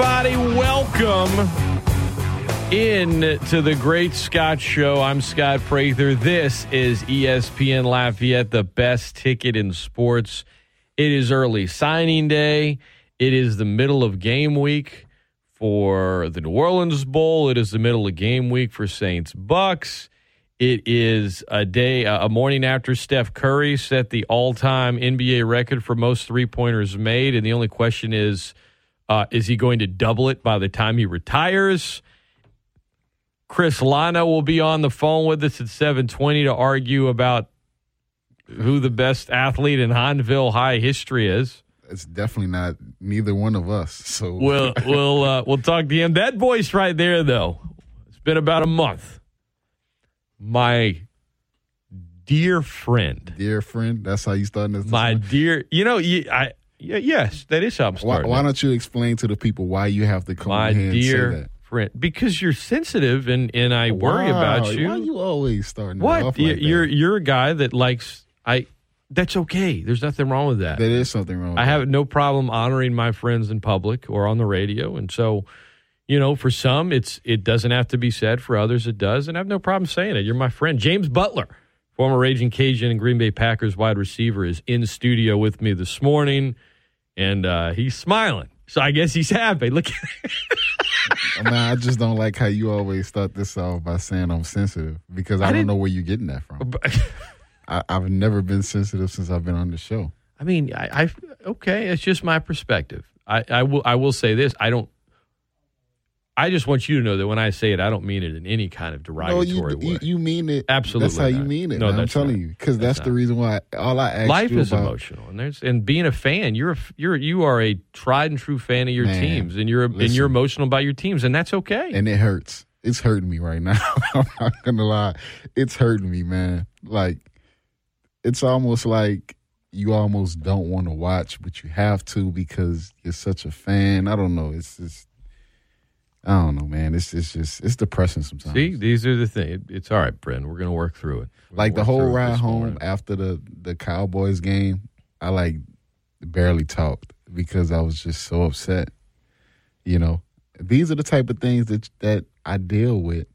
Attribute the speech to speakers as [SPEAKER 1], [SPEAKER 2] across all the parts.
[SPEAKER 1] Everybody. Welcome in to the Great Scott Show. I'm Scott Prather. This is ESPN Lafayette, the best ticket in sports. It is early signing day. It is the middle of game week for the New Orleans Bowl. It is the middle of game week for Saints Bucks. It is a day, a morning after Steph Curry set the all-time NBA record for most three-pointers made, and the only question is, uh, is he going to double it by the time he retires? Chris Lanaux will be on the phone with us at 720 to argue about who the best athlete in Hahnville High history is.
[SPEAKER 2] It's definitely not neither one of us. So
[SPEAKER 1] We'll we'll uh, we'll talk to him. That voice right there, though, it's been about a month. My dear friend,
[SPEAKER 2] dear friend, that's how you starting this.
[SPEAKER 1] my dear, you know, you, I yeah, yes, that is how I'm
[SPEAKER 2] why,
[SPEAKER 1] starting.
[SPEAKER 2] why don't you explain to the people why you have to come
[SPEAKER 1] my
[SPEAKER 2] here and say
[SPEAKER 1] dear
[SPEAKER 2] that?
[SPEAKER 1] friend? Because you're sensitive, and and I worry about you.
[SPEAKER 2] Why you always starting
[SPEAKER 1] What
[SPEAKER 2] off like
[SPEAKER 1] you're
[SPEAKER 2] that?
[SPEAKER 1] you're a guy that likes I. That's okay. There's nothing wrong with that.
[SPEAKER 2] There is something wrong. With
[SPEAKER 1] I
[SPEAKER 2] that.
[SPEAKER 1] have no problem honoring my friends in public or on the radio, and so you know, for some, it's it doesn't have to be said. For others, it does, and I have no problem saying it. You're my friend, James Butler, former Raging Cajun and Green Bay Packers wide receiver, is in studio with me this morning, and uh, he's smiling. So I guess he's happy. Look,
[SPEAKER 2] I mean, I just don't like how you always start this off by saying I'm sensitive because I,
[SPEAKER 1] I
[SPEAKER 2] don't know where you're getting that from. I, I've never been sensitive since I've been on the show.
[SPEAKER 1] I mean, I, I okay, it's just my perspective. I, I will I will say this. I don't. I just want you to know that when I say it, I don't mean it in any kind of derogatory
[SPEAKER 2] you, you
[SPEAKER 1] way.
[SPEAKER 2] you mean it.
[SPEAKER 1] Absolutely
[SPEAKER 2] That's how you mean it.
[SPEAKER 1] No.
[SPEAKER 2] I'm telling
[SPEAKER 1] not.
[SPEAKER 2] you because
[SPEAKER 1] That's
[SPEAKER 2] that's, the reason why all I asked
[SPEAKER 1] Life
[SPEAKER 2] you
[SPEAKER 1] is
[SPEAKER 2] about.
[SPEAKER 1] emotional, and there's and being a fan, you're a, you're you are a tried and true fan of your
[SPEAKER 2] Man,
[SPEAKER 1] teams, and you're and you're emotional about your teams, and that's okay.
[SPEAKER 2] and it hurts. It's hurting me right now. I'm not gonna lie. It's hurting me, man. Like it's almost like you almost don't want to watch, but you have to because you're such a fan. I don't know. It's just I don't know, man. It's it's just it's depressing sometimes.
[SPEAKER 1] See, these are the things. It's all right, Brent. We're gonna work through it. We're
[SPEAKER 2] like the whole ride home
[SPEAKER 1] morning.
[SPEAKER 2] after the the Cowboys game, I like barely talked because I was just so upset. You know, these are the type of things that that I deal with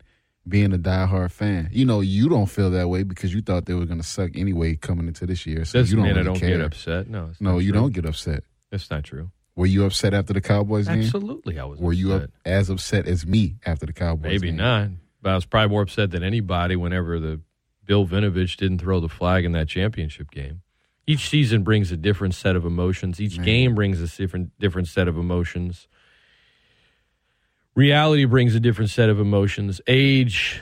[SPEAKER 2] being a diehard fan. You know, you don't feel that way because you thought they were going to suck anyway coming into this year. So
[SPEAKER 1] Doesn't
[SPEAKER 2] you don't
[SPEAKER 1] mean I
[SPEAKER 2] really
[SPEAKER 1] don't
[SPEAKER 2] care.
[SPEAKER 1] get upset. No,
[SPEAKER 2] No, you
[SPEAKER 1] true.
[SPEAKER 2] don't get upset.
[SPEAKER 1] That's not true.
[SPEAKER 2] Were you upset after the Cowboys game?
[SPEAKER 1] Absolutely, I was.
[SPEAKER 2] Were you up, as upset as me after the Cowboys?
[SPEAKER 1] Maybe
[SPEAKER 2] game?
[SPEAKER 1] not. But I was probably more upset than anybody whenever the Bill Vinovich didn't throw the flag in that championship game. Each season brings a different set of emotions. Each
[SPEAKER 2] Man.
[SPEAKER 1] game brings a different different set of emotions. Reality brings a different set of emotions. Age,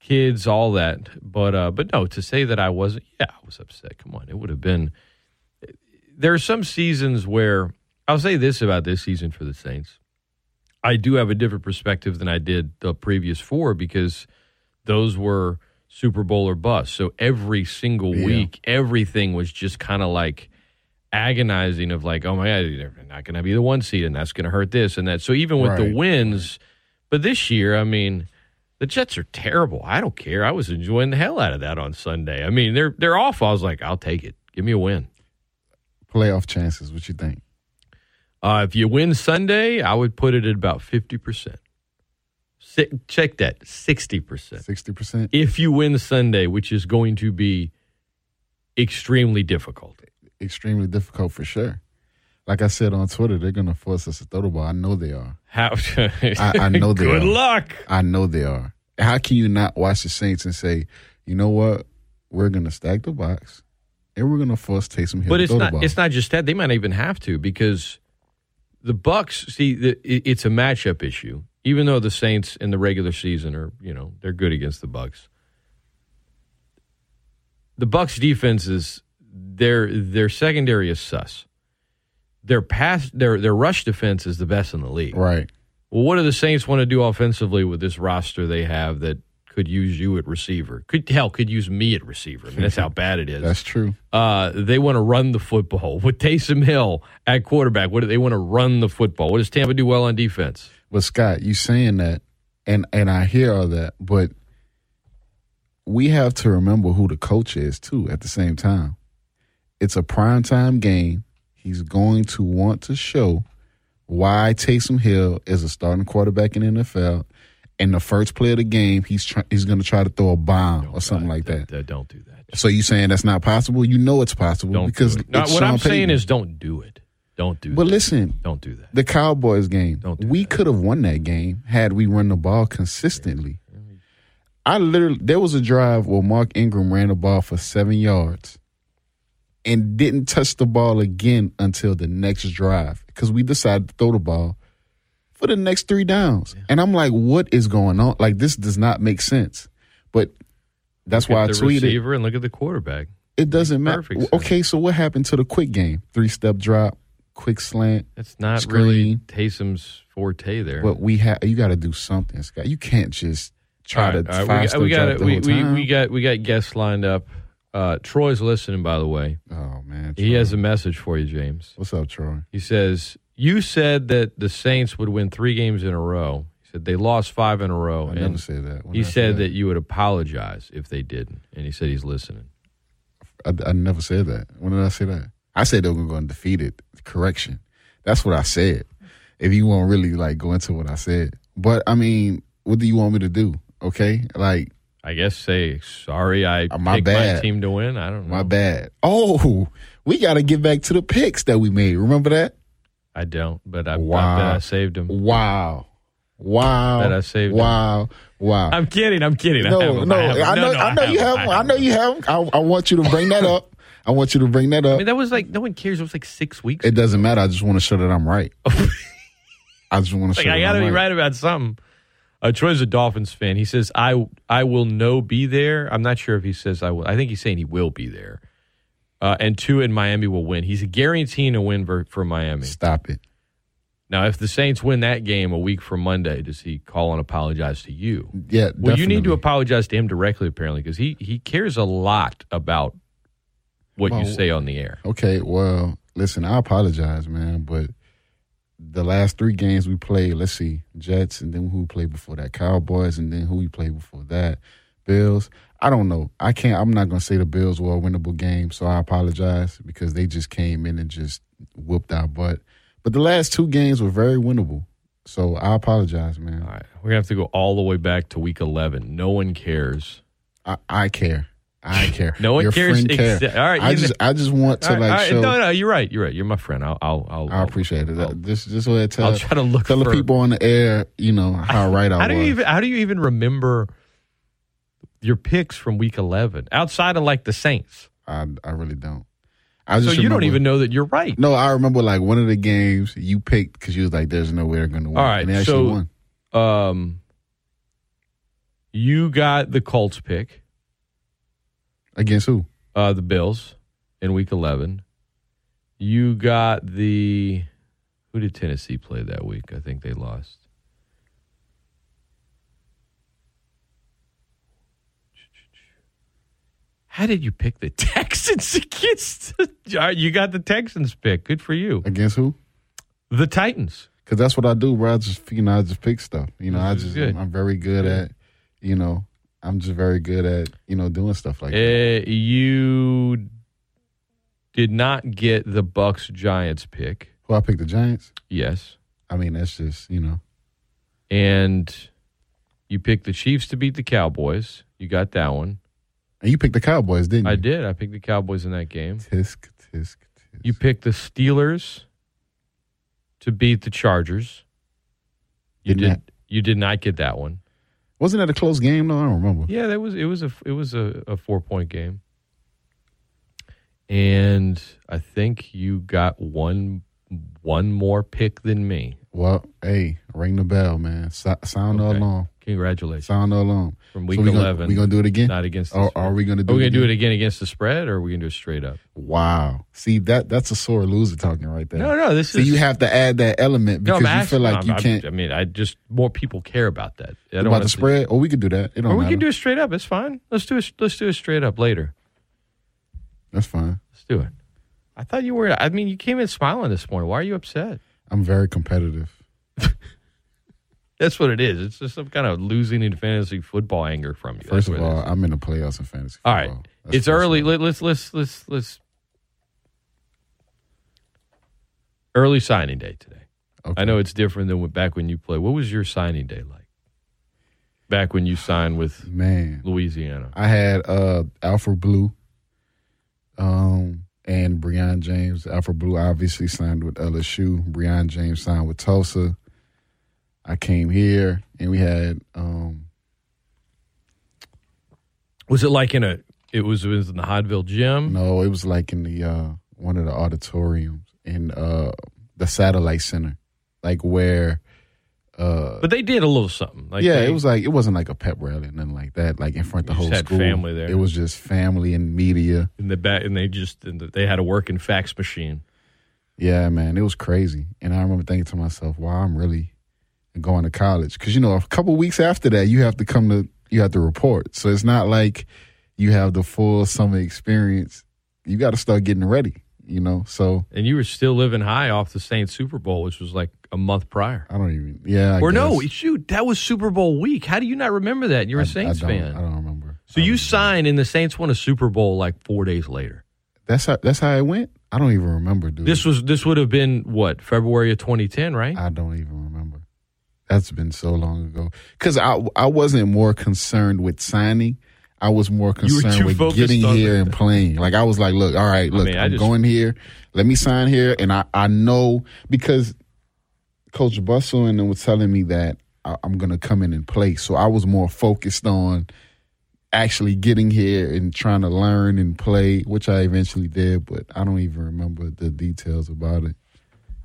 [SPEAKER 1] kids, all that. But uh, but no, to say that I wasn't, yeah, I was upset. Come on, it would have been. There are some seasons where I'll say this about this season for the Saints. I do have a different perspective than I did the previous four because those were Super Bowl or bust. So every single
[SPEAKER 2] Yeah.
[SPEAKER 1] week, everything was just kind of like agonizing of like, oh my God, they're not going to be the one seed and that's going to hurt this and that. So even with the wins, but this year, I mean, the Jets are terrible. I don't care. I was enjoying the hell out of that on Sunday. I mean, they're they're off. I was like, I'll take it. Give me a win.
[SPEAKER 2] Playoff chances. What you think?
[SPEAKER 1] Uh, if you win Sunday, I would put it at about fifty percent. Check that, sixty percent.
[SPEAKER 2] Sixty percent.
[SPEAKER 1] If you win Sunday, which is going to be extremely difficult.
[SPEAKER 2] Extremely difficult for sure. Like I said on Twitter, they're going to force us to throw the ball. I know they are.
[SPEAKER 1] How?
[SPEAKER 2] I, I know they
[SPEAKER 1] Good
[SPEAKER 2] are.
[SPEAKER 1] luck.
[SPEAKER 2] I know they are. How can you not watch the Saints and say, you know what? We're going to stack the box and we're going to force Taysom Hill
[SPEAKER 1] But
[SPEAKER 2] to
[SPEAKER 1] it's
[SPEAKER 2] throw
[SPEAKER 1] not.
[SPEAKER 2] the ball.
[SPEAKER 1] It's not just that. They might even have to because the Bucks. See, the, it's a matchup issue. Even though the Saints in the regular season are, you know, they're good against the Bucks. The Bucks defense is their their secondary is sus. Their pass their their rush defense is the best in the league.
[SPEAKER 2] right.
[SPEAKER 1] Well, what do the Saints want to do offensively with this roster they have that could use you at receiver? Could hell could use me at receiver. I mean, that's how bad it is.
[SPEAKER 2] That's true.
[SPEAKER 1] Uh, they want to run the football with Taysom Hill at quarterback. What do they want to run the football? What does Tampa do well on defense?
[SPEAKER 2] But Scott, you saying that, and and I hear all that, but we have to remember who the coach is too. At the same time, it's a prime time game. He's going to want to show why Taysom Hill is a starting quarterback in the NFL. And the first play of the game, he's try, he's going to try to throw a bomb or something like that.
[SPEAKER 1] that. Don't do that.
[SPEAKER 2] So you saying that's not possible? You know it's possible
[SPEAKER 1] Don't
[SPEAKER 2] because
[SPEAKER 1] it. No, what
[SPEAKER 2] Sean
[SPEAKER 1] I'm saying is don't do it. Don't do
[SPEAKER 2] But
[SPEAKER 1] that.
[SPEAKER 2] listen,
[SPEAKER 1] Don't do that.
[SPEAKER 2] the Cowboys game,
[SPEAKER 1] Don't do
[SPEAKER 2] we could have won that game had we run the ball consistently. I literally there was a drive where Mark Ingram ran the ball for seven yards and didn't touch the ball again until the next drive because we decided to throw the ball for the next three downs. And I'm like, what is going on? Like this does not make sense. But that's
[SPEAKER 1] Look
[SPEAKER 2] why I
[SPEAKER 1] at the
[SPEAKER 2] tweeted
[SPEAKER 1] receiver and look at the quarterback.
[SPEAKER 2] it doesn't matter. Okay, so what happened to the quick game? Three step drop, quick slant.
[SPEAKER 1] That's not really
[SPEAKER 2] Screen.
[SPEAKER 1] Taysom's forte there.
[SPEAKER 2] But we have you got to do something, Scott. You can't just try
[SPEAKER 1] right,
[SPEAKER 2] to
[SPEAKER 1] right,
[SPEAKER 2] five
[SPEAKER 1] we,
[SPEAKER 2] step
[SPEAKER 1] got, we got
[SPEAKER 2] drop
[SPEAKER 1] it.
[SPEAKER 2] the
[SPEAKER 1] We, we, we got we got guests lined up. Uh, Troy's listening, by the way.
[SPEAKER 2] oh man,
[SPEAKER 1] He has a message for you, James.
[SPEAKER 2] What's up, Troy?
[SPEAKER 1] He says you said that the Saints would win three games in a row. He said they lost five in a row,
[SPEAKER 2] I
[SPEAKER 1] and
[SPEAKER 2] never said that. When
[SPEAKER 1] he
[SPEAKER 2] I
[SPEAKER 1] said that you would apologize if they didn't. And he said he's listening.
[SPEAKER 2] I, I never said that. When did I say that? I said they were going to defeat it. Correction. That's what I said. If you want to really like go into what I said, but I mean, what do you want me to do? Okay, like
[SPEAKER 1] I guess say sorry. I
[SPEAKER 2] Uh, my
[SPEAKER 1] picked my
[SPEAKER 2] bad.
[SPEAKER 1] team to win. I don't know.
[SPEAKER 2] my bad. Oh, we got to get back to the picks that we made. Remember that?
[SPEAKER 1] I don't, but I, I bet I saved him.
[SPEAKER 2] Wow. Wow.
[SPEAKER 1] That I saved him.
[SPEAKER 2] Wow. Wow.
[SPEAKER 1] I'm kidding. I'm kidding. I
[SPEAKER 2] no, no,
[SPEAKER 1] I.
[SPEAKER 2] I know,
[SPEAKER 1] No, no,
[SPEAKER 2] I know you have. I know you have. I, I want you to bring that up. I want you to bring that
[SPEAKER 1] I
[SPEAKER 2] up.
[SPEAKER 1] mean, that was like no one cares. It was like six weeks.
[SPEAKER 2] It doesn't matter. I just want to show that I'm right. I just want to
[SPEAKER 1] like
[SPEAKER 2] show
[SPEAKER 1] I got to be right about something. Uh, Troy's a Dolphins fan. He says I I will no be there. I'm not sure if he says I will. I think he's saying he will be there. Uh, and two in Miami will win. He's guaranteeing a win for, for Miami.
[SPEAKER 2] Stop it.
[SPEAKER 1] Now, if the Saints win that game a week from Monday, does he call and apologize to you?
[SPEAKER 2] Yeah.
[SPEAKER 1] Well, you need to apologize to him directly, apparently, because he he cares a lot about what you say on the air.
[SPEAKER 2] Okay. Well, listen, I apologize, man, but the last three games we played, let's see, Jets, and then who we played before that, Cowboys, and then who we played before that, Bills. I don't know. I can't. I'm not gonna say the Bills were a winnable game, so I apologize because they just came in and just whooped our butt. But the last two games were very winnable, so I apologize, man.
[SPEAKER 1] All right, we're gonna have to go all the way back to week eleven. No one cares.
[SPEAKER 2] I, I care. I care.
[SPEAKER 1] No one
[SPEAKER 2] Your
[SPEAKER 1] cares
[SPEAKER 2] care.
[SPEAKER 1] exa- all right,
[SPEAKER 2] I just I just want to
[SPEAKER 1] All
[SPEAKER 2] like
[SPEAKER 1] right,
[SPEAKER 2] show.
[SPEAKER 1] no, no, you're right. You're right. You're my friend. I'll, I'll, I'll
[SPEAKER 2] I appreciate it.
[SPEAKER 1] I'll,
[SPEAKER 2] just just go ahead tell
[SPEAKER 1] I'll try to look
[SPEAKER 2] tell
[SPEAKER 1] for.
[SPEAKER 2] the people on the air, you know how right I
[SPEAKER 1] how do
[SPEAKER 2] was.
[SPEAKER 1] you even how do you even remember your picks from week eleven outside of like the Saints?
[SPEAKER 2] I I really don't. I
[SPEAKER 1] So
[SPEAKER 2] just
[SPEAKER 1] you don't even know that you're right.
[SPEAKER 2] No, I remember like one of the games you picked because you was like, "There's no way they're going to win."
[SPEAKER 1] All right,
[SPEAKER 2] and they actually
[SPEAKER 1] so-
[SPEAKER 2] won.
[SPEAKER 1] Um, you got the Colts pick,
[SPEAKER 2] Against who?
[SPEAKER 1] uh, the Bills in week eleven. You got the who did Tennessee play that week? I think they lost. How did you pick the Texans against? The, you got the Texans pick. Good for you.
[SPEAKER 2] Against who?
[SPEAKER 1] The Titans.
[SPEAKER 2] Because that's what I do, bro. I just you know I just pick stuff. You know, I
[SPEAKER 1] This is
[SPEAKER 2] just
[SPEAKER 1] good.
[SPEAKER 2] I'm very good at you know I'm just very good at you know doing stuff like that.
[SPEAKER 1] Uh, you did not get the Bucks Giants pick.
[SPEAKER 2] Who I picked the Giants.
[SPEAKER 1] Yes.
[SPEAKER 2] I mean, that's just you know
[SPEAKER 1] And you picked the Chiefs to beat the Cowboys. You got that one.
[SPEAKER 2] And you picked the Cowboys, didn't you?
[SPEAKER 1] I did. I picked the Cowboys in that game.
[SPEAKER 2] Tisk tisk tisk.
[SPEAKER 1] You picked the Steelers to beat the Chargers. You did. You did not get that one.
[SPEAKER 2] Wasn't that a close game? No, I don't remember.
[SPEAKER 1] Yeah, that was it. Was a it was a, a four point game. And I think you got one one more pick than me.
[SPEAKER 2] Well, hey, ring the bell, man. So, sound the
[SPEAKER 1] Okay.
[SPEAKER 2] alarm.
[SPEAKER 1] Congratulations
[SPEAKER 2] Sound the alarm.
[SPEAKER 1] from week
[SPEAKER 2] So we gonna-
[SPEAKER 1] eleven.
[SPEAKER 2] we gonna do it again?
[SPEAKER 1] Not against. The
[SPEAKER 2] Or
[SPEAKER 1] spread.
[SPEAKER 2] are we gonna do?
[SPEAKER 1] Are we
[SPEAKER 2] it
[SPEAKER 1] gonna do it again against the spread, or are we gonna do it straight up?
[SPEAKER 2] Wow. See that that's a sore loser talking right there.
[SPEAKER 1] No, no. This
[SPEAKER 2] So
[SPEAKER 1] is
[SPEAKER 2] you have to add that element because
[SPEAKER 1] I'm
[SPEAKER 2] you feel like
[SPEAKER 1] I'm-
[SPEAKER 2] you
[SPEAKER 1] I'm-
[SPEAKER 2] can't
[SPEAKER 1] I mean, I just more people care about that.
[SPEAKER 2] About the spread. Or we could do that. It don't
[SPEAKER 1] Or we
[SPEAKER 2] matter.
[SPEAKER 1] can do it straight up. It's fine. Let's do it. Let's do it straight up later.
[SPEAKER 2] That's fine.
[SPEAKER 1] Let's do it. I thought you were. I mean, you came in smiling this morning. Why are you upset?
[SPEAKER 2] I'm very competitive.
[SPEAKER 1] That's what it is. It's just some kind of losing in fantasy football anger from you.
[SPEAKER 2] First
[SPEAKER 1] That's
[SPEAKER 2] of all. I'm in the playoffs in fantasy
[SPEAKER 1] all
[SPEAKER 2] football.
[SPEAKER 1] right.
[SPEAKER 2] That's
[SPEAKER 1] It's early. Let, let's let's let's let's. Early signing day today.
[SPEAKER 2] Okay.
[SPEAKER 1] I know it's different than what back when you played. What was your signing day like? Back when you signed with
[SPEAKER 2] man.
[SPEAKER 1] Louisiana.
[SPEAKER 2] I had uh Alfred Blue, um, and Breon James. Alfred Blue obviously signed with LSU. Breon James signed with Tulsa. I came here and we had um
[SPEAKER 1] Was it like in a? It was, it was in the Hahnville gym.
[SPEAKER 2] no, it was like in the uh one of the auditoriums in uh the satellite center. Like where uh
[SPEAKER 1] But they did a little something. Like
[SPEAKER 2] yeah,
[SPEAKER 1] they-
[SPEAKER 2] it was like it wasn't like a pep rally, or nothing like that. Like in front of the whole
[SPEAKER 1] had
[SPEAKER 2] school,
[SPEAKER 1] family there.
[SPEAKER 2] It was just family and media.
[SPEAKER 1] in the back, and they just and they had a working fax machine.
[SPEAKER 2] Yeah, man, it was crazy. And I remember thinking to myself, "Wow, I'm really going to college." Because you know, a couple weeks after that, you have to come to you have to report. So it's not like you have the full summer experience. You got to start getting ready. You know, so
[SPEAKER 1] And you were still living high off the Saints Super Bowl, which was like a month prior.
[SPEAKER 2] I don't even. Yeah, I
[SPEAKER 1] or no, shoot, that was Super Bowl week. How do you not remember that? You're a Saints
[SPEAKER 2] I
[SPEAKER 1] fan.
[SPEAKER 2] I don't remember.
[SPEAKER 1] So
[SPEAKER 2] I
[SPEAKER 1] you
[SPEAKER 2] don't-
[SPEAKER 1] signed, and the Saints won a Super Bowl like four days later.
[SPEAKER 2] That's how. That's how it went. I don't even remember, dude.
[SPEAKER 1] This was this would have been what February of 2010, right?
[SPEAKER 2] I don't even remember. That's been so long ago. Because I I wasn't more concerned with signing. I was more concerned with getting here and playing. Like I was like, look, all right, look,
[SPEAKER 1] I
[SPEAKER 2] I'm
[SPEAKER 1] just-
[SPEAKER 2] going here. Let me sign here, and I I know because Coach Bustle and was telling me that I, I'm gonna come in and play. So I was more focused on actually getting here and trying to learn and play, which I eventually did. But I don't even remember the details about it.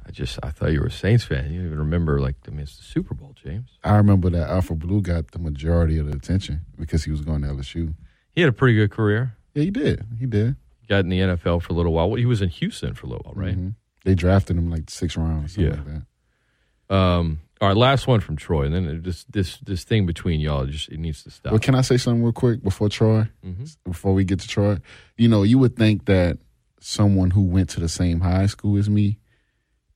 [SPEAKER 1] I just I thought you were a Saints fan. You even remember like I mean it's the Super Bowl, James.
[SPEAKER 2] I remember that Alfred Blue got the majority of the attention because he was going to LSU.
[SPEAKER 1] He had a pretty good career.
[SPEAKER 2] Yeah, he did. He did.
[SPEAKER 1] Got in the NFL for a little while. He was in Houston for a little while, right?
[SPEAKER 2] Mhm. They drafted him like six rounds, something
[SPEAKER 1] Yeah.
[SPEAKER 2] like that.
[SPEAKER 1] Um, all right, last one from Troy, and then just this this thing between y'all just it needs to stop.
[SPEAKER 2] Well, can I say something real quick before Troy?
[SPEAKER 1] Mhm.
[SPEAKER 2] Before we get to Troy, you know, you would think that someone who went to the same high school as me,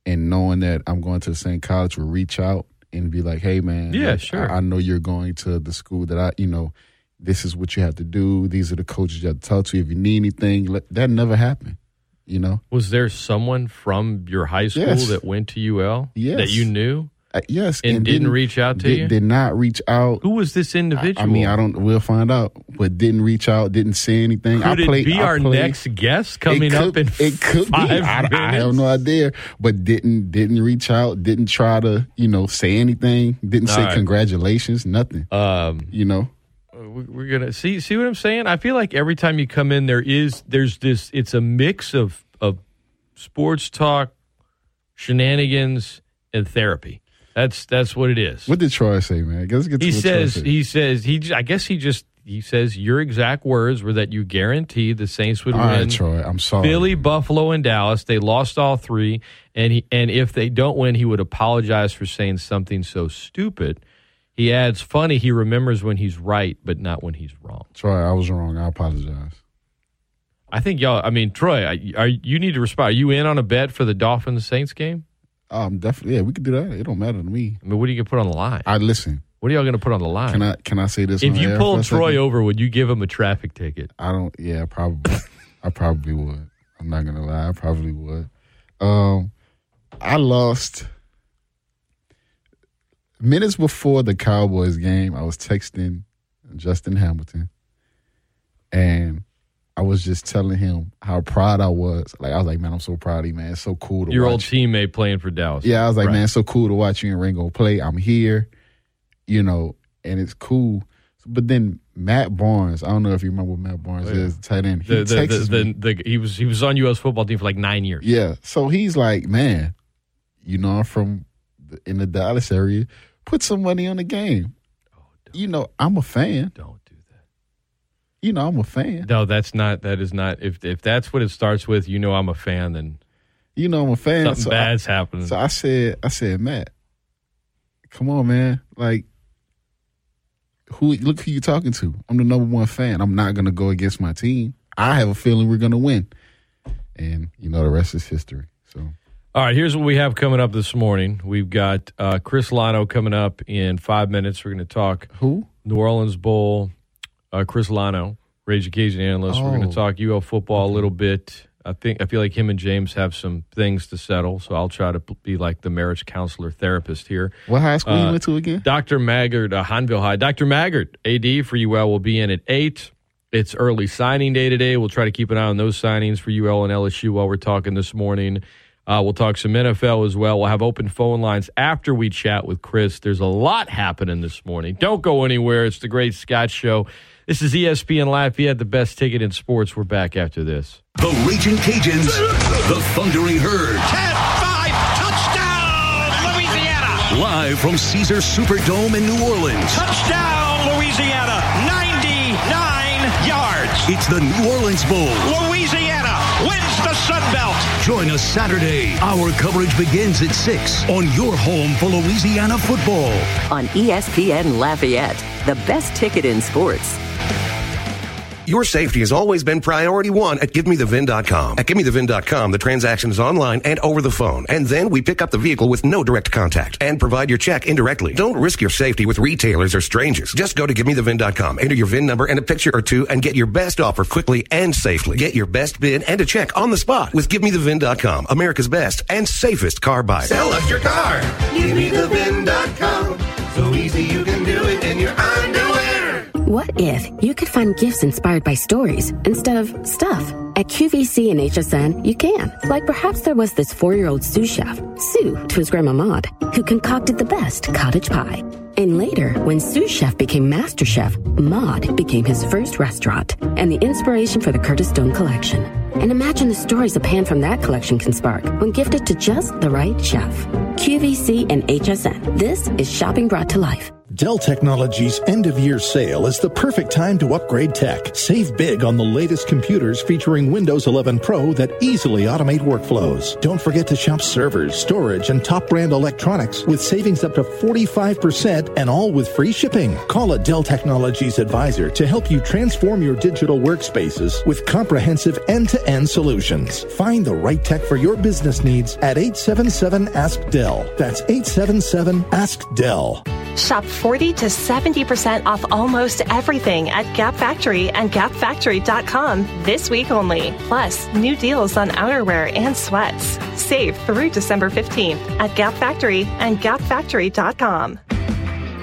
[SPEAKER 2] and knowing that I'm going to the same college, would reach out and be like, "Hey, man,
[SPEAKER 1] Yeah,
[SPEAKER 2] like,
[SPEAKER 1] sure.
[SPEAKER 2] I, I know you're going to the school that I, you know, this is what you have to do. These are the coaches you have to talk to. If you need anything, that never happened. You know,
[SPEAKER 1] Was there someone from your high school
[SPEAKER 2] Yes.
[SPEAKER 1] that went to UL
[SPEAKER 2] Yes.
[SPEAKER 1] that you knew
[SPEAKER 2] Uh, yes,
[SPEAKER 1] and, didn't, reach out to
[SPEAKER 2] did,
[SPEAKER 1] you?
[SPEAKER 2] did not reach out.
[SPEAKER 1] Who was this individual?
[SPEAKER 2] I mean, I don't. We'll find out. But didn't reach out. Didn't say anything.
[SPEAKER 1] Could
[SPEAKER 2] I played,
[SPEAKER 1] it be
[SPEAKER 2] I
[SPEAKER 1] our
[SPEAKER 2] played-
[SPEAKER 1] next guest coming
[SPEAKER 2] it
[SPEAKER 1] up
[SPEAKER 2] could,
[SPEAKER 1] in
[SPEAKER 2] it could
[SPEAKER 1] five
[SPEAKER 2] be. I. I have no idea. But didn't didn't reach out. Didn't try to you know say anything. Didn't
[SPEAKER 1] All
[SPEAKER 2] say
[SPEAKER 1] right.
[SPEAKER 2] congratulations. Nothing.
[SPEAKER 1] Um,
[SPEAKER 2] You know.
[SPEAKER 1] We- we're gonna see see what I'm saying. I feel like every time you come in, there is there's this. It's a mix of of sports talk, shenanigans, and therapy. That's that's what it is.
[SPEAKER 2] What did Troy say, man? Let's get to
[SPEAKER 1] he says he says he. I guess he just he says your exact words were that you guaranteed the Saints would
[SPEAKER 2] All
[SPEAKER 1] win.
[SPEAKER 2] right, Troy. I'm sorry.
[SPEAKER 1] Philly, Buffalo, and Dallas. They lost all three, and he and if they don't win, he would apologize for saying something so stupid. He adds, "Funny, he remembers when he's right, but not when he's wrong."
[SPEAKER 2] Troy, I was wrong. I apologize.
[SPEAKER 1] I think y'all. I mean, Troy, I- are you need to respond? Are you in on a bet for the Dolphins Saints game?
[SPEAKER 2] Um, definitely. Yeah, we could do that. It don't matter to me.
[SPEAKER 1] I mean, what are you gonna put on the line?
[SPEAKER 2] I listen.
[SPEAKER 1] What are y'all gonna put on the line?
[SPEAKER 2] Can I can I say this?
[SPEAKER 1] if you pulled Troy
[SPEAKER 2] second?
[SPEAKER 1] over, would you give him a traffic ticket?
[SPEAKER 2] I don't. Yeah, probably. I probably would. I'm not gonna lie. I probably would. Um, I lost minutes before the Cowboys game. I was texting Justin Hamilton, and I was just telling him how proud I was. Like I was like, man, I'm so proud of you, man. It's so cool to
[SPEAKER 1] Your old teammate playing for Dallas.
[SPEAKER 2] Yeah, I was like,
[SPEAKER 1] Right.
[SPEAKER 2] man, it's so cool to watch you and Ringo play. I'm here, you know, and it's cool. But then Matt Barnes, I don't know if you remember what Matt Barnes
[SPEAKER 1] Oh, yeah.
[SPEAKER 2] is, tight end. He
[SPEAKER 1] The, the,
[SPEAKER 2] texts
[SPEAKER 1] the, the, the, he was he was on U.S. football team for like nine years.
[SPEAKER 2] Yeah. So he's like, man, you know, I'm from the, in the Dallas area. Put some money on the game. Oh, you know, I'm a fan.
[SPEAKER 1] Don't do that.
[SPEAKER 2] You know, I'm a fan.
[SPEAKER 1] No, that's not. That is not. If if that's what it starts with, you know, I'm a fan. Then
[SPEAKER 2] You know, I'm a fan.
[SPEAKER 1] something
[SPEAKER 2] so I,
[SPEAKER 1] bad's happening.
[SPEAKER 2] so I said, I said, Matt, come on, man. Like, who? Look who you talking to. I'm the number one fan. I'm not gonna go against my team. I have a feeling we're gonna win. And you know, the rest is history. So
[SPEAKER 1] All right, here's what we have coming up this morning. We've got uh, Chris Lanaux coming up in five minutes. We're going to talk
[SPEAKER 2] who?
[SPEAKER 1] New Orleans Bowl. Uh, Chris Lanaux, Raging Cajun analyst. We're going
[SPEAKER 2] Oh.
[SPEAKER 1] to talk UL football a little bit. I think I feel like him and James have some things to settle, so I'll try to be like the marriage counselor therapist here.
[SPEAKER 2] What high school uh, you went to again?
[SPEAKER 1] Dr. Maggard, uh, Hahnville High. Dr. Maggard, AD for UL will be in at eight. It's early signing day today. We'll try to keep an eye on those signings for UL and LSU while we're talking this morning. Uh, we'll talk some NFL as well. We'll have open phone lines after we chat with Chris. There's a lot happening this morning. Don't go anywhere. It's the Great Scott Show. This is ESPN Lafayette, the best ticket in sports. We're back after this.
[SPEAKER 3] The Raging Cajuns, the Thundering Herd.
[SPEAKER 4] 10 5, touchdown, Louisiana.
[SPEAKER 3] Live from Caesar Superdome in New Orleans.
[SPEAKER 4] Touchdown, Louisiana. 99 yards.
[SPEAKER 3] It's the New Orleans Bowl.
[SPEAKER 4] Louisiana wins the Sun Belt.
[SPEAKER 3] Join us Saturday. Our coverage begins at 6 on your home for Louisiana football.
[SPEAKER 5] On ESPN Lafayette, the best ticket in sports.
[SPEAKER 6] Your safety has always been priority one at GiveMeTheVIN.com. At GiveMeTheVIN.com, the transaction is online and over the phone. And then we pick up the vehicle with no direct contact and provide your check indirectly. Don't risk your safety with retailers or strangers. Just go to GiveMeTheVIN.com, enter your VIN number and a picture or two, and get your best offer quickly and safely. Get your best bid and a check on the spot with GiveMeTheVIN.com, America's best and safest car buyer.
[SPEAKER 7] Sell us your car. GiveMeTheVIN.com. So easy you can do it in your underwear.
[SPEAKER 8] What if you could find gifts inspired by stories instead of stuff? At QVC and HSN, you can. Like perhaps there was this four year old sous chef, Sue to his grandma Maud, who concocted the best cottage pie. And later, when sous chef became master chef, Maud became his first restaurant and the inspiration for the Curtis Stone collection. And imagine the stories a pan from that collection can spark when gifted to just the right chef. QVC and HSN. This is shopping brought to life.
[SPEAKER 9] Dell Technologies end of year sale is the perfect time to upgrade tech. Save big on the latest computers featuring Windows 11 Pro that easily automate workflows. Don't forget to shop servers, storage, and top brand electronics with savings up to 45% and all with free shipping. Call a Dell Technologies advisor to help you transform your digital workspaces with comprehensive end to end solutions. Find the right tech for your business needs at 877 Ask Dell. That's 877 Ask Dell.
[SPEAKER 10] Shop 40 to 70% off almost everything at Gap Factory and gapfactory.com this week only. Plus, new deals on outerwear and sweats. Save through December 15th at Gap Factory and gapfactory.com.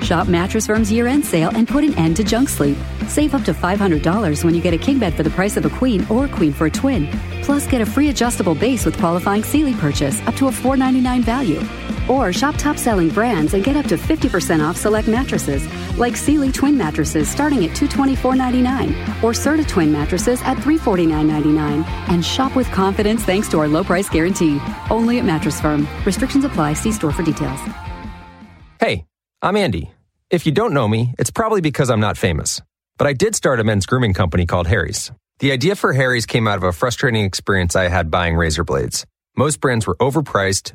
[SPEAKER 11] Shop Mattress Firm's year end sale and put an end to junk sleep. Save up to $500 when you get a king bed for the price of a queen or queen for a twin. Plus, get a free adjustable base with qualifying Sealy purchase up to a 499 value. Or shop top selling brands and get up to 50% off select mattresses, like Sealy twin mattresses starting at $224.99 or Serta twin mattresses at $349.99. And shop with confidence thanks to our low price guarantee. Only at Mattress Firm. Restrictions apply. See store for details.
[SPEAKER 12] Hey, I'm Andy. If you don't know me, it's probably because I'm not famous. But I did start a men's grooming company called Harry's. The idea for Harry's came out of a frustrating experience I had buying razor blades. Most brands were overpriced,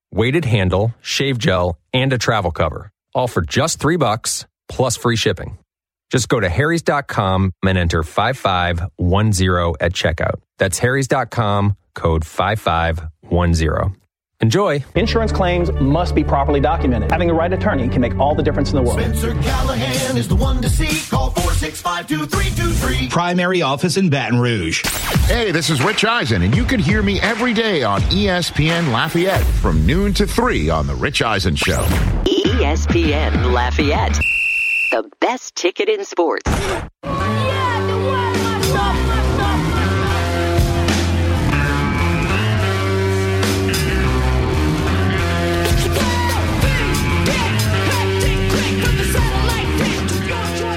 [SPEAKER 12] weighted handle, shave gel, and a travel cover. All for just three bucks plus free shipping. Just go to harrys.com and enter 5510 at checkout. That's harrys.com, code 5510. Enjoy.
[SPEAKER 13] Insurance claims must be properly documented. Having the right attorney can make all the difference in the world.
[SPEAKER 14] Spencer Callahan is the one to see. Call 465
[SPEAKER 15] Primary office in Baton Rouge.
[SPEAKER 16] Hey, this is Rich Eisen, and you can hear me every day on ESPN Lafayette from noon to 3 on The Rich Eisen Show.
[SPEAKER 5] ESPN Lafayette, the best ticket in sports.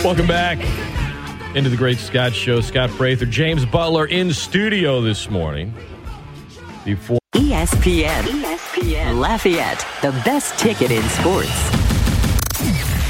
[SPEAKER 1] Welcome back into the Great Scott Show. Scott Prather, James Butler in studio this morning. Before
[SPEAKER 5] ESPN, ESPN Lafayette, the best ticket in sports.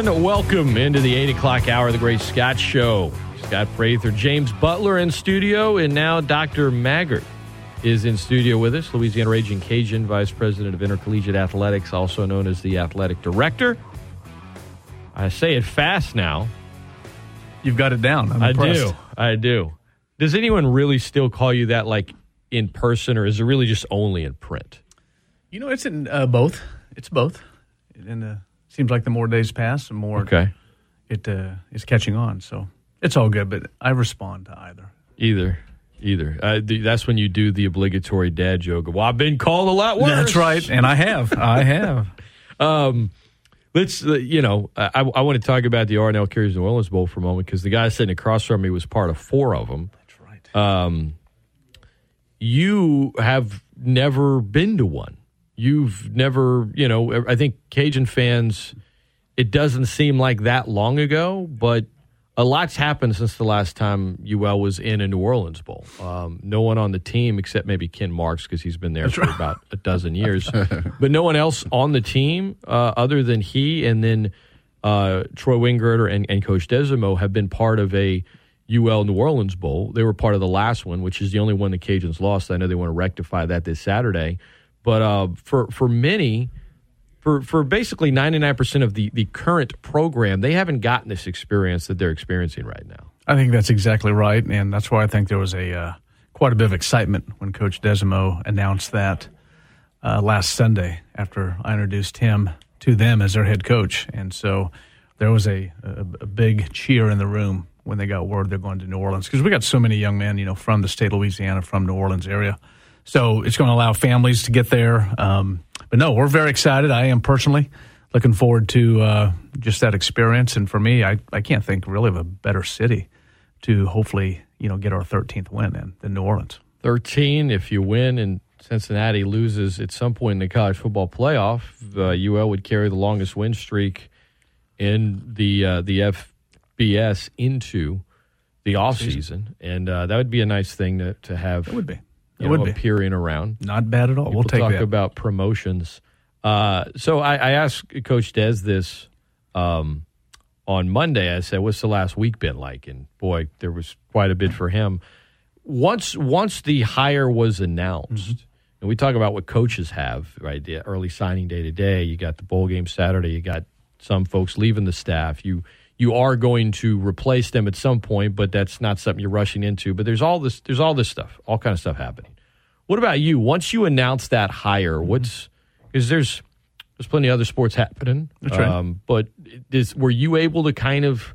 [SPEAKER 1] everyone. Welcome into the 8 o'clock hour of the Great Scott Show. Scott Prather, James Butler in studio, and now Dr. Maggard is in studio with us. Louisiana Raging Cajun, Vice President of Intercollegiate Athletics, also known as the Athletic Director. I say it fast now.
[SPEAKER 17] You've got it down. I'm
[SPEAKER 1] I
[SPEAKER 17] impressed.
[SPEAKER 1] do. I do. Does anyone really still call you that, like in person, or is it really just only in print?
[SPEAKER 17] You know, it's in uh, both. It's both. And uh, seems like the more days pass, the more
[SPEAKER 1] Okay.
[SPEAKER 17] it uh, is catching on. So it's all good, but I respond to either.
[SPEAKER 1] Either. Either. Uh, th- that's when you do the obligatory dad joke. Well, I've been called a lot worse.
[SPEAKER 17] That's right, and I have. I have.
[SPEAKER 1] um, let's, uh, you know, I, I want to talk about the R+L Carriers New Orleans Bowl for a moment because the guy sitting across from me was part of four of them. That's right. Um, you have never been to one. You've never, you know, I think Cajun fans, it doesn't seem like that long ago, but a lot's happened since the last time UL was in a New Orleans Bowl. Um, no one on the team except maybe Ken Marks because he's been there for about a dozen years, but no one else on the team uh, other than he and then uh, Troy Wingert and, and Coach Desormeaux have been part of a UL New Orleans Bowl. They were part of the last one, which is the only one the Cajuns lost. I know they want to rectify that this Saturday, but uh, for for many for for basically 99% of the the current program, they haven't gotten this experience that they're experiencing right now.
[SPEAKER 17] I think that's exactly right, and that's why I think there was a uh, quite a bit of excitement when Coach Desormeaux announced that uh, last Sunday after I introduced him to them as their head coach, and so there was a, a, a big cheer in the room when they got word they're going to New Orleans because we got so many young men, you know, from the state of Louisiana, from New Orleans area. So it's going to allow families to get there. Um, but no, we're very excited. I am personally looking forward to uh, just that experience. And for me, I, I can't think really of a better city to hopefully you know get our 13th win in than New Orleans.
[SPEAKER 1] 13 if you win and Cincinnati loses at some point in the college football playoff, uh, UL would carry the longest win streak in the uh, the FBS into the offseason. And uh, that would be a nice thing to, to have.
[SPEAKER 17] It would be.
[SPEAKER 1] You
[SPEAKER 17] It
[SPEAKER 1] know,
[SPEAKER 17] would be.
[SPEAKER 1] appearing around.
[SPEAKER 17] Not bad at all.
[SPEAKER 1] People
[SPEAKER 17] we'll take
[SPEAKER 1] talk
[SPEAKER 17] that.
[SPEAKER 1] about promotions. Uh, so I, I asked Coach Des this um, on Monday. I said, "What's the last week been like?" And boy, there was quite a bit for him. Once once the hire was announced,
[SPEAKER 17] Mm-hmm.
[SPEAKER 1] and we talk about what coaches have, right? The early signing day today. You got the bowl game Saturday. You got some folks leaving the staff. You you are going to replace them at some point, but that's not something you're rushing into. But there's all this there's all this stuff, all kind of stuff happening. What about you? Once you announce that hire, what's because there's there's plenty of other sports happening.
[SPEAKER 17] That's right.
[SPEAKER 1] Um, but is, were you able to kind of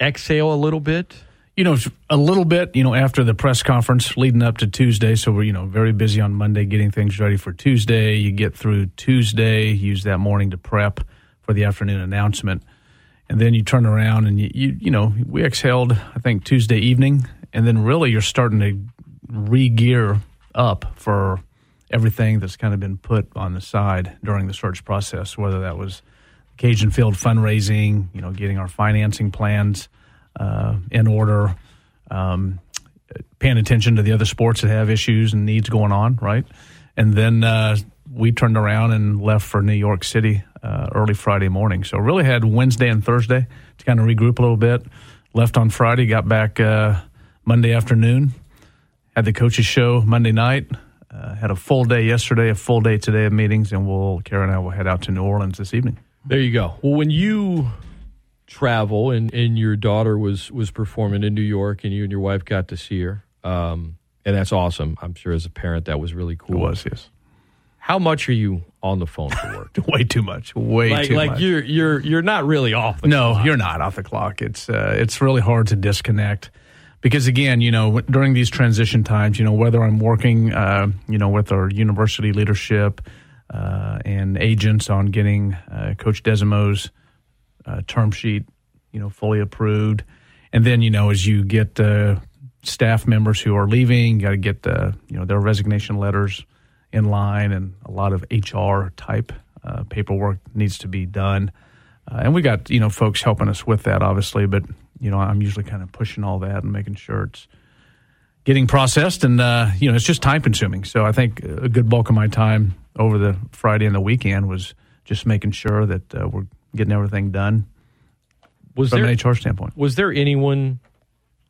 [SPEAKER 1] exhale a little bit?
[SPEAKER 17] you know, a little bit, you know, after the press conference leading up to Tuesday. So we're, you know, very busy on Monday getting things ready for Tuesday. You get through Tuesday, use that morning to prep for the afternoon announcement. And then you turn around and you, you, you know, we exhaled, I think, Tuesday evening. And then really you're starting to re gear up for everything that's kind of been put on the side during the search process, whether that was Cajun Field fundraising, you know, getting our financing plans uh, in order, um, paying attention to the other sports that have issues and needs going on, right? And then uh, we turned around and left for New York City uh, early Friday morning. So really had Wednesday and Thursday to kind of regroup a little bit. Left on Friday, got back uh, Monday afternoon, had the coaches show Monday night. Uh, had a full day yesterday, a full day today of meetings, and we'll Karen and I will head out to New Orleans this evening.
[SPEAKER 1] There you go. Well, when you travel and, and your daughter was was performing in New York and you and your wife got to see her, um, and that's awesome. I'm sure as a parent that was really cool.
[SPEAKER 17] It was, yes.
[SPEAKER 1] How much are you on the phone for work?
[SPEAKER 17] Way too much. Way
[SPEAKER 1] like,
[SPEAKER 17] too
[SPEAKER 1] like
[SPEAKER 17] much.
[SPEAKER 1] Like you're you're you're not really off. The clock.
[SPEAKER 17] no, you're not off the clock. It's uh, it's really hard to disconnect because again, you know, during these transition times, you know, whether I'm working, uh, you know, with our university leadership, uh, and agents on getting uh, Coach Desormeaux's uh, term sheet, you know, fully approved. And then, you know, as you get uh, staff members who are leaving, you got to get the, you know, their resignation letters in line, and a lot of HR type uh, paperwork needs to be done. Uh, and we got, you know, folks helping us with that, obviously, but, you know, I'm usually kind of pushing all that and making sure it's getting processed. And, uh, you know, it's just time consuming. So I think a good bulk of my time over the Friday and the weekend was just making sure that uh, we're getting everything done
[SPEAKER 1] Was
[SPEAKER 17] from
[SPEAKER 1] there
[SPEAKER 17] an HR standpoint.
[SPEAKER 1] Was there anyone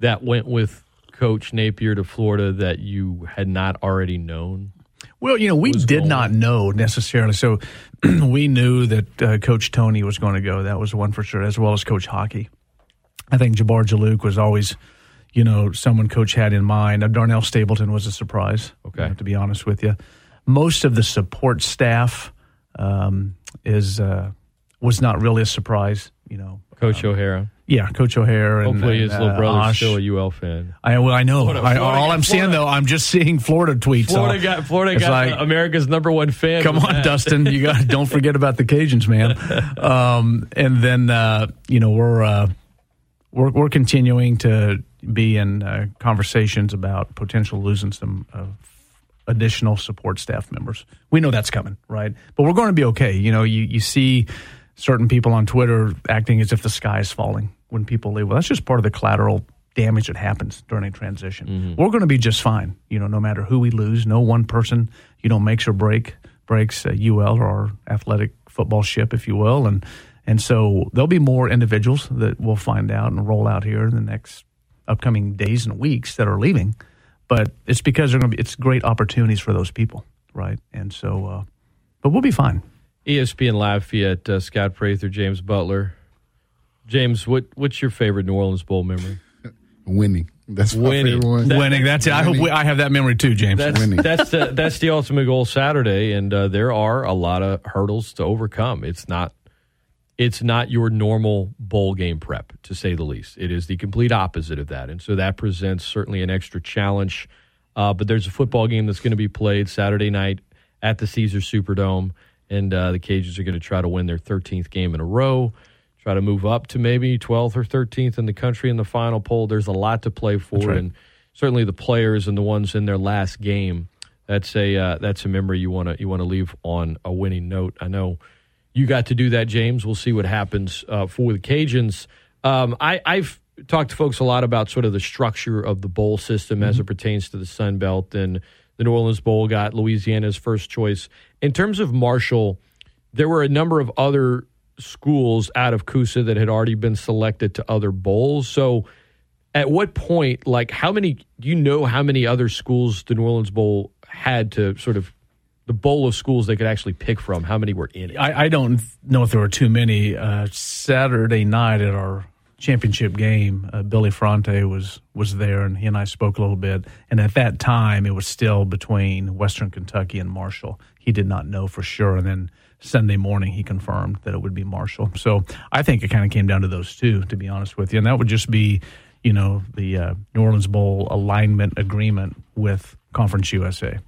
[SPEAKER 1] that went with Coach Napier to Florida that you had not already known?
[SPEAKER 17] Well, you know, we did not know necessarily. So we knew that uh, Coach Tony was going to go. That was one for sure, as well as Coach Hockey. I think Jabbar Juluke was always, you know, someone Coach had in mind. Uh, Darnell Stapleton was a surprise. Okay, to be honest with you, most of the support staff um, is uh, was not really a surprise. You know,
[SPEAKER 1] Coach O'Hara.
[SPEAKER 17] Yeah, Coach O'Hare. And,
[SPEAKER 1] Hopefully, his
[SPEAKER 17] and,
[SPEAKER 1] little
[SPEAKER 17] uh,
[SPEAKER 1] brother's
[SPEAKER 17] Osh.
[SPEAKER 1] still a UL fan.
[SPEAKER 17] I well, I know.
[SPEAKER 1] Florida-
[SPEAKER 17] I,
[SPEAKER 1] Florida
[SPEAKER 17] all I'm seeing though, I'm just seeing Florida tweets.
[SPEAKER 1] Florida
[SPEAKER 17] so
[SPEAKER 1] got Florida got
[SPEAKER 17] like,
[SPEAKER 1] America's number one fan.
[SPEAKER 17] Come on,
[SPEAKER 1] that.
[SPEAKER 17] Dustin. You got don't forget about the Cajuns, man. Um, and then uh, you know we're uh, we're we're continuing to be in uh, conversations about potential losing some uh, additional support staff members. We know that's coming, right? But we're going to be okay. You know, you you see certain people on Twitter acting as if the sky is falling when people leave. Well, that's just part of the collateral damage that happens during a transition. We're going to be just fine. You know, no matter who we lose, no one person, you know, makes or break breaks uh, UL or our athletic football ship, if you will, and and so there'll be more individuals that we'll find out and roll out here in the next upcoming days and weeks that are leaving. But it's because they're going to be. It's great opportunities for those people, right? And so, uh, but we'll be fine.
[SPEAKER 1] ESPN Lafayette, uh, Scott Prather, James Butler. James, what what's your favorite New Orleans Bowl memory?
[SPEAKER 2] Winning. That's my
[SPEAKER 1] Winning.
[SPEAKER 2] favorite one.
[SPEAKER 1] That-
[SPEAKER 17] Winning. That's it. I hope we, I have that memory too, James.
[SPEAKER 1] That's that's the that's the ultimate goal Saturday, and uh, there are a lot of hurdles to overcome. It's not it's not your normal bowl game prep, to say the least. It is the complete opposite of that, and so that presents certainly an extra challenge. Uh, but there's a football game that's going to be played Saturday night at the Caesar Superdome, and uh, the Cajuns are going to try to win their 13th game in a row. Try to move up to maybe 12th or 13th in the country in the final poll. There's a lot to play for,
[SPEAKER 17] right.
[SPEAKER 1] and certainly the players and the ones in their last game. That's a uh, that's a memory you want to you want to leave on a winning note. I know you got to do that, James. We'll see what happens uh, for the Cajuns. Um, I, I've talked to folks a lot about sort of the structure of the bowl system as it pertains to the Sun Belt, and the New Orleans Bowl got Louisiana's first choice. In terms of Marshall, there were a number of other schools out of Coosa that had already been selected to other bowls. So, at what point, like, how many do you know how many other schools the New Orleans Bowl had to sort of the bowl of schools they could actually pick from? How many were in it?
[SPEAKER 17] I, I don't know if there were too many. Uh, Saturday night at our championship game, uh, Billy Ferrante was was there, and he and I spoke a little bit. And at that time, it was still between Western Kentucky and Marshall. He did not know for sure, and then Sunday morning he confirmed that it would be Marshall. So I think it kind of came down to those two, to be honest with you, and that would just be, you know, the uh, New Orleans Bowl alignment agreement with Conference USA.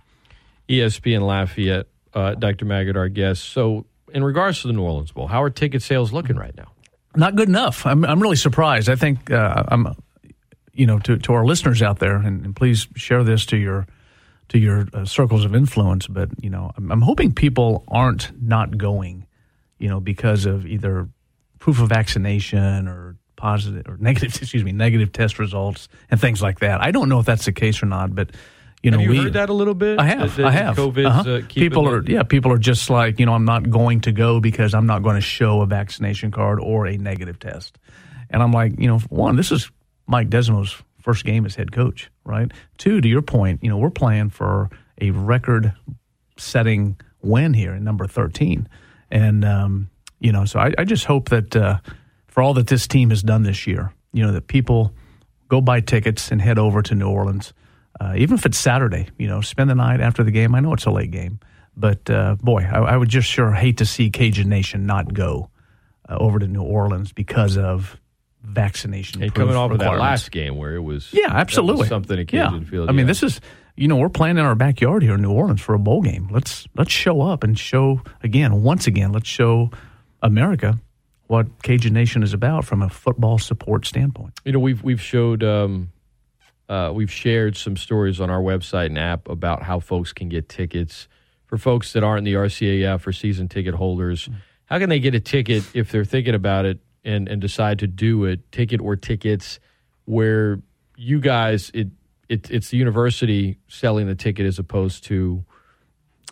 [SPEAKER 1] ESPN Lafayette, uh, Dr. Maggard, our guest. So, in regards to the New Orleans Bowl, how are ticket sales looking right now?
[SPEAKER 17] Not good enough. I'm I'm really surprised. I think uh, I'm, you know, to to our listeners out there, and, and please share this to your to your uh, circles of influence. But you know, I'm, I'm hoping people aren't not going, you know, because of either proof of vaccination or positive or negative, excuse me, negative test results and things like that. I don't know if that's the case or not, but. You know,
[SPEAKER 1] have you
[SPEAKER 17] we,
[SPEAKER 1] heard that a little bit?
[SPEAKER 17] I have.
[SPEAKER 1] That-
[SPEAKER 17] I have.
[SPEAKER 1] COVID's,
[SPEAKER 17] Uh-huh.
[SPEAKER 1] uh,
[SPEAKER 17] people are yeah. People are just like you know. I'm not going to go because I'm not going to show a vaccination card or a negative test. And I'm like, you know, one, this is Mike Desormeaux's first game as head coach, right? Two, to your point, you know, we're playing for a record-setting win here in number 13, and um, you know, so I, I just hope that uh, for all that this team has done this year, you know, that people go buy tickets and head over to New Orleans uh, even if it's Saturday, you know, spend the night after the game. I know it's a late game, but uh, boy, I, I would just sure hate to see Cajun Nation not go uh, over to New Orleans because of vaccination.
[SPEAKER 1] Hey, coming off of that last game where it was
[SPEAKER 17] Yeah,
[SPEAKER 1] that was
[SPEAKER 17] absolutely.
[SPEAKER 1] something at
[SPEAKER 17] yeah.
[SPEAKER 1] Cajun Field.
[SPEAKER 17] I mean, this is you know, we're playing in our backyard here in New Orleans for a bowl game. Let's let's show up and show again, once again, let's show America what Cajun Nation is about from a football support standpoint.
[SPEAKER 1] You know, we've we've showed um, uh, we've shared some stories on our website and app about how folks can get tickets for folks that aren't in the RCAF or season ticket holders. How can they get a ticket if they're thinking about it and and decide to do it? Ticket or tickets where you guys it, it it's the university selling the ticket as opposed to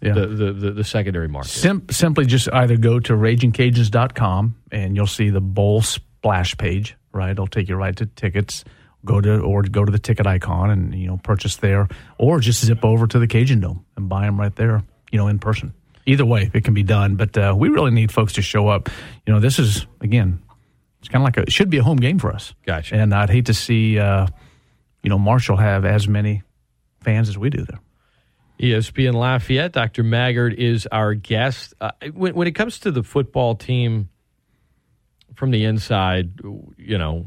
[SPEAKER 17] Yeah.
[SPEAKER 1] the, the, the secondary market.
[SPEAKER 17] Sim- simply just either go to ragincajuns.com and you'll see the bowl splash page, right? It'll take you right to tickets. Go to or go to the ticket icon and you know purchase there, or just zip over to the Cajun Dome and buy them right there, you know, in person. Either way, it can be done. But uh, we really need folks to show up. You know, this is again, it's kind of like a it should be a home game for us.
[SPEAKER 1] Gotcha.
[SPEAKER 17] And I'd hate to see, uh, you know, Marshall have as many fans as we do there.
[SPEAKER 1] ESPN Lafayette. Dr. Maggard is our guest. Uh, when, when it comes to the football team from the inside, you know,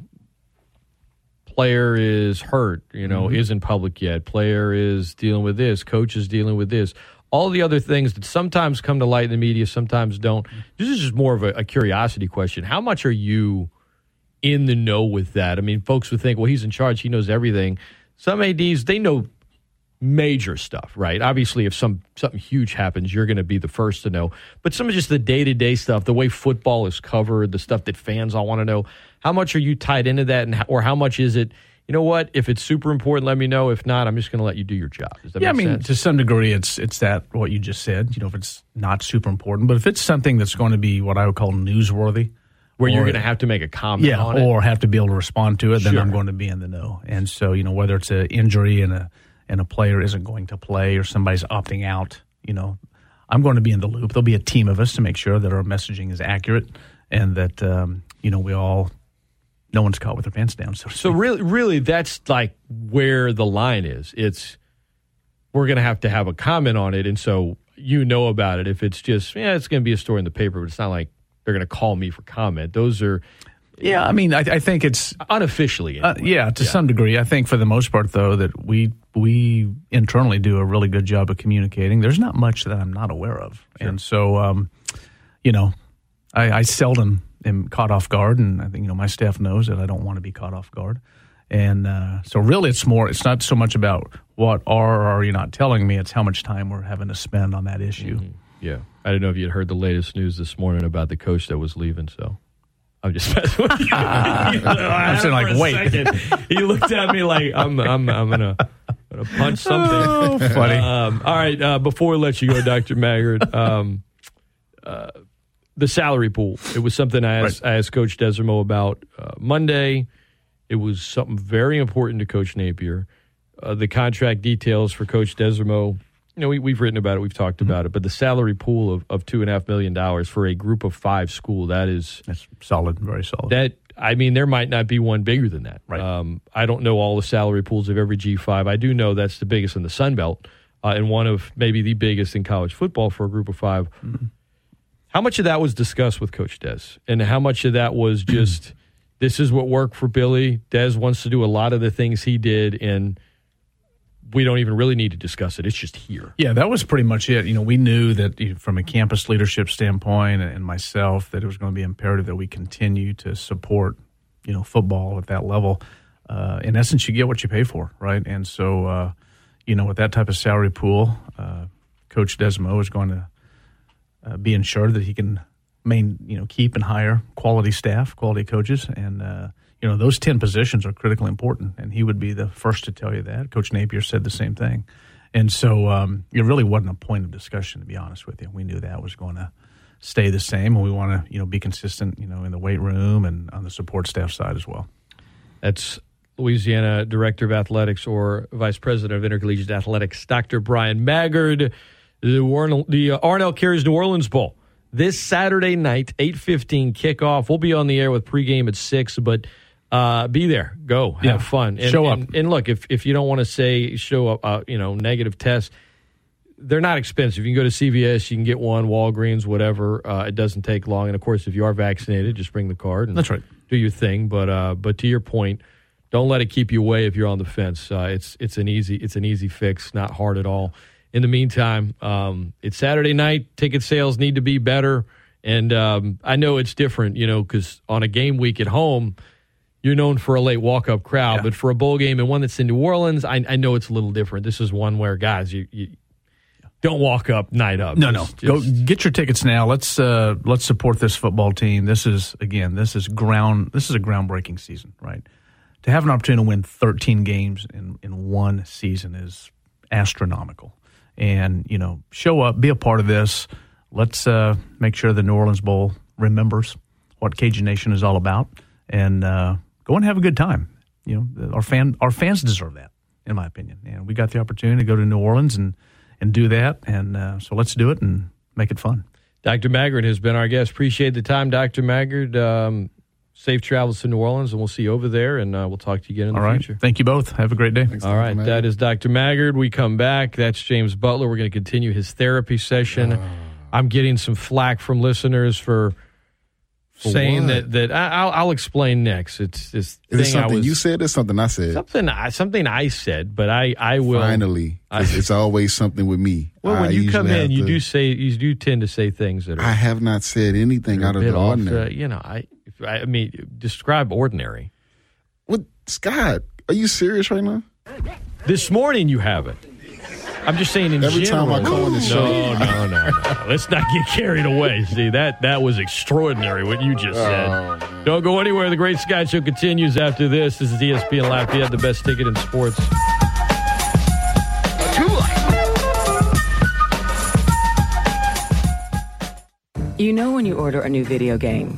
[SPEAKER 1] player is hurt, you know,
[SPEAKER 17] Mhm.
[SPEAKER 1] isn't public yet. Player is dealing with this. Coach is dealing with this. All the other things that sometimes come to light in the media, sometimes don't. This is just more of a, a curiosity question. How much are you in the know with that? I mean, folks would think, well, he's in charge, he knows everything. Some ads they know major stuff, right? Obviously, if some something huge happens, you're going to be the first to know. But some of just the day to day stuff, the way football is covered, the stuff that fans all want to know. How much are you tied into that, and how, or how much is it? You know what? If it's super important, let me know. If not, I'm just going to let you do your job. Does that
[SPEAKER 17] yeah, I mean,
[SPEAKER 1] sense?
[SPEAKER 17] to some degree, it's it's that what you just said. You know, if it's not super important, but if it's something that's going to be what I would call newsworthy,
[SPEAKER 1] Where you're going to have to make a comment
[SPEAKER 17] yeah,
[SPEAKER 1] on it.
[SPEAKER 17] or have to be able to respond to it, then
[SPEAKER 1] Sure.
[SPEAKER 17] I'm going to be in the know. And so, you know, whether it's an injury and a and a player isn't going to play or somebody's opting out, you know, I'm going to be in the loop. There'll be a team of us to make sure that our messaging is accurate and that um, you know we all no one's caught with their pants down. So,
[SPEAKER 1] So really, really, that's like where the line is. It's we're going to have to have a comment on it, and so you know about it. If it's just yeah, it's going to be a story in the paper, but it's not like they're going to call me for comment. Those are
[SPEAKER 17] yeah, I mean, I, I think it's
[SPEAKER 1] unofficially.
[SPEAKER 17] Uh, yeah, to some degree. I think for the most part, though, that we we internally do a really good job of communicating. There's not much that I'm not aware of, and so um, you know, I, I seldom am caught off guard, and I think you know my staff knows that I don't want to be caught off guard. And uh, so, really, it's more. It's not so much about what are or are you not telling me. It's how much time we're having to spend on that issue.
[SPEAKER 1] Yeah, I don't know if you had heard the latest news this morning about the coach that was leaving. So I'm just messing with you.
[SPEAKER 17] I'm saying, like, wait.
[SPEAKER 1] He looked at me like I'm. I'm. I'm gonna. gonna punch something.
[SPEAKER 17] Oh, funny.
[SPEAKER 1] Um, all right. Uh, before we let you go, Doctor Maggard, um, uh, the salary pool. It was something I asked, I asked Coach Desormeaux about uh, Monday. It was something very important to Coach Napier. Uh, the contract details for Coach Desormeaux. You know, we, we've written about it, we've talked
[SPEAKER 17] Mm-hmm.
[SPEAKER 1] about it, but the salary pool of, of two and a half million dollars for a group of five school that is
[SPEAKER 17] that's solid, very solid.
[SPEAKER 1] That I mean, there might not be one bigger than that. Right. Um, I don't know all the salary pools of every G five. I do know that's the biggest in the Sun Belt, uh, and one of maybe the biggest in college football for a group of 5 How much of that was discussed with Coach Des, and how much of that was just this is what worked for Billy? Des wants to do a lot of the things he did, and we don't even really need to discuss it. It's just here.
[SPEAKER 17] Yeah, that was pretty much it. You know, we knew that you know, from a campus leadership standpoint and myself that it was going to be imperative that we continue to support, you know, football at that level. Uh, in essence, you get what you pay for, right? And so, uh, you know, with that type of salary pool, uh, Coach Desormeaux is going to uh, be ensured that he can main, you know, keep and hire quality staff, quality coaches, and uh, you know those ten positions are critically important. And he would be the first to tell you that. Coach Napier said the same thing, and so um, it really wasn't a point of discussion, to be honest with you. We knew that was going to stay the same, and we want to, you know, be consistent, you know, in the weight room and on the support staff side as well.
[SPEAKER 1] That's Louisiana Director of Athletics or Vice President of Intercollegiate Athletics, Dr. Bryan Maggard. The, Warren, the uh, R+L Carriers New Orleans Bowl this Saturday night, eight fifteen kickoff. We'll be on the air with pregame at six, but uh, be there, go, have
[SPEAKER 17] Yeah.
[SPEAKER 1] fun, and,
[SPEAKER 17] Show up.
[SPEAKER 1] And, and look, if if you don't want to say show up, uh, you know, negative test. They're not expensive. You can go to CVS, you can get one, Walgreens, whatever. Uh, it doesn't take long. And of course, if you are vaccinated, just bring the card. And
[SPEAKER 17] That's right.
[SPEAKER 1] Do your thing. But uh, but to your point, Don't let it keep you away if you're on the fence. Uh, it's it's an easy it's an easy fix, not hard at all. In the meantime, um, it's Saturday night. Ticket sales need to be better, and um, I know it's different, you know, because on a game week at home, you're known for a late walk up crowd, but for a bowl game and one that's in New Orleans, I, I know it's a little different. This is one where guys, you, you don't walk up night up.
[SPEAKER 17] No, no.
[SPEAKER 1] just-
[SPEAKER 17] Go get your tickets now. Let's uh, let's support this football team. This is again, this is ground. This is a groundbreaking season, right? To have an opportunity to win 13 games in in one season is astronomical. And you know, show up, be a part of this. Let's uh, make sure the New Orleans Bowl remembers what Cajun Nation is all about, and uh, go and have a good time. You know, our fan our fans deserve that, in my opinion. And we got the opportunity to go to New Orleans and and do that. And uh, so let's do it and make it fun.
[SPEAKER 1] Dr. Maggard has been our guest. Appreciate the time, Dr. Maggard. Um, safe travels to New Orleans, and we'll see you over there, and uh, we'll talk to you again in
[SPEAKER 17] All
[SPEAKER 1] the
[SPEAKER 17] right.
[SPEAKER 1] future.
[SPEAKER 17] Thank you both. Have a great day.
[SPEAKER 1] All right, that is Dr. Maggard. We come back. That's James Butler. We're going to continue his therapy session. I'm getting some flack from listeners for,
[SPEAKER 2] For
[SPEAKER 1] saying
[SPEAKER 2] what?
[SPEAKER 1] that that I, I'll, I'll explain next. It's this
[SPEAKER 2] Is it
[SPEAKER 1] thing I
[SPEAKER 2] something
[SPEAKER 1] was
[SPEAKER 2] you said or something I said?
[SPEAKER 1] something I, something I said, but I I will
[SPEAKER 2] Finally, 'cause it's always something with me.
[SPEAKER 1] Well, when
[SPEAKER 2] I
[SPEAKER 1] you come in,
[SPEAKER 2] have
[SPEAKER 1] you
[SPEAKER 2] to-
[SPEAKER 1] do say you do tend to say things that are
[SPEAKER 2] I have not said anything out of the
[SPEAKER 1] off,
[SPEAKER 2] ordinary.
[SPEAKER 1] uh, you know, I if- I mean, describe ordinary.
[SPEAKER 2] What, Scott? Are you serious right now?
[SPEAKER 1] This morning you haven't. I'm just saying in
[SPEAKER 2] Every time
[SPEAKER 1] general.
[SPEAKER 2] I call on the
[SPEAKER 1] no,
[SPEAKER 2] show-
[SPEAKER 1] no, no, no. Let's not get carried away. See that that was extraordinary what you just said.
[SPEAKER 2] Oh,
[SPEAKER 1] Don't go anywhere. The Great Scott Show continues after this. This is ESPN Lafayette, the best ticket in sports.
[SPEAKER 18] You know when you order a new video game,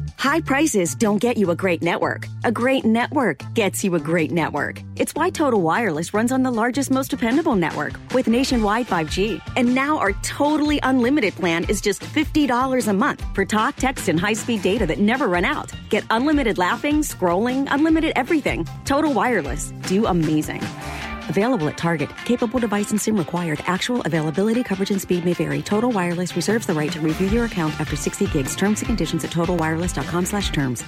[SPEAKER 19] High prices don't get you a great network. A great network gets you a great network. It's why Total Wireless runs on the largest, most dependable network with nationwide 5G. And now our totally unlimited plan is just $50 a month for talk, text, and high speed data that never run out. Get unlimited laughing, scrolling, unlimited everything. Total Wireless. Do amazing. Available at Target. Capable device and SIM required. Actual availability, coverage, and speed may vary. Total Wireless reserves the right to review your account after 60 gigs. Terms and conditions at totalwireless.com slash terms.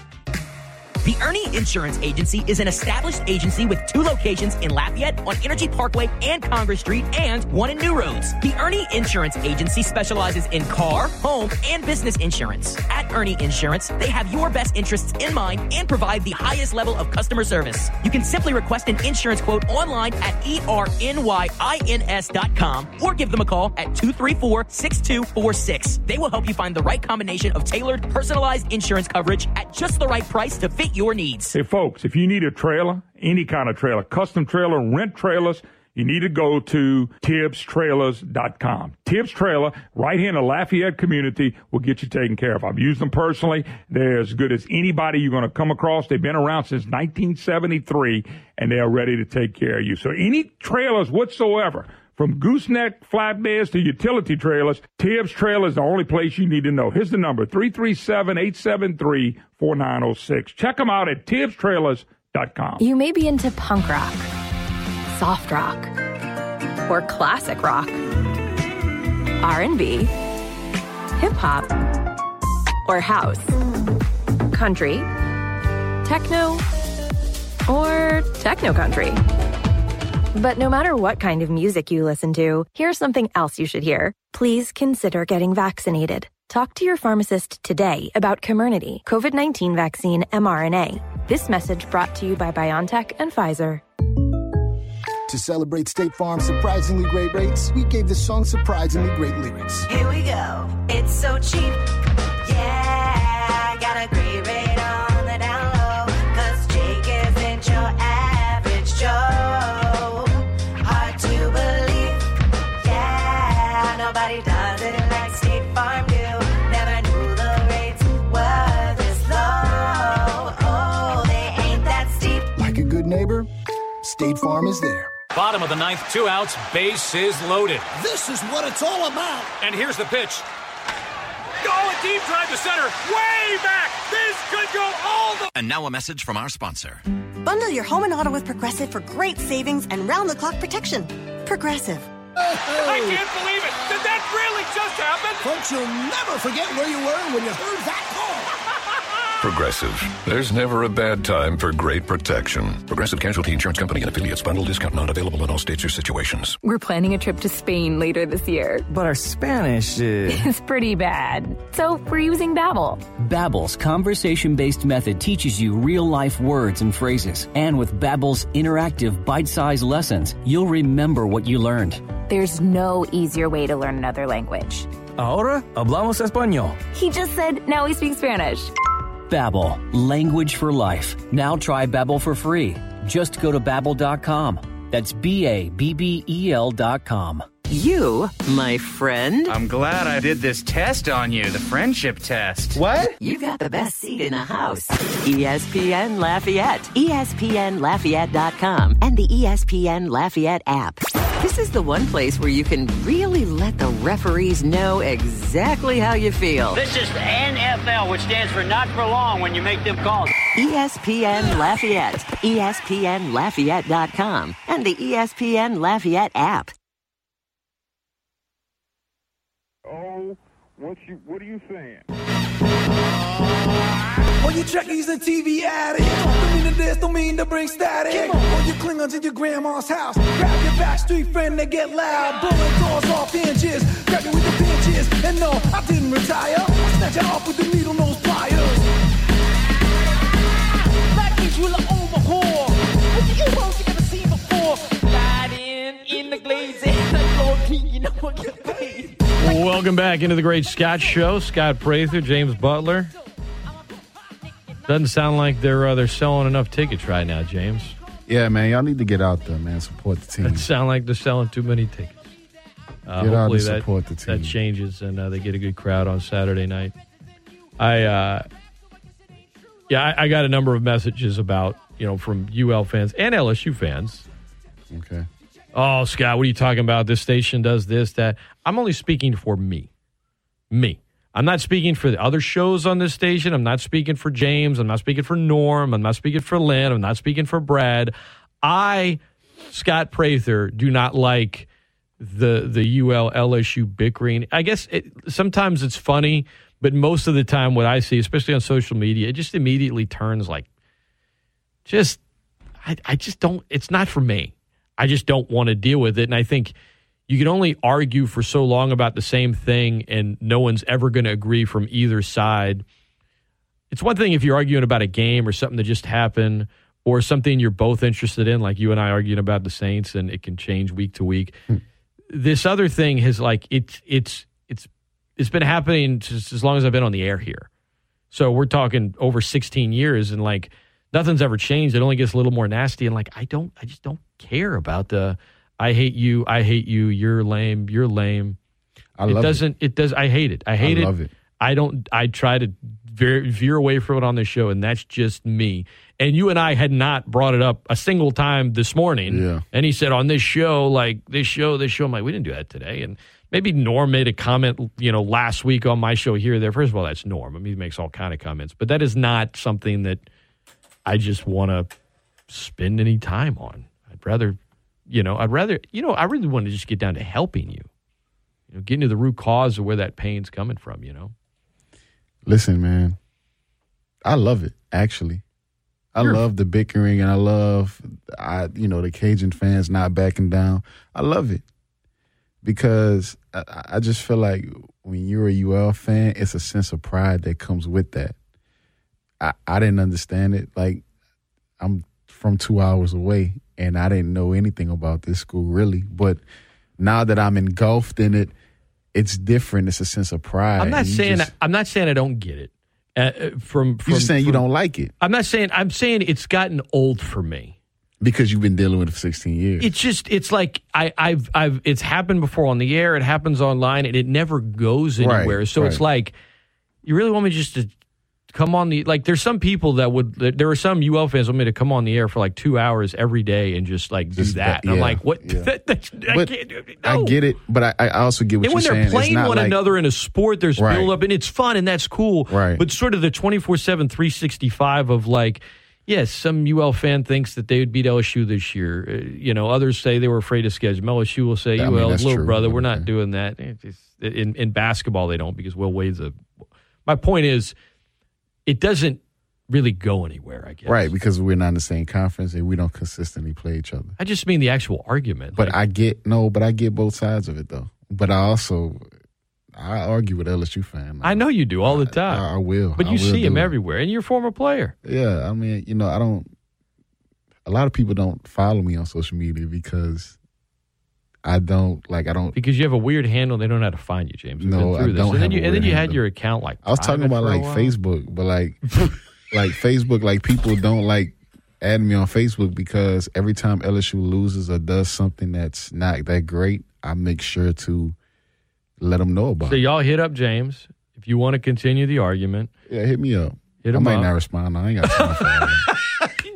[SPEAKER 20] The Ernie Insurance Agency is an established agency with two locations in Lafayette on Energy Parkway and Congress Street and one in New Roads. The Ernie Insurance Agency specializes in car, home, and business insurance. At Ernie Insurance, they have your best interests in mind and provide the highest level of customer service. You can simply request an insurance quote online at ernieins.com or give them a call at 234-6246. They will help you find the right combination of tailored, personalized insurance coverage at just the right price to fit your needs.
[SPEAKER 21] Hey, folks, if you need a trailer, any kind of trailer, custom trailer, rent trailers, you need to go to TibbsTrailers.com. Tibbs Trailer, right here in the Lafayette community, will get you taken care of. I've used them personally. They're as good as anybody you're going to come across. They've been around since 1973, and they are ready to take care of you. So any trailers whatsoever, from gooseneck flatbeds to utility trailers, Tibbs Trailer is the only place you need to know. Here's the number, 337-873-4906. Check them out at TibbsTrailers.com.
[SPEAKER 22] You may be into punk rock, soft rock, or classic rock, R&B, hip hop, or house, country, techno, or techno country. But no matter what kind of music you listen to, here's something else you should hear. Please consider getting vaccinated. Talk to your pharmacist today about Comirnaty, COVID-19 vaccine mRNA. This message brought to you by BioNTech and Pfizer.
[SPEAKER 23] To celebrate State Farm's surprisingly great rates, we gave the song surprisingly great lyrics.
[SPEAKER 24] Here we go. It's so cheap. State Farm
[SPEAKER 23] is there.
[SPEAKER 15] Bottom of the ninth, two outs, base is loaded.
[SPEAKER 14] This is what it's all about.
[SPEAKER 15] And here's the pitch. Oh, a deep drive to center, way back. This could go all the.
[SPEAKER 25] And now a message from our sponsor.
[SPEAKER 26] Bundle your home and auto with Progressive for great savings and round the clock protection. Progressive.
[SPEAKER 15] I can't believe it. Did that really just happen?
[SPEAKER 14] Folks, you'll never forget where you were when you heard that call.
[SPEAKER 27] Progressive. There's never a bad time for great protection. Progressive Casualty Insurance Company and affiliates. Bundle discount not available in all states or situations.
[SPEAKER 28] We're planning a trip to Spain later this year.
[SPEAKER 29] But our Spanish is
[SPEAKER 28] It's pretty bad. So we're using Babbel.
[SPEAKER 30] Babbel's conversation-based method teaches you real-life words and phrases. And with Babbel's interactive bite-sized lessons, you'll remember what you learned.
[SPEAKER 28] There's no easier way to learn another language.
[SPEAKER 29] Ahora hablamos español.
[SPEAKER 28] He just said now he speaks Spanish.
[SPEAKER 30] Babbel, language for life. Now try Babbel for free. Just go to babbel.com. That's B A B B E L dot com.
[SPEAKER 5] You, my friend.
[SPEAKER 31] I'm glad I did this test on you, the friendship test.
[SPEAKER 5] What? You got the best seat in the house. ESPN Lafayette. ESPNLafayette.com and the ESPN Lafayette app. This is the one place where you can really let the referees know exactly how you feel.
[SPEAKER 32] This is NFL, which stands for not for long when you make them calls.
[SPEAKER 5] ESPN Lafayette. ESPNLafayette.com and the ESPN Lafayette app.
[SPEAKER 21] Oh, what you what are you saying?
[SPEAKER 33] All you trekkies and TV addicts Don't mean to this, don't mean to bring static All you Klingons in your grandma's house Grab your backstreet friend, they get loud Blowing doors off hinges Grab you with the pinches And no, I didn't retire I snatch you off with the needle nose pliers
[SPEAKER 32] That means you'll overhaul. What the Euros you never seen before? Riding in the glaze and the Lord King, you know what get paid.
[SPEAKER 1] Welcome back into the Great Scott Show. Scott Prather, James Butler. Doesn't sound like they're uh, they're selling enough tickets right now, James.
[SPEAKER 2] Yeah, man, y'all need to get out there, man. Support the team.
[SPEAKER 1] Doesn't sound like they're selling too many tickets. Uh,
[SPEAKER 2] Get out and
[SPEAKER 1] that,
[SPEAKER 2] support the team.
[SPEAKER 1] that changes and uh, they get a good crowd on Saturday night. I uh, yeah, I, I got a number of messages about you know from UL fans and LSU fans.
[SPEAKER 2] Okay.
[SPEAKER 1] Oh, Scott, what are you talking about? This station does this, that. I'm only speaking for me. Me. I'm not speaking for the other shows on this station. I'm not speaking for James. I'm not speaking for Norm. I'm not speaking for Lynn. I'm not speaking for Brad. I, Scott Prather, do not like the the UL LSU bickering. I guess it, sometimes it's funny, but most of the time, what I see, especially on social media, it just immediately turns like just I, I just don't it's not for me i just don't want to deal with it and i think you can only argue for so long about the same thing and no one's ever going to agree from either side it's one thing if you're arguing about a game or something that just happened or something you're both interested in like you and i arguing about the saints and it can change week to week hmm. this other thing has like it's it's it's it's been happening just as long as i've been on the air here so we're talking over 16 years and like nothing's ever changed. It only gets a little more nasty. And like, I don't, I just don't care about the, I hate you, I hate you, you're lame, you're lame.
[SPEAKER 2] I
[SPEAKER 1] it
[SPEAKER 2] love it.
[SPEAKER 1] doesn't, it. does, I hate it. I hate it.
[SPEAKER 2] love it.
[SPEAKER 1] I don't, I try to veer, veer away from it on the show, and that's just me. And you and I had not brought it up a single time this morning.
[SPEAKER 2] Yeah.
[SPEAKER 1] And he said on this show, like this show, this show, I'm like, we didn't do that today. And maybe Norm made a comment, you know, last week on my show here or there. First of all, that's Norm. I mean, he makes all kind of comments, but that is not something that I just want to spend any time on. I'd rather, you know, I'd rather, you know, I really want to just get down to helping you, you know, getting to the root cause of where that pain's coming from, you know.
[SPEAKER 2] Listen, man, I love it. Actually, I love the bickering, and I love, I you know, the Cajun fans not backing down. I love it because I, I just feel like when you're a UL fan, it's a sense of pride that comes with that. I, I didn't understand it. Like I'm from two hours away, and I didn't know anything about this school really. But now that I'm engulfed in it, it's different. It's a sense of pride.
[SPEAKER 1] I'm not saying
[SPEAKER 2] just-
[SPEAKER 1] I'm not saying I don't get it. Uh, from, from
[SPEAKER 2] You're just saying you don't like it
[SPEAKER 1] I'm not saying I'm saying it's gotten old for me.
[SPEAKER 2] because you've been dealing with it for 16 years.
[SPEAKER 1] It's just it's like I, I've I've it's happened before on the air. It happens online, and it never goes
[SPEAKER 2] Right,
[SPEAKER 1] anywhere. so it's like you really want me just to come on the like. There's some people that would. There are some UL fans want me to come on the air for like two hours every day and just like do
[SPEAKER 2] Just
[SPEAKER 1] that.
[SPEAKER 2] that-
[SPEAKER 1] And I'm like, what?
[SPEAKER 2] yeah.
[SPEAKER 1] That- that- I
[SPEAKER 2] But
[SPEAKER 1] can't do it.
[SPEAKER 2] I get it, but I, I also get what
[SPEAKER 1] and
[SPEAKER 2] you're
[SPEAKER 1] when
[SPEAKER 2] saying.
[SPEAKER 1] they're playing one
[SPEAKER 2] like-
[SPEAKER 1] another in a sport, there's
[SPEAKER 2] Right.
[SPEAKER 1] build up, and it's fun, and that's cool.
[SPEAKER 2] Right.
[SPEAKER 1] But sort of the 24 7, 365 of like, yes, some UL fan thinks that they would beat LSU this year. Uh, you know, others say they were afraid of schedule. LSU will say,
[SPEAKER 2] I
[SPEAKER 1] UL,
[SPEAKER 2] that's
[SPEAKER 1] little
[SPEAKER 2] true,
[SPEAKER 1] brother, we're not doing that. It just- In, in basketball, they don't because Will Wade's a. My point is, it doesn't really go anywhere, I guess.
[SPEAKER 2] Right, because we're not in the same conference and we don't consistently play each other.
[SPEAKER 1] I just mean the actual argument.
[SPEAKER 2] But
[SPEAKER 1] Like,
[SPEAKER 2] I get no, but I get both sides of it though. But I also I argue with LSU fan.
[SPEAKER 1] I know you do all the time.
[SPEAKER 2] I, I will.
[SPEAKER 1] but you
[SPEAKER 2] will
[SPEAKER 1] see him
[SPEAKER 2] it.
[SPEAKER 1] everywhere, and you're a former player.
[SPEAKER 2] Yeah, I mean, you know, I don't. A lot of people don't follow me on social media because I don't like. I don't.
[SPEAKER 1] Because you have a weird handle, they don't know how to find you, James. We've
[SPEAKER 2] No, I
[SPEAKER 1] this.
[SPEAKER 2] don't
[SPEAKER 1] and then you and then you had your account like
[SPEAKER 2] I was talking about like. Facebook, but like, like Facebook, like people don't like add me on Facebook because every time LSU loses or does something that's not that great, I make sure to let them know about
[SPEAKER 1] So
[SPEAKER 2] it.
[SPEAKER 1] y'all hit up James if you want to continue the argument.
[SPEAKER 2] Yeah, hit me up.
[SPEAKER 1] Hit
[SPEAKER 2] I might
[SPEAKER 1] up.
[SPEAKER 2] not respond. I ain't got time for that.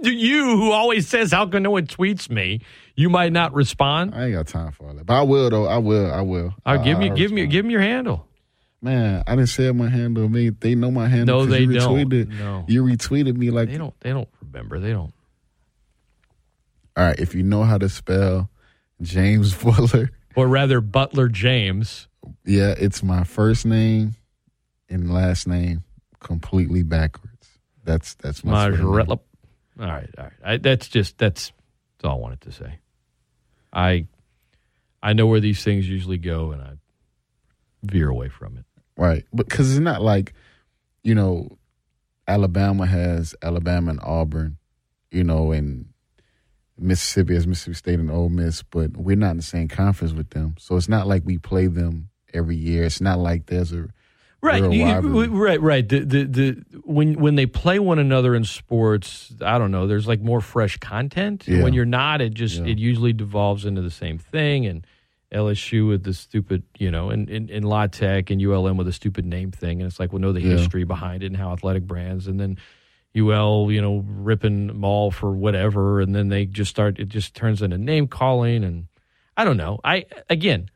[SPEAKER 1] You who always says how come no one tweets me, you might not respond.
[SPEAKER 2] I ain't got time for all that. But I will though. I will. I will.
[SPEAKER 1] Uh, I'll give me
[SPEAKER 2] I'll
[SPEAKER 1] give me give me your handle.
[SPEAKER 2] Man, I didn't say my handle. Me, they know my handle.
[SPEAKER 1] No, they
[SPEAKER 2] you
[SPEAKER 1] don't.
[SPEAKER 2] retweeted,
[SPEAKER 1] No.
[SPEAKER 2] You retweeted me like.
[SPEAKER 1] They don't they don't remember. They don't.
[SPEAKER 2] All right, if you know how to spell James Fuller,
[SPEAKER 1] Or rather Butler James.
[SPEAKER 2] yeah, it's my first name and last name completely backwards. That's that's my Twitter name.
[SPEAKER 1] Majerello. All right, all right. I, that's just that's that's all I wanted to say. I I know where these things usually go, and I veer away from it.
[SPEAKER 2] Right. Because it's not like, you know, Alabama has Alabama and Auburn, you know, and Mississippi has Mississippi State and Ole Miss, but we're not in the same conference with them. So it's not like we play them every year. It's not like there's a
[SPEAKER 1] Right, you- right, right. The, the the when when they play one another in sports, I don't know. There's like more fresh content.
[SPEAKER 2] Yeah.
[SPEAKER 1] When you're not, it just it usually devolves into the same thing. And LSU with the stupid, you know, and in, in La Tech and ULM with a stupid name thing, and it's like, well, know the
[SPEAKER 2] Yeah.
[SPEAKER 1] history behind it and how athletic brands, and then UL, you know, ripping them all for whatever, and then they just start. It just turns into name calling, and I don't know. I again,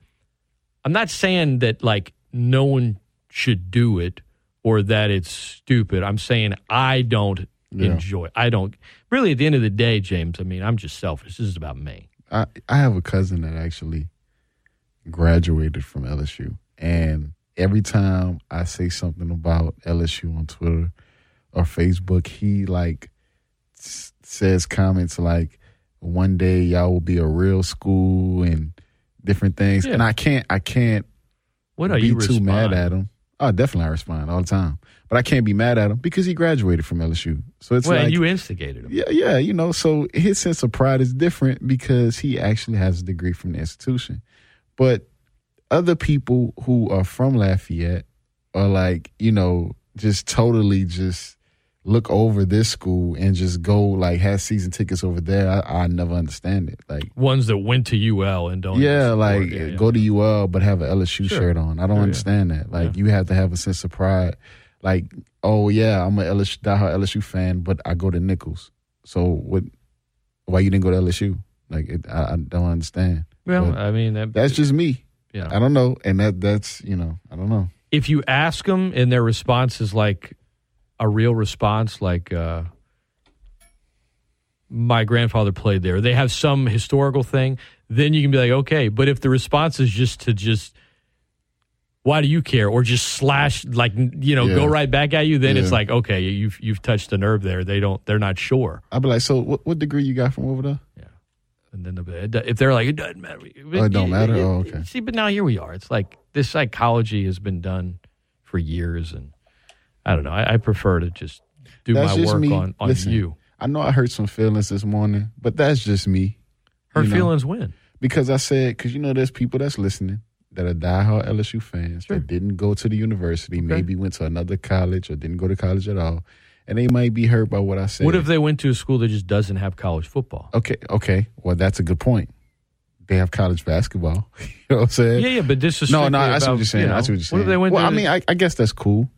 [SPEAKER 1] I'm not saying that like no one should do it or that it's stupid. I'm saying I don't
[SPEAKER 2] Yeah.
[SPEAKER 1] enjoy. I don't really. At the end of the day, James. I mean, I'm just selfish. This is about me.
[SPEAKER 2] I, I have a cousin that actually graduated from LSU. And every time I say something about LSU on Twitter or Facebook, he like s- says comments like, one day y'all will be a real school and different things.
[SPEAKER 1] Yeah.
[SPEAKER 2] And I can't, I can't
[SPEAKER 1] What are
[SPEAKER 2] be
[SPEAKER 1] you
[SPEAKER 2] too mad at him. Oh, definitely I respond all the time. But I can't be mad at him because he graduated from LSU. So it's
[SPEAKER 1] well,
[SPEAKER 2] like
[SPEAKER 1] you instigated him.
[SPEAKER 2] yeah, yeah, you know, so his sense of pride is different because he actually has a degree from the institution. But other people who are from Lafayette are like, you know, just totally just look over this school and just go like have season tickets over there. I, I never understand it. Like
[SPEAKER 1] Ones that went to UL and don't.
[SPEAKER 2] yeah, like
[SPEAKER 1] yeah, yeah.
[SPEAKER 2] go to UL but have an LSU
[SPEAKER 1] Sure.
[SPEAKER 2] shirt on. I don't
[SPEAKER 1] yeah.
[SPEAKER 2] understand that. Like you have to have a sense of pride. Like, oh yeah, I'm a LSU diehard LSU fan, but I go to Nicholls. So what? Why you didn't go to LSU? Like it, I, I don't understand.
[SPEAKER 1] Well,
[SPEAKER 2] But
[SPEAKER 1] I mean, that,
[SPEAKER 2] that's just me.
[SPEAKER 1] Yeah.
[SPEAKER 2] I don't know, and that that's you know I don't know.
[SPEAKER 1] if you ask them and their response is like a real response, like uh, my grandfather played there, they have some historical thing, then you can be like, okay. But if the response is just to just, why do you care, or just slash like you know go right back at you, then it's like okay, you've you've touched a nerve there. They don't, they're not sure.
[SPEAKER 2] I'd be like, so what, what degree you got from over there?
[SPEAKER 1] Yeah and then the- if they're like, it doesn't matter.
[SPEAKER 2] Oh, it don't matter? Oh, okay.
[SPEAKER 1] See, but now here we are. It's like this psychology has been done for years, and I don't know. I, I prefer to just do
[SPEAKER 2] That's
[SPEAKER 1] my
[SPEAKER 2] just
[SPEAKER 1] work
[SPEAKER 2] me.
[SPEAKER 1] on, on
[SPEAKER 2] Listen,
[SPEAKER 1] you.
[SPEAKER 2] I know I hurt some feelings this morning, but that's just me.
[SPEAKER 1] Her
[SPEAKER 2] you know?
[SPEAKER 1] feelings win.
[SPEAKER 2] because I said because you know there's people that's listening that are diehard LSU fans that didn't go to the university, maybe went to another college or didn't go to college at all, and they might be hurt by what I said.
[SPEAKER 1] What if they went to a school that just doesn't have college football?
[SPEAKER 2] Okay, okay, well that's a good point. They have college basketball. you know what I'm saying?
[SPEAKER 1] Yeah, yeah, but this is
[SPEAKER 2] no, no. I see
[SPEAKER 1] about,
[SPEAKER 2] what you're saying.
[SPEAKER 1] you know,
[SPEAKER 2] see what you're saying.
[SPEAKER 1] What if they went
[SPEAKER 2] well, I mean, I, I guess that's cool.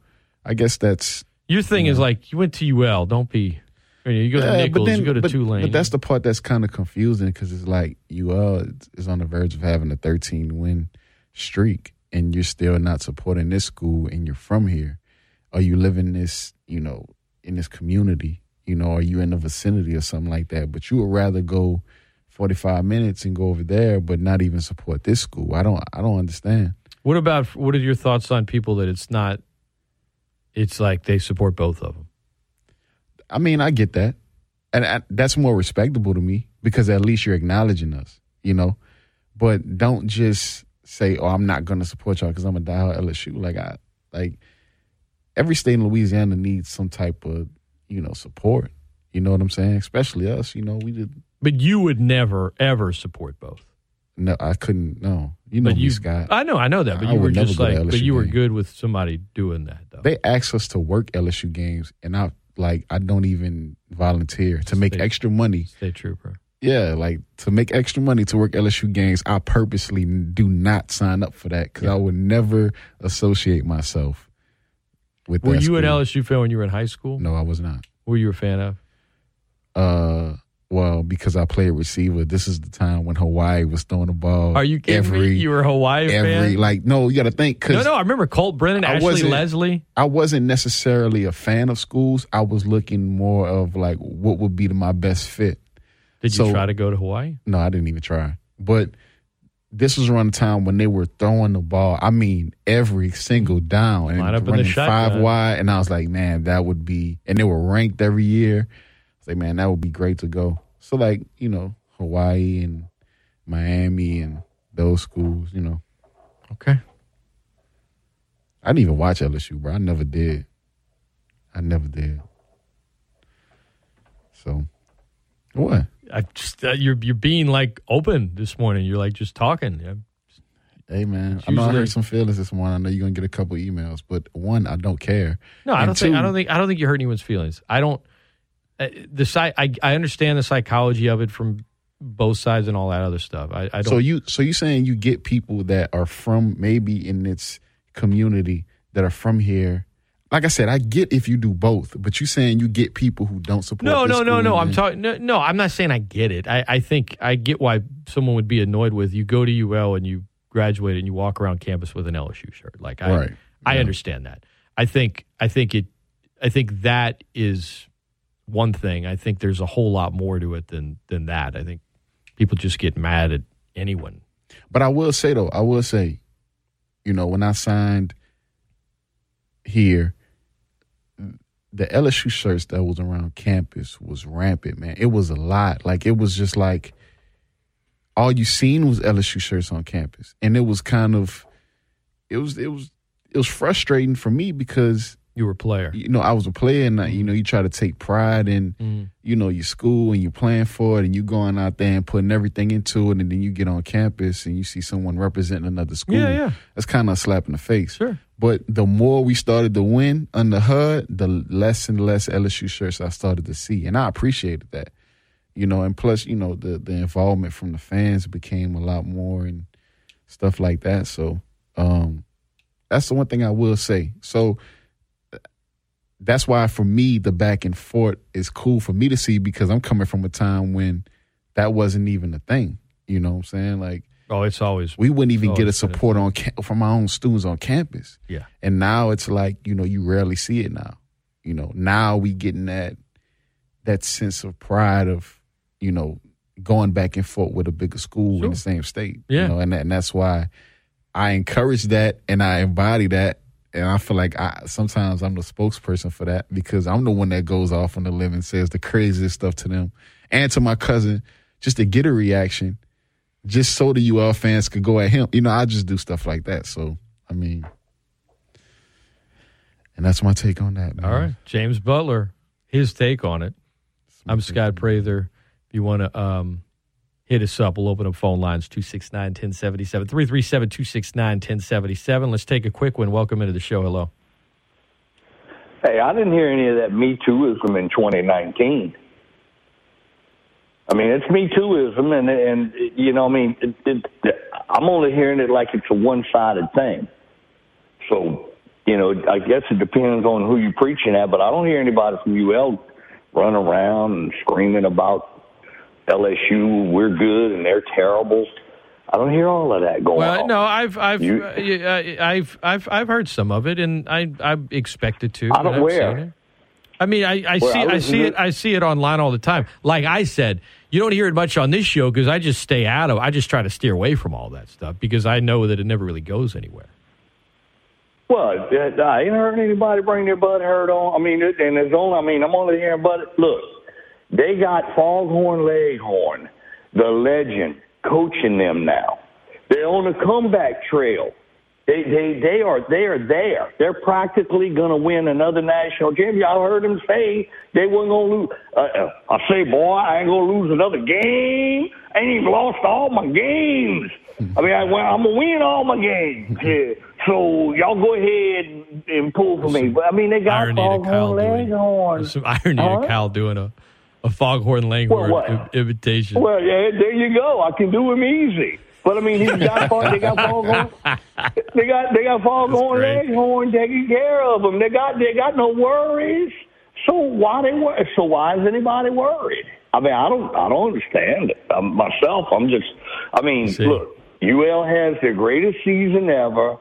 [SPEAKER 2] I guess that's
[SPEAKER 1] Your thing is like you went to UL. Don't be. I mean, you go to
[SPEAKER 2] Yeah,
[SPEAKER 1] Nicholls. you go to
[SPEAKER 2] but,
[SPEAKER 1] Tulane.
[SPEAKER 2] But that's the part that's kind of confusing because it's like UL is on the verge of having a 13 win streak, and you're still not supporting this school, and you're from here. Are you living this, you know, in this community? You know, are you in the vicinity or something like that? But you would rather go 45 minutes and go over there, but not even support this school. I don't. I don't understand.
[SPEAKER 1] What about what are your thoughts on people that it's not? It's like they support both of them.
[SPEAKER 2] I mean, I get that, and I, that's more respectable to me because at least you're acknowledging us, you know. But don't just say, "Oh, I'm not going to support y'all because I'm a diehard LSU." Like I, like every state in Louisiana needs some type of, you know, support. You know what I'm saying? Especially us. You know, we did.
[SPEAKER 1] But you would never ever support both.
[SPEAKER 2] No, I couldn't. No, you know
[SPEAKER 1] But
[SPEAKER 2] me,
[SPEAKER 1] you,
[SPEAKER 2] Scott.
[SPEAKER 1] I know, I know that. But
[SPEAKER 2] I
[SPEAKER 1] you were just like, but you were
[SPEAKER 2] game.
[SPEAKER 1] good with somebody doing that though.
[SPEAKER 2] They asked us to work LSU games, and I like I don't even volunteer to make
[SPEAKER 1] Stay-
[SPEAKER 2] extra money.
[SPEAKER 1] State trooper.
[SPEAKER 2] Yeah, like to make extra money to work LSU games, I purposely do not sign up for that because I would never associate myself with.
[SPEAKER 1] Were you an. LSU fan when you were in high school?
[SPEAKER 2] No, I was not.
[SPEAKER 1] Were you a fan of?
[SPEAKER 2] Uh, well, because I played receiver. This is the time when Hawaii was throwing the ball.
[SPEAKER 1] Are you kidding me?
[SPEAKER 2] every,
[SPEAKER 1] You were a Hawaii
[SPEAKER 2] every
[SPEAKER 1] fan?
[SPEAKER 2] like no, you got to think because
[SPEAKER 1] No, no. I remember Colt Brennan,
[SPEAKER 2] I
[SPEAKER 1] Ashley Lelie.
[SPEAKER 2] I wasn't necessarily a fan of schools. I was looking more of like what would be my best fit.
[SPEAKER 1] Did you try to go to Hawaii?
[SPEAKER 2] No, I didn't even try. But this was around the time when they were throwing the ball. I mean, every single down and
[SPEAKER 1] Line up in the
[SPEAKER 2] running five wide. And I was like, man, that would be. And they were ranked every year. I was like, man, that would be great to go. So like, you know, Hawaii and Miami and those schools. You know.
[SPEAKER 1] Okay.
[SPEAKER 2] I didn't even watch LSU, bro. I never did. I never did. So, what?
[SPEAKER 1] I just uh, you're you're being like open this morning. You're like just talking. Yeah.
[SPEAKER 2] Hey man,
[SPEAKER 1] It's
[SPEAKER 2] I know I
[SPEAKER 1] usually-
[SPEAKER 2] hurt some feelings this morning. I know you're gonna get a couple emails, but one, I don't care.
[SPEAKER 1] No, I
[SPEAKER 2] And
[SPEAKER 1] don't think I don't think I don't think you hurt anyone's feelings. I don't. Uh, the I I understand the psychology of it from both sides and all that other stuff. I, I don't.
[SPEAKER 2] So you, so you saying you get people that are from maybe in its community that are from here. Like I said, I get if you do both, but you saying you get people who don't support.
[SPEAKER 1] no,
[SPEAKER 2] this
[SPEAKER 1] no, no, no. I'm talking. No, no, I'm not saying I get it. I, I think I get why someone would be annoyed with you go to UL and you graduate and you walk around campus with an LSU shirt. Like I,
[SPEAKER 2] Right.
[SPEAKER 1] I understand that. I think I think it. I think that is one thing. I think there's a whole lot more to it than than that. I think people just get mad at anyone.
[SPEAKER 2] But I will say though, I will say, you know, when I signed here, the LSU shirts that was around campus was rampant, man. It was a lot. Like it was just like all you seen was LSU shirts on campus. And it was kind of it was it was it was frustrating for me because
[SPEAKER 1] You were a player.
[SPEAKER 2] you know, I was a player and, uh, you know, you try to take pride in,
[SPEAKER 1] Mm-hmm.
[SPEAKER 2] you know, your school and you playing for it and you going out there and putting everything into it. And then you get on campus and you see someone representing another school.
[SPEAKER 1] Yeah, yeah.
[SPEAKER 2] That's kind of a slap in the face.
[SPEAKER 1] Sure.
[SPEAKER 2] But the more we started to win under Hud, the less and less LSU shirts I started to see. And I appreciated that, you know, and plus, you know, the, the involvement from the fans became a lot more and stuff like that. So, um, that's the one thing I will say. So, that's why for me the back and forth is cool for me to see because I'm coming from a time when that wasn't even a thing. You know what I'm saying? Like
[SPEAKER 1] Oh, it's always
[SPEAKER 2] we wouldn't even get a
[SPEAKER 1] always been a
[SPEAKER 2] support on ca- from our own students on campus.
[SPEAKER 1] Yeah.
[SPEAKER 2] And now it's like, you know, you rarely see it now. You know, now we getting that that sense of pride of, you know, going back and forth with a bigger school in the same state.
[SPEAKER 1] Yeah.
[SPEAKER 2] You know, and that, and that's why I encourage that and I embody that. And I feel like I sometimes I'm the spokesperson for that because I'm the one that goes off on the limb and says the craziest stuff to them and to my cousin just to get a reaction, just so the UL fans could go at him. You know, I just do stuff like that. So I mean, and that's my take on that. Man.
[SPEAKER 1] All right. James Butler, his take on it. I'm Scott Prather. If you want to um, hit us up, we'll open up phone lines 269 1077, 337 269 1077. Let's take a quick one. Welcome into the show. Hello.
[SPEAKER 25] Hey, I didn't hear any of that Me Tooism in 2019. I mean, it's Me Tooism, and and you know, I mean, it, it, I'm only hearing it like it's a one-sided thing. So, you know, I guess it depends on who you're preaching at, but I don't hear anybody from UL run around and screaming about LSU, we're good and they're terrible. I don't hear all of that going
[SPEAKER 1] Well,
[SPEAKER 25] on.
[SPEAKER 1] no, I've I've
[SPEAKER 25] You-
[SPEAKER 1] uh, I've I've I've heard some of it, and I I expected to.
[SPEAKER 25] I don't where?
[SPEAKER 1] I mean, I, I
[SPEAKER 25] Well,
[SPEAKER 1] see
[SPEAKER 25] I
[SPEAKER 1] I see it I see it online all the time. Like I said, you don't hear it much on this show because I just stay out of. I just try to steer away from all that stuff because I know that it never really goes anywhere.
[SPEAKER 25] Well, uh, I ain't heard anybody bring their butt hurt on. I mean, and it's only. I mean, I'm only hearing but look, they got Foghorn Leghorn, the legend, coaching them now. They're on a comeback trail. They they they are they are there. They're practically going to win another national championship. I heard them say they weren't going to lose. Uh, uh, I say, boy, I ain't going to lose another game. I ain't even lost all my games. I mean, I, well, I'm gonna win all my games. Yeah. So y'all go ahead and, pull for me. But I mean, they got
[SPEAKER 1] Irony to Kyle
[SPEAKER 25] Foghorn Leghorn.
[SPEAKER 1] Some irony
[SPEAKER 25] Huh?
[SPEAKER 1] Kyle doing a a foghorn
[SPEAKER 25] leghorn
[SPEAKER 1] im- imitation.
[SPEAKER 25] Well, yeah, there you go. I can do him easy. But I mean, he's got they got Foghorn, they got they got Foghorn. Leghorn taking care of them. They got they got no worries. So why they wor- So why is anybody worried? I mean, I don't I don't understand it um, myself. I'm just. I mean, look, UL has their greatest season ever.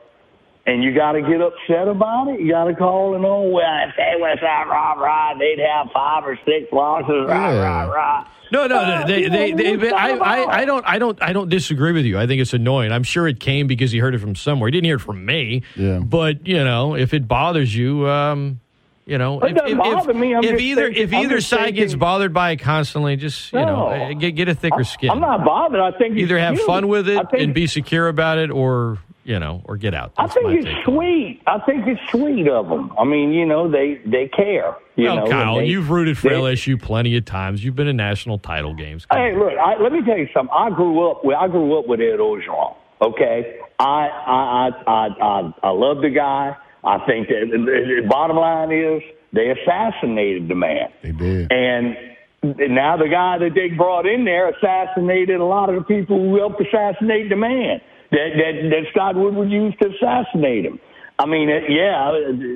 [SPEAKER 25] And you got to get upset about it. You got to call and oh well, if they was that rah rah, they'd have five or six losses. Rah rah rah.
[SPEAKER 1] No, no,
[SPEAKER 25] Uh,
[SPEAKER 1] they,
[SPEAKER 25] you
[SPEAKER 1] they, they, I. I, I don't, I don't, I don't disagree with you. I think it's annoying. I'm sure it came because he heard it from somewhere. He didn't hear it from me.
[SPEAKER 2] Yeah.
[SPEAKER 1] But you know, if it bothers you, um, you know,
[SPEAKER 25] It
[SPEAKER 1] if,
[SPEAKER 25] doesn't
[SPEAKER 1] if,
[SPEAKER 25] bother
[SPEAKER 1] if,
[SPEAKER 25] me. I'm
[SPEAKER 1] if either
[SPEAKER 25] thinking-
[SPEAKER 1] if
[SPEAKER 25] I'm
[SPEAKER 1] either
[SPEAKER 25] just
[SPEAKER 1] side gets bothered by it constantly, just you know,
[SPEAKER 25] No.
[SPEAKER 1] uh, get get a thicker skin.
[SPEAKER 25] I'm not bothered. I think
[SPEAKER 1] either have
[SPEAKER 25] cute.
[SPEAKER 1] fun with it
[SPEAKER 25] think-
[SPEAKER 1] and be secure about it, or you know, or get out.
[SPEAKER 25] I think
[SPEAKER 1] my
[SPEAKER 25] it's sweet. I think it's sweet of them. I mean, you know, they they care. You
[SPEAKER 1] well,
[SPEAKER 25] know,
[SPEAKER 1] Kyle,
[SPEAKER 25] they-
[SPEAKER 1] you've rooted for
[SPEAKER 25] they-
[SPEAKER 1] LSU plenty of times. You've been in national title games.
[SPEAKER 25] Hey, look. I, let me tell you something. I grew up with I grew up with Ed Orgeron. Okay, I I I I I, I love the guy. I think that the, the bottom line is they assassinated the man.
[SPEAKER 2] They did.
[SPEAKER 25] And now the guy that they brought in there assassinated a lot of the people who helped assassinate the man that that, that Scott Woodward used to assassinate him. I mean, yeah.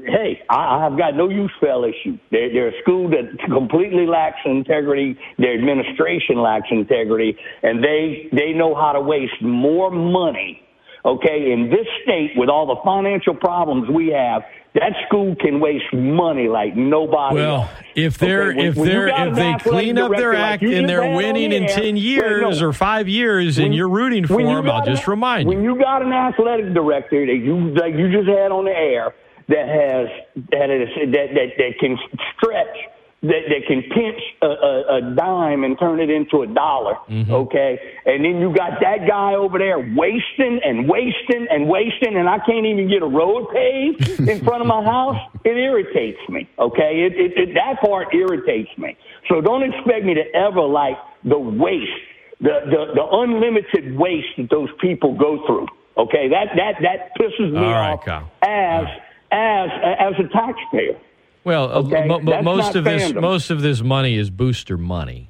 [SPEAKER 25] Hey, I, I've got no use for LSU. They're, they're a school that completely lacks integrity. Their administration lacks integrity, and they they know how to waste more money. Okay, in this state with all the financial problems we have, that school can waste money like nobody else.
[SPEAKER 1] Well, if they're
[SPEAKER 25] Okay, when-
[SPEAKER 1] if
[SPEAKER 25] when
[SPEAKER 1] they're if they clean up their
[SPEAKER 25] director like
[SPEAKER 1] act and they're winning in ten years
[SPEAKER 25] no.
[SPEAKER 1] or five years, and you're rooting for
[SPEAKER 25] you
[SPEAKER 1] them, I'll
[SPEAKER 25] got
[SPEAKER 1] just
[SPEAKER 25] an-
[SPEAKER 1] remind
[SPEAKER 25] when
[SPEAKER 1] you.
[SPEAKER 25] you got an athletic director that you like you just had on the air that has that is that that, that can stretch that, that can pinch a, a, a dime and turn it into a dollar,
[SPEAKER 1] Mm-hmm.
[SPEAKER 25] okay? And then you got that guy over there wasting and wasting and wasting, and I can't even get a road paved in front of my house. It irritates me, okay? It, it, it that part irritates me. So don't expect me to ever like the waste, the the, the unlimited waste that those people go through. Okay, that that that pisses me
[SPEAKER 1] right,
[SPEAKER 25] off
[SPEAKER 1] Kyle.
[SPEAKER 25] as as as a taxpayer.
[SPEAKER 1] Well, uh,
[SPEAKER 25] Okay,
[SPEAKER 1] mo-
[SPEAKER 25] that's
[SPEAKER 1] most of this most of this money is booster money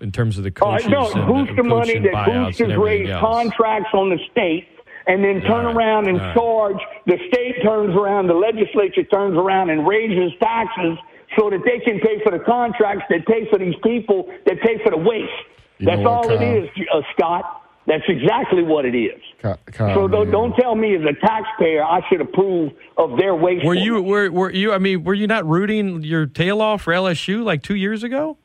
[SPEAKER 1] in terms of the
[SPEAKER 25] right,
[SPEAKER 1] coaches
[SPEAKER 25] no,
[SPEAKER 1] and
[SPEAKER 25] booster
[SPEAKER 1] the
[SPEAKER 25] money that boosters raise
[SPEAKER 1] else.
[SPEAKER 25] contracts on the state and then turn around and
[SPEAKER 1] all right.
[SPEAKER 25] charge. The state turns around, the legislature turns around and raises taxes so that they can pay for the contracts that pay for these people that pay for the waste.
[SPEAKER 2] You
[SPEAKER 25] That's all it
[SPEAKER 2] Kyle?
[SPEAKER 25] is, uh, Scott. That's exactly what it is.
[SPEAKER 2] Ky- Kyle,
[SPEAKER 25] so don't, don't tell me as a taxpayer I should approve of their waste.
[SPEAKER 1] Were you were were you? I mean, were you not rooting your tail off for LSU like two years ago?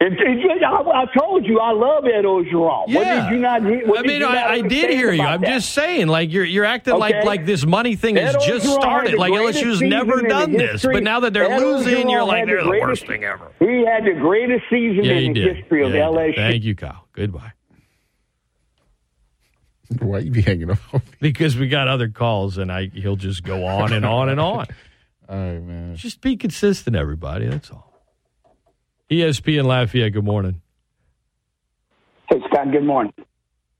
[SPEAKER 25] It, it, I, I told you I love Ed Orgeron. What
[SPEAKER 1] Yeah.
[SPEAKER 25] did you not? What
[SPEAKER 1] I
[SPEAKER 25] did
[SPEAKER 1] mean, I, I did hear you. I'm
[SPEAKER 25] that?
[SPEAKER 1] just saying, like you're you're acting like
[SPEAKER 25] Okay.
[SPEAKER 1] like this money thing has
[SPEAKER 25] Ed
[SPEAKER 1] just
[SPEAKER 25] Orgeron
[SPEAKER 1] started. Like LSU's never done this, but now that they're
[SPEAKER 25] Ed
[SPEAKER 1] losing, you're like they're the
[SPEAKER 25] greatest-
[SPEAKER 1] worst thing ever.
[SPEAKER 25] He had the greatest season
[SPEAKER 1] Yeah,
[SPEAKER 25] in the
[SPEAKER 1] did.
[SPEAKER 25] history of
[SPEAKER 1] Yeah, he.
[SPEAKER 25] LSU.
[SPEAKER 1] Thank you, Kyle. Goodbye.
[SPEAKER 2] Why you be hanging up? on me?
[SPEAKER 1] Because we got other calls, and I he'll just go on and on and on.
[SPEAKER 2] All right, man.
[SPEAKER 1] Just be consistent, everybody. That's all. E ESPN Lafayette. Good morning.
[SPEAKER 34] Hey, Scott, good morning.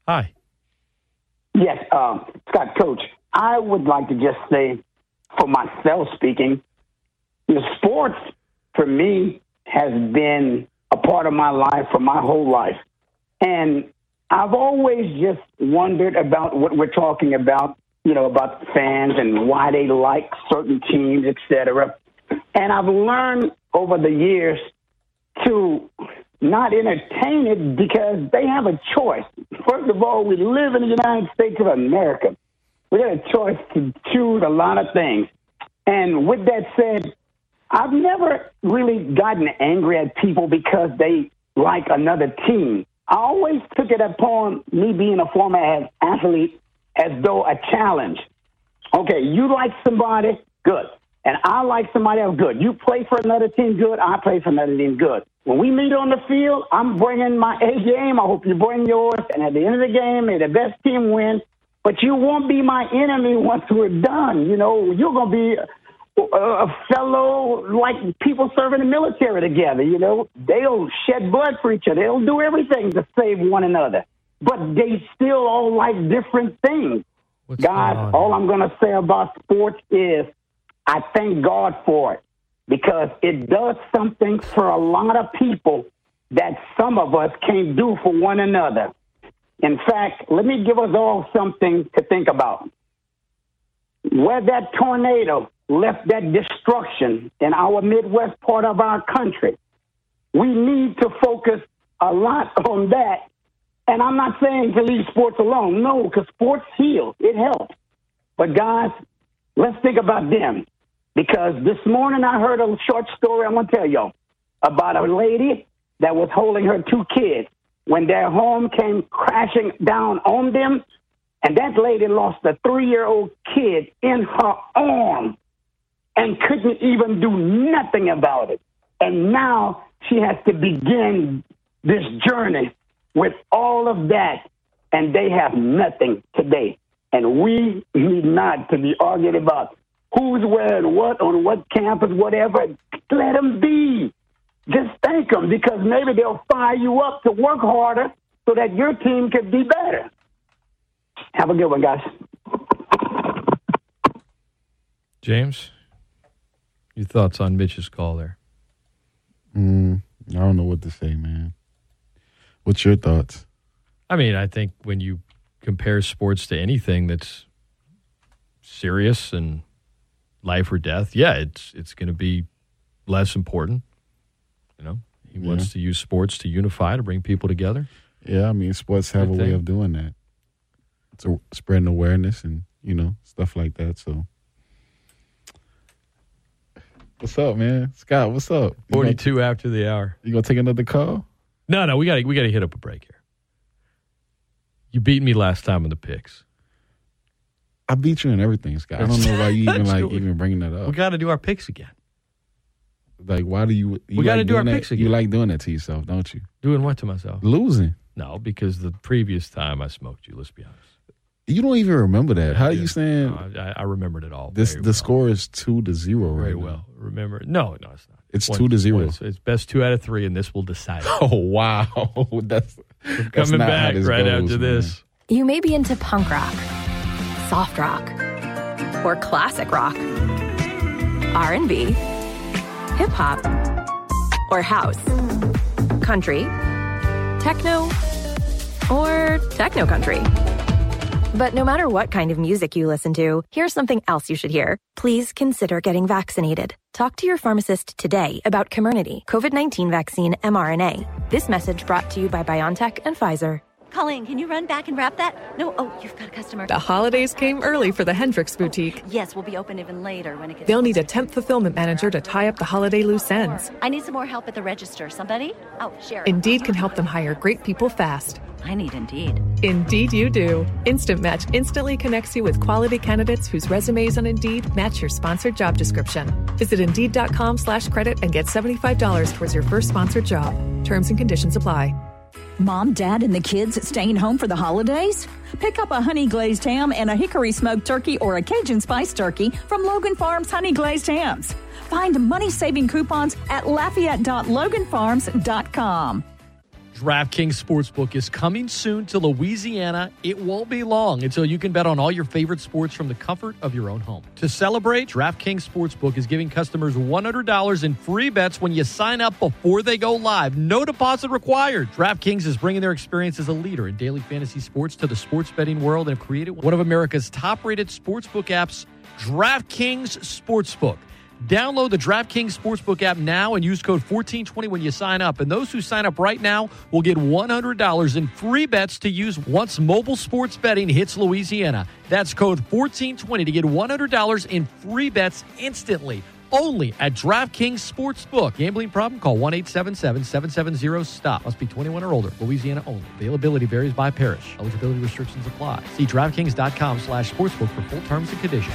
[SPEAKER 1] Hi.
[SPEAKER 34] Yes, um, Scott, Coach, I would like to just say, for myself speaking, the sports for me has been a part of my life for my whole life. And I've always just wondered about what we're talking about you know, about fans and why they like certain teams, etc. And I've learned over the years to not entertain it because they have a choice. First of all, we live in the United States of America. We got a choice to choose a lot of things. And with that said, I've never really gotten angry at people because they like another team. I always took it upon me being a former athlete as though a challenge. Okay, you like somebody, good. And I like somebody else, good. You play for another team, good. I play for another team, good. When we meet on the field, I'm bringing my A game. I hope you bring yours. And at the end of the game, may the best team win. But you won't be my enemy once we're done. You know, you're going to be a, uh, a fellow like people serving the military together. You know, they'll shed blood for each other. They'll do everything to save one another. But they still all like different things. Guys, all I'm going to say about sports is I thank God for it because it does something for a lot of people that some of us can't do for one another. In fact, let me give us all something to think about. Where that tornado left that destruction in our Midwest part of our country, we need to focus a lot on that. And I'm not saying to leave sports alone. No, because sports heals. It helps. But guys, let's think about them. Because this morning I heard a short story I'm going to tell y'all about a lady that was holding her two kids when their home came crashing down on them. And that lady lost a three year old kid in her arm and couldn't even do nothing about it. And now she has to begin this journey with all of that, and they have nothing today. And we need not to be arguing about who's wearing what on what campus, whatever. Let them be. Just thank them because maybe they'll fire you up to work harder so that your team can be better. Have a good one, guys.
[SPEAKER 1] James, your thoughts on Mitch's call there?
[SPEAKER 2] Mm, I don't know what to say, man. What's your thoughts?
[SPEAKER 1] I mean, I think when you compare sports to anything that's serious and life or death, yeah, it's it's going to be less important. You know, he
[SPEAKER 2] Yeah.
[SPEAKER 1] wants to use sports to unify to bring people together.
[SPEAKER 2] Yeah, I mean, sports have
[SPEAKER 1] Good
[SPEAKER 2] a way of doing that. To spreading awareness and, you know, stuff like that. So, what's up, man? Scott, what's up? You gonna-
[SPEAKER 1] Forty-two after the hour.
[SPEAKER 2] You gonna take another call?
[SPEAKER 1] No, no, we got to we got to hit up a break here. You beat me last time in the picks.
[SPEAKER 2] I beat you in everything, Scott. I don't know why you even like even bringing that up.
[SPEAKER 1] We got to do our picks again.
[SPEAKER 2] Like, why do you? you
[SPEAKER 1] We gotta
[SPEAKER 2] like
[SPEAKER 1] do our
[SPEAKER 2] that-
[SPEAKER 1] picks
[SPEAKER 2] You like doing that to yourself, don't you?
[SPEAKER 1] Doing what to myself?
[SPEAKER 2] Losing.
[SPEAKER 1] No, because the previous time I smoked you. Let's be honest.
[SPEAKER 2] You don't even remember that. How are you saying?
[SPEAKER 1] No, I, I remembered it all.
[SPEAKER 2] this
[SPEAKER 1] very
[SPEAKER 2] the score is two to zero right
[SPEAKER 1] Very
[SPEAKER 2] now.
[SPEAKER 1] well. Remember? No, no, it's not.
[SPEAKER 2] It's
[SPEAKER 1] One-
[SPEAKER 2] two to zero.
[SPEAKER 1] It's, it's best two out of three, and this will decide. it.
[SPEAKER 2] Oh wow, that's, that's
[SPEAKER 1] Coming
[SPEAKER 2] not how
[SPEAKER 1] back
[SPEAKER 2] this
[SPEAKER 1] right
[SPEAKER 2] goes,
[SPEAKER 1] after
[SPEAKER 2] man.
[SPEAKER 1] this.
[SPEAKER 22] You may be into punk rock, soft rock, or classic rock, R&B, hip hop, or house, country, techno, or techno country. But no matter what kind of music you listen to, here's something else you should hear. Please consider getting vaccinated. Talk to your pharmacist today about Comirnaty, COVID-19 vaccine mRNA. This message brought to you by BioNTech and Pfizer.
[SPEAKER 35] Colleen, can you run back and wrap that? No, oh, you've got a customer.
[SPEAKER 36] The holidays came early for the Hendricks Boutique.
[SPEAKER 35] Yes, we'll be open even later when it gets.
[SPEAKER 36] They'll need a temp fulfillment manager to tie up the holiday loose ends.
[SPEAKER 35] I need some more help at the register. Somebody? Oh, Sharon.
[SPEAKER 36] Indeed can help them hire great people fast.
[SPEAKER 35] I need Indeed.
[SPEAKER 36] Indeed, you do. Instant Match instantly connects you with quality candidates whose resumes on Indeed match your sponsored job description. Visit Indeed.com slash credit and get $75 towards your first sponsored job. Terms and conditions apply.
[SPEAKER 37] Mom, Dad, and the kids staying home for the holidays? Pick up a honey glazed ham and a hickory smoked turkey or a Cajun spice turkey from Logan Farms Honey Glazed Hams. Find money saving coupons at lafayette.loganfarms.com.
[SPEAKER 38] DraftKings Sportsbook is coming soon to Louisiana. It won't be long until you can bet on all your favorite sports from the comfort of your own home. To celebrate, DraftKings Sportsbook is giving customers $100 in free bets when you sign up before they go live. No deposit required. DraftKings is bringing their experience as a leader in daily fantasy sports to the sports betting world and have created one of America's top-rated sportsbook apps, DraftKings Sportsbook. Download the DraftKings Sportsbook app now and use code 1420 when you sign up. And those who sign up right now will get $100 in free bets to use once mobile sports betting hits Louisiana. That's code 1420 to get $100 in free bets instantly. Only at DraftKings Sportsbook. Gambling problem? Call 1 877 770 STOP. Must be 21 or older. Louisiana only. Availability varies by parish. Eligibility restrictions apply. See DraftKings.com slash sportsbook for full terms and conditions.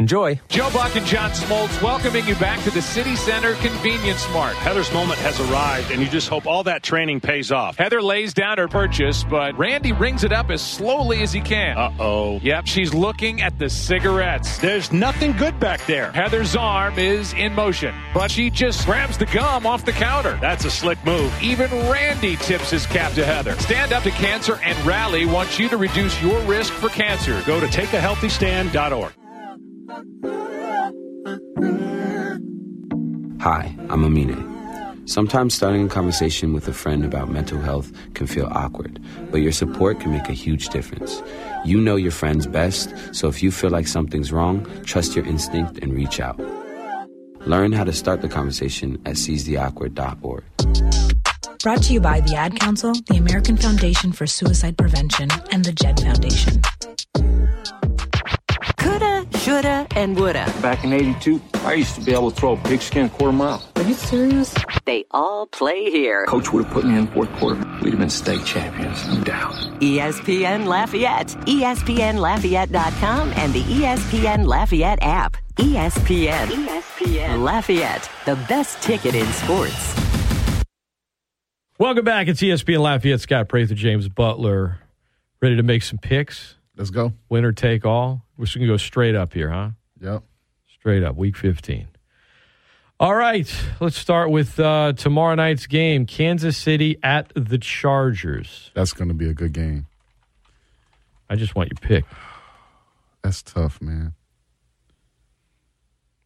[SPEAKER 12] Enjoy.
[SPEAKER 15] Joe Buck and John Smoltz welcoming you back to the City Center Convenience Mart.
[SPEAKER 39] Heather's moment has arrived, and you just hope all that training pays off.
[SPEAKER 15] Heather lays down her purchase, but Randy rings it up as slowly as he can.
[SPEAKER 39] Uh oh.
[SPEAKER 15] Yep, she's looking at the cigarettes.
[SPEAKER 39] There's nothing good back there.
[SPEAKER 15] Heather's arm is in motion, but she just grabs the gum off the counter.
[SPEAKER 39] That's a slick move.
[SPEAKER 15] Even Randy tips his cap to Heather. Stand Up to Cancer and Rally wants you to reduce your risk for cancer.
[SPEAKER 39] Go to takeahealthystand.org.
[SPEAKER 40] Hi, I'm Amine. Sometimes starting a conversation with a friend about mental health can feel awkward, but your support can make a huge difference. You know your friends best, so if you feel like something's wrong, trust your instinct and reach out. Learn how to start the conversation at seizetheawkward.org.
[SPEAKER 33] Brought to you by the Ad Council, the American Foundation for Suicide Prevention, and the JED Foundation.
[SPEAKER 5] Coulda, shoulda, and woulda.
[SPEAKER 41] Back in 82, I used to be able to throw a pigskin a quarter mile.
[SPEAKER 5] Are you serious? They all play here.
[SPEAKER 41] Coach would have put me in fourth quarter. We'd have been state champions, no doubt.
[SPEAKER 5] ESPN Lafayette, ESPNLafayette.com, and the ESPN Lafayette app. ESPN. ESPN. Lafayette, the best ticket in sports.
[SPEAKER 1] Welcome back. It's ESPN Lafayette. Scott Prather, James Butler. Ready to make some picks?
[SPEAKER 2] Let's go.
[SPEAKER 1] Winner take all. We're just going to go straight up here, huh?
[SPEAKER 2] Yep.
[SPEAKER 1] Straight up, week 15. All right. Let's start with uh, tomorrow night's game Kansas City at the Chargers.
[SPEAKER 2] That's going to be a good game.
[SPEAKER 1] I just want your pick.
[SPEAKER 2] That's tough, man.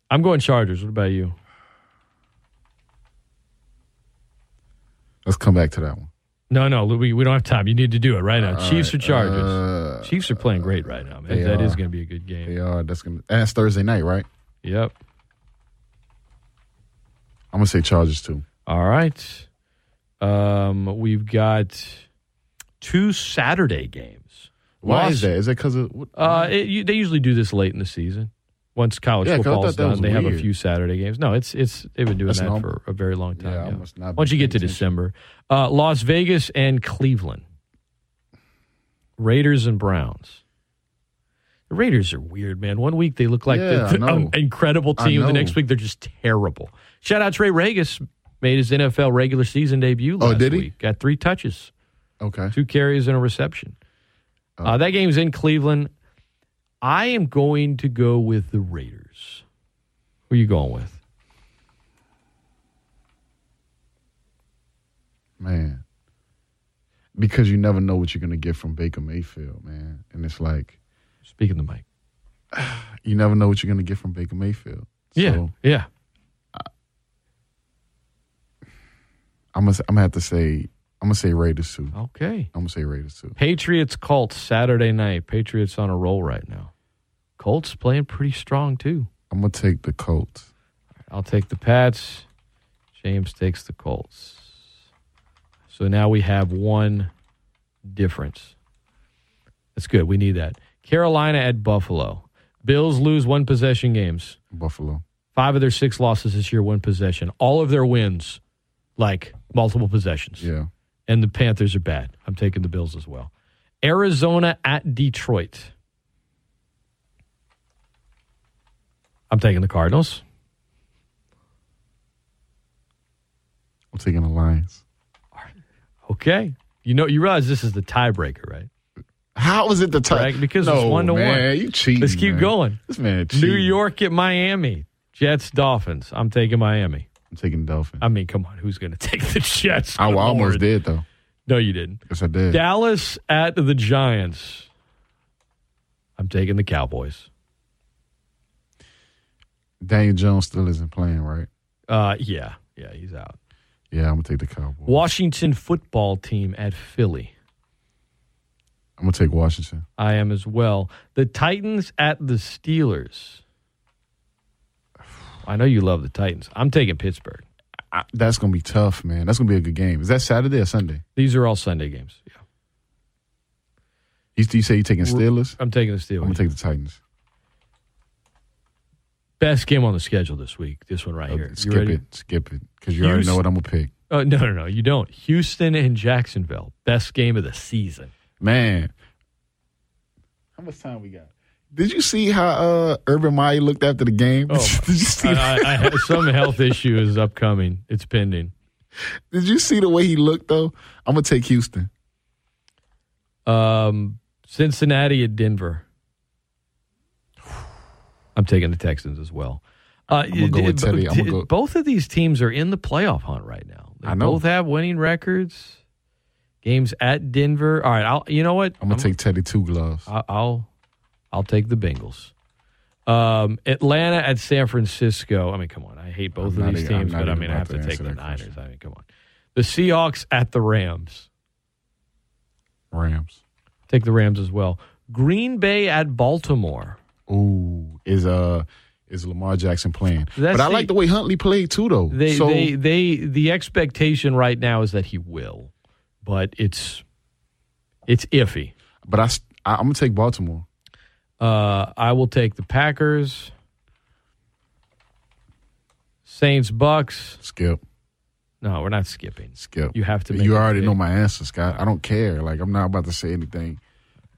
[SPEAKER 1] I'm going Chargers. What about you?
[SPEAKER 2] Let's come back to that one.
[SPEAKER 1] No, no, we, we don't have time. You need to do it right now.
[SPEAKER 2] All
[SPEAKER 1] Chiefs
[SPEAKER 2] right,
[SPEAKER 1] or Chargers?
[SPEAKER 2] uh,
[SPEAKER 1] Chiefs are playing great right now, man. That is
[SPEAKER 2] are.
[SPEAKER 1] going to be a good game.
[SPEAKER 2] They are. That's going to. That's Thursday night, right?
[SPEAKER 1] Yep.
[SPEAKER 2] I'm going to say Chargers too.
[SPEAKER 1] All right. Um, we've got two Saturday games.
[SPEAKER 2] Why is that? Is that because of. what-
[SPEAKER 1] Uh, it, you, they usually do this late in the season. Once college
[SPEAKER 2] Yeah,
[SPEAKER 1] football's
[SPEAKER 2] thought that was
[SPEAKER 1] done, they have a few Saturday games. No, it's it's they've been doing
[SPEAKER 2] That's
[SPEAKER 1] that for a very long time.
[SPEAKER 2] Yeah,
[SPEAKER 1] yeah. Once you get to
[SPEAKER 2] attention.
[SPEAKER 1] December, uh, Las Vegas and Cleveland, Raiders and Browns. The Raiders are weird, man. One week they look like
[SPEAKER 2] Yeah,
[SPEAKER 1] the, an incredible team. The next week they're just terrible. Shout out Trey Ragas made his NFL regular season debut last Oh,
[SPEAKER 2] did he?
[SPEAKER 1] week. Got three touches,
[SPEAKER 2] Okay.
[SPEAKER 1] two carries and a reception.
[SPEAKER 2] Oh.
[SPEAKER 1] Uh, that game's in Cleveland. I am going to go with the Raiders. Who are you going with?
[SPEAKER 2] Man. Because you never know what you're going to get from Baker Mayfield, man. And it's like,
[SPEAKER 1] Speaking the mic.
[SPEAKER 2] you never know what you're going to get from Baker Mayfield.
[SPEAKER 1] Yeah,
[SPEAKER 2] So
[SPEAKER 1] yeah.
[SPEAKER 2] I'm going to I'm gonna have to say, I'm I'm gonna say Raiders too.
[SPEAKER 1] Okay.
[SPEAKER 2] I'm gonna say Raiders too.
[SPEAKER 1] Patriots Colts Saturday night. Patriots on a roll right now. Colts playing pretty strong too.
[SPEAKER 2] I'm gonna take the Colts.
[SPEAKER 1] I'll take the Pats. James takes the Colts. So now we have one difference. That's good. We need that. Carolina at Buffalo. Bills lose one possession games.
[SPEAKER 2] Buffalo.
[SPEAKER 1] Five of their six losses this year, one possession. All of their wins, like multiple possessions.
[SPEAKER 2] Yeah.
[SPEAKER 1] And the Panthers are bad. I'm taking the Bills as well. Arizona at Detroit. I'm taking the Cardinals.
[SPEAKER 2] I'm taking the Lions.
[SPEAKER 1] Okay. You know, you realize this is the tiebreaker, right?
[SPEAKER 2] How is it the tie?
[SPEAKER 1] Right? Because
[SPEAKER 2] no,
[SPEAKER 1] it's one to
[SPEAKER 2] man,
[SPEAKER 1] one.
[SPEAKER 2] You cheating.
[SPEAKER 1] Let's keep
[SPEAKER 2] man.
[SPEAKER 1] going.
[SPEAKER 2] This man
[SPEAKER 1] New. York at Miami. Jets, Dolphins. I'm taking Miami.
[SPEAKER 2] I'm taking Dolphins.
[SPEAKER 1] I mean, come on. Who's going to take the Jets?
[SPEAKER 2] I
[SPEAKER 1] Good
[SPEAKER 2] almost did though.
[SPEAKER 1] No, you didn't.
[SPEAKER 2] Yes, I did.
[SPEAKER 1] Dallas at the Giants. I'm taking the Cowboys.
[SPEAKER 2] Daniel Jones still isn't playing, right?
[SPEAKER 1] Uh, yeah, yeah, he's out.
[SPEAKER 2] Yeah, I'm gonna take the Cowboys.
[SPEAKER 1] Washington football team at Philly.
[SPEAKER 2] I'm gonna take Washington.
[SPEAKER 1] I am as well. The Titans at the Steelers. I know you love the Titans. I'm taking Pittsburgh.
[SPEAKER 2] I, that's gonna be tough, man. That's gonna be a good game. Is that Saturday or Sunday?
[SPEAKER 1] These are all Sunday games. Yeah.
[SPEAKER 2] You, you say you're taking Steelers?
[SPEAKER 1] I'm taking the Steelers.
[SPEAKER 2] I'm gonna take the Titans.
[SPEAKER 1] Best game on the schedule this week. This one right here. You
[SPEAKER 2] Skip
[SPEAKER 1] ready?
[SPEAKER 2] it. Skip it. Because you already know what I'm gonna pick.
[SPEAKER 1] Oh, no, no, no. You don't. Houston and Jacksonville. Best game of the season.
[SPEAKER 2] Man, how much time we got? Did you see how uh, Urban Meyer looked after the game?
[SPEAKER 1] Oh,
[SPEAKER 2] Did you see?
[SPEAKER 1] I, I, I have some health issue is upcoming. It's pending.
[SPEAKER 2] Did you see the way he looked though? I'm gonna take Houston.
[SPEAKER 1] Um, Cincinnati at Denver. I'm taking the Texans as well. Uh,
[SPEAKER 2] I'm gonna go with Teddy. I'm gonna go-
[SPEAKER 1] Both of these teams are in the playoff hunt right now. They
[SPEAKER 2] I know.
[SPEAKER 1] both have winning records. Games at Denver. All right, I'll. You know what?
[SPEAKER 2] I'm gonna take Teddy two gloves.
[SPEAKER 1] I'll, I'll I'll take the Bengals. Um, Atlanta at San Francisco. I mean, come on. I hate both
[SPEAKER 2] I'm
[SPEAKER 1] of these
[SPEAKER 2] I'm
[SPEAKER 1] teams, but I mean, I have to
[SPEAKER 2] to
[SPEAKER 1] take the Niners. I mean, come on. The Seahawks at the Rams.
[SPEAKER 2] Rams.
[SPEAKER 1] Take the Rams as well. Green Bay at Baltimore.
[SPEAKER 2] Ooh, is uh is Lamar Jackson playing?
[SPEAKER 1] That's
[SPEAKER 2] but I
[SPEAKER 1] the-
[SPEAKER 2] like the way Huntley played too, though.
[SPEAKER 1] They,
[SPEAKER 2] so
[SPEAKER 1] they, they, the expectation right now is that he will, but it's, it's iffy.
[SPEAKER 2] but I, I I'm gonna take Baltimore.
[SPEAKER 1] Uh, I will take the Packers, Saints, Bucks.
[SPEAKER 2] Skip.
[SPEAKER 1] No, we're not skipping.
[SPEAKER 2] Skip.
[SPEAKER 1] You have to.
[SPEAKER 2] You already know my answer, Scott. I don't care. Like I'm not about to say anything.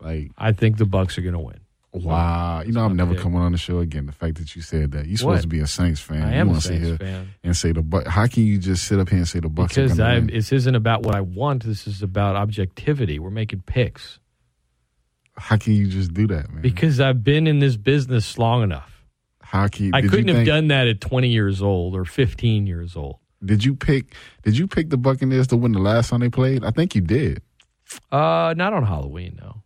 [SPEAKER 2] Like
[SPEAKER 1] I think the Bucks are going to win.
[SPEAKER 2] Wow, you know I'm never
[SPEAKER 1] pick.
[SPEAKER 2] coming on the show again. The fact that you said that you're supposed to be a Saints fan.
[SPEAKER 1] I
[SPEAKER 2] you
[SPEAKER 1] am a
[SPEAKER 2] wanna sit here
[SPEAKER 1] fan.
[SPEAKER 2] and say the but. How can you just sit up here and say the Bucks
[SPEAKER 1] Because
[SPEAKER 2] win?
[SPEAKER 1] this isn't about what I want. This is about objectivity. We're making picks.
[SPEAKER 2] How can you just do that, man?
[SPEAKER 1] Because I've been in this business long enough.
[SPEAKER 2] How can you,
[SPEAKER 1] I couldn't have
[SPEAKER 2] think-
[SPEAKER 1] done that at 20 years old or 15 years old.
[SPEAKER 2] Did you pick? Did you pick the Buccaneers to win the last time they played? I think you did.
[SPEAKER 1] Uh, not on Halloween, no.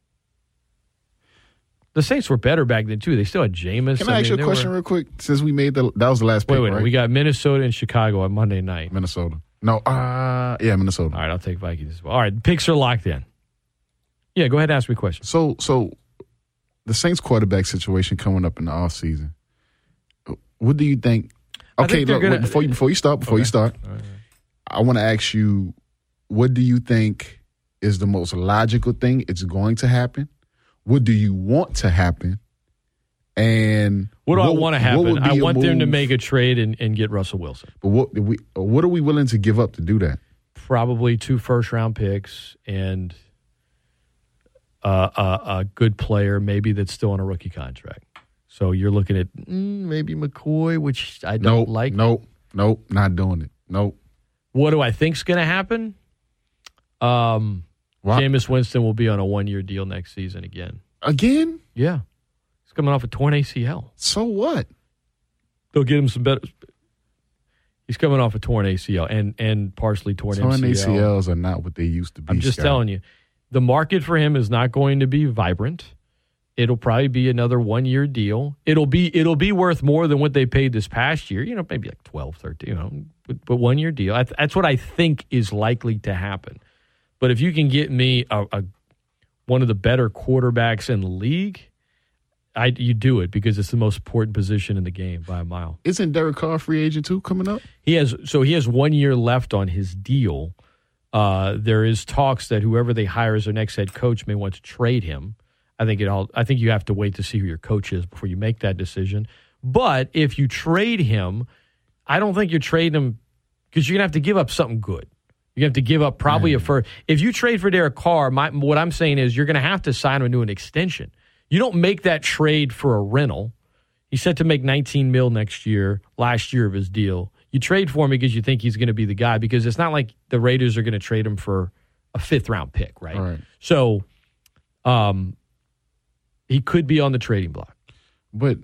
[SPEAKER 1] The Saints were better back then too. They still had Jameis.
[SPEAKER 2] Can I, ask
[SPEAKER 1] mean,
[SPEAKER 2] you a question
[SPEAKER 1] were-
[SPEAKER 2] real quick? Since we made the that was the last pick,
[SPEAKER 1] Wait, wait.
[SPEAKER 2] right?
[SPEAKER 1] We got Minnesota and Chicago on Monday night.
[SPEAKER 2] Minnesota. No, uh yeah, Minnesota.
[SPEAKER 1] All right, I'll take Vikings as well. All right, picks are locked in. Yeah, go ahead and ask me a question.
[SPEAKER 2] So so the Saints quarterback situation coming up in the off season. What do you think? Okay,
[SPEAKER 1] think
[SPEAKER 2] look,
[SPEAKER 1] gonna-
[SPEAKER 2] wait, before you before you start, before you start,
[SPEAKER 1] right.
[SPEAKER 2] I want to ask you, what do you think is the most logical thing it's going to happen? What do you want to happen? And
[SPEAKER 1] What do I want to happen? I want them to make a trade and, and get Russell Wilson.
[SPEAKER 2] But what we? What are we willing to give up to do that?
[SPEAKER 1] Probably two first round picks and uh, a, a good player, maybe that's still on a rookie contract. So you're looking at mm, maybe McCoy, which I don't
[SPEAKER 2] Nope,
[SPEAKER 1] like.
[SPEAKER 2] nope, nope, not doing it. Nope.
[SPEAKER 1] What do I think's going to happen? Um,
[SPEAKER 2] Why-
[SPEAKER 1] Jameis Winston will be on a one year deal next season again.
[SPEAKER 2] Again?
[SPEAKER 1] Yeah, he's coming off a torn ACL.
[SPEAKER 2] So what?
[SPEAKER 1] They'll get him some better. He's coming off a torn ACL and and partially torn,
[SPEAKER 2] Torn
[SPEAKER 1] MCL.
[SPEAKER 2] ACLs are not what they used to be.
[SPEAKER 1] I'm just
[SPEAKER 2] Scott.
[SPEAKER 1] telling you, the market for him is not going to be vibrant. It'll probably be another one year deal. It'll be it'll be worth more than what they paid this past year. You know, maybe like 12, 13, you know, but, but one year deal. That's what I think is likely to happen. But if you can get me a, a one of the better quarterbacks in the league, I you do it because it's the most important position in the game by a mile.
[SPEAKER 2] Isn't Derek Carr free agent too coming up?
[SPEAKER 1] He has so he has one year left on his deal. Uh, there is talks that whoever they hire as their next head coach may want to trade him. I think it all. I think you have to wait to see who your coach is before you make that decision. But if you trade him, I don't think you're trading him because you're gonna have to give up something good. You have to give up probably a first. If you trade for Derek Carr, my, what I'm saying is you're going to have to sign him to an extension. You don't make that trade for a rental. He's set to make 19 mil next year, last year of his deal. You trade for him because you think he's going to be the guy because it's not like the Raiders are going to trade him for a fifth round pick, right?
[SPEAKER 2] Right.
[SPEAKER 1] So, um, he could be on the trading block.
[SPEAKER 2] But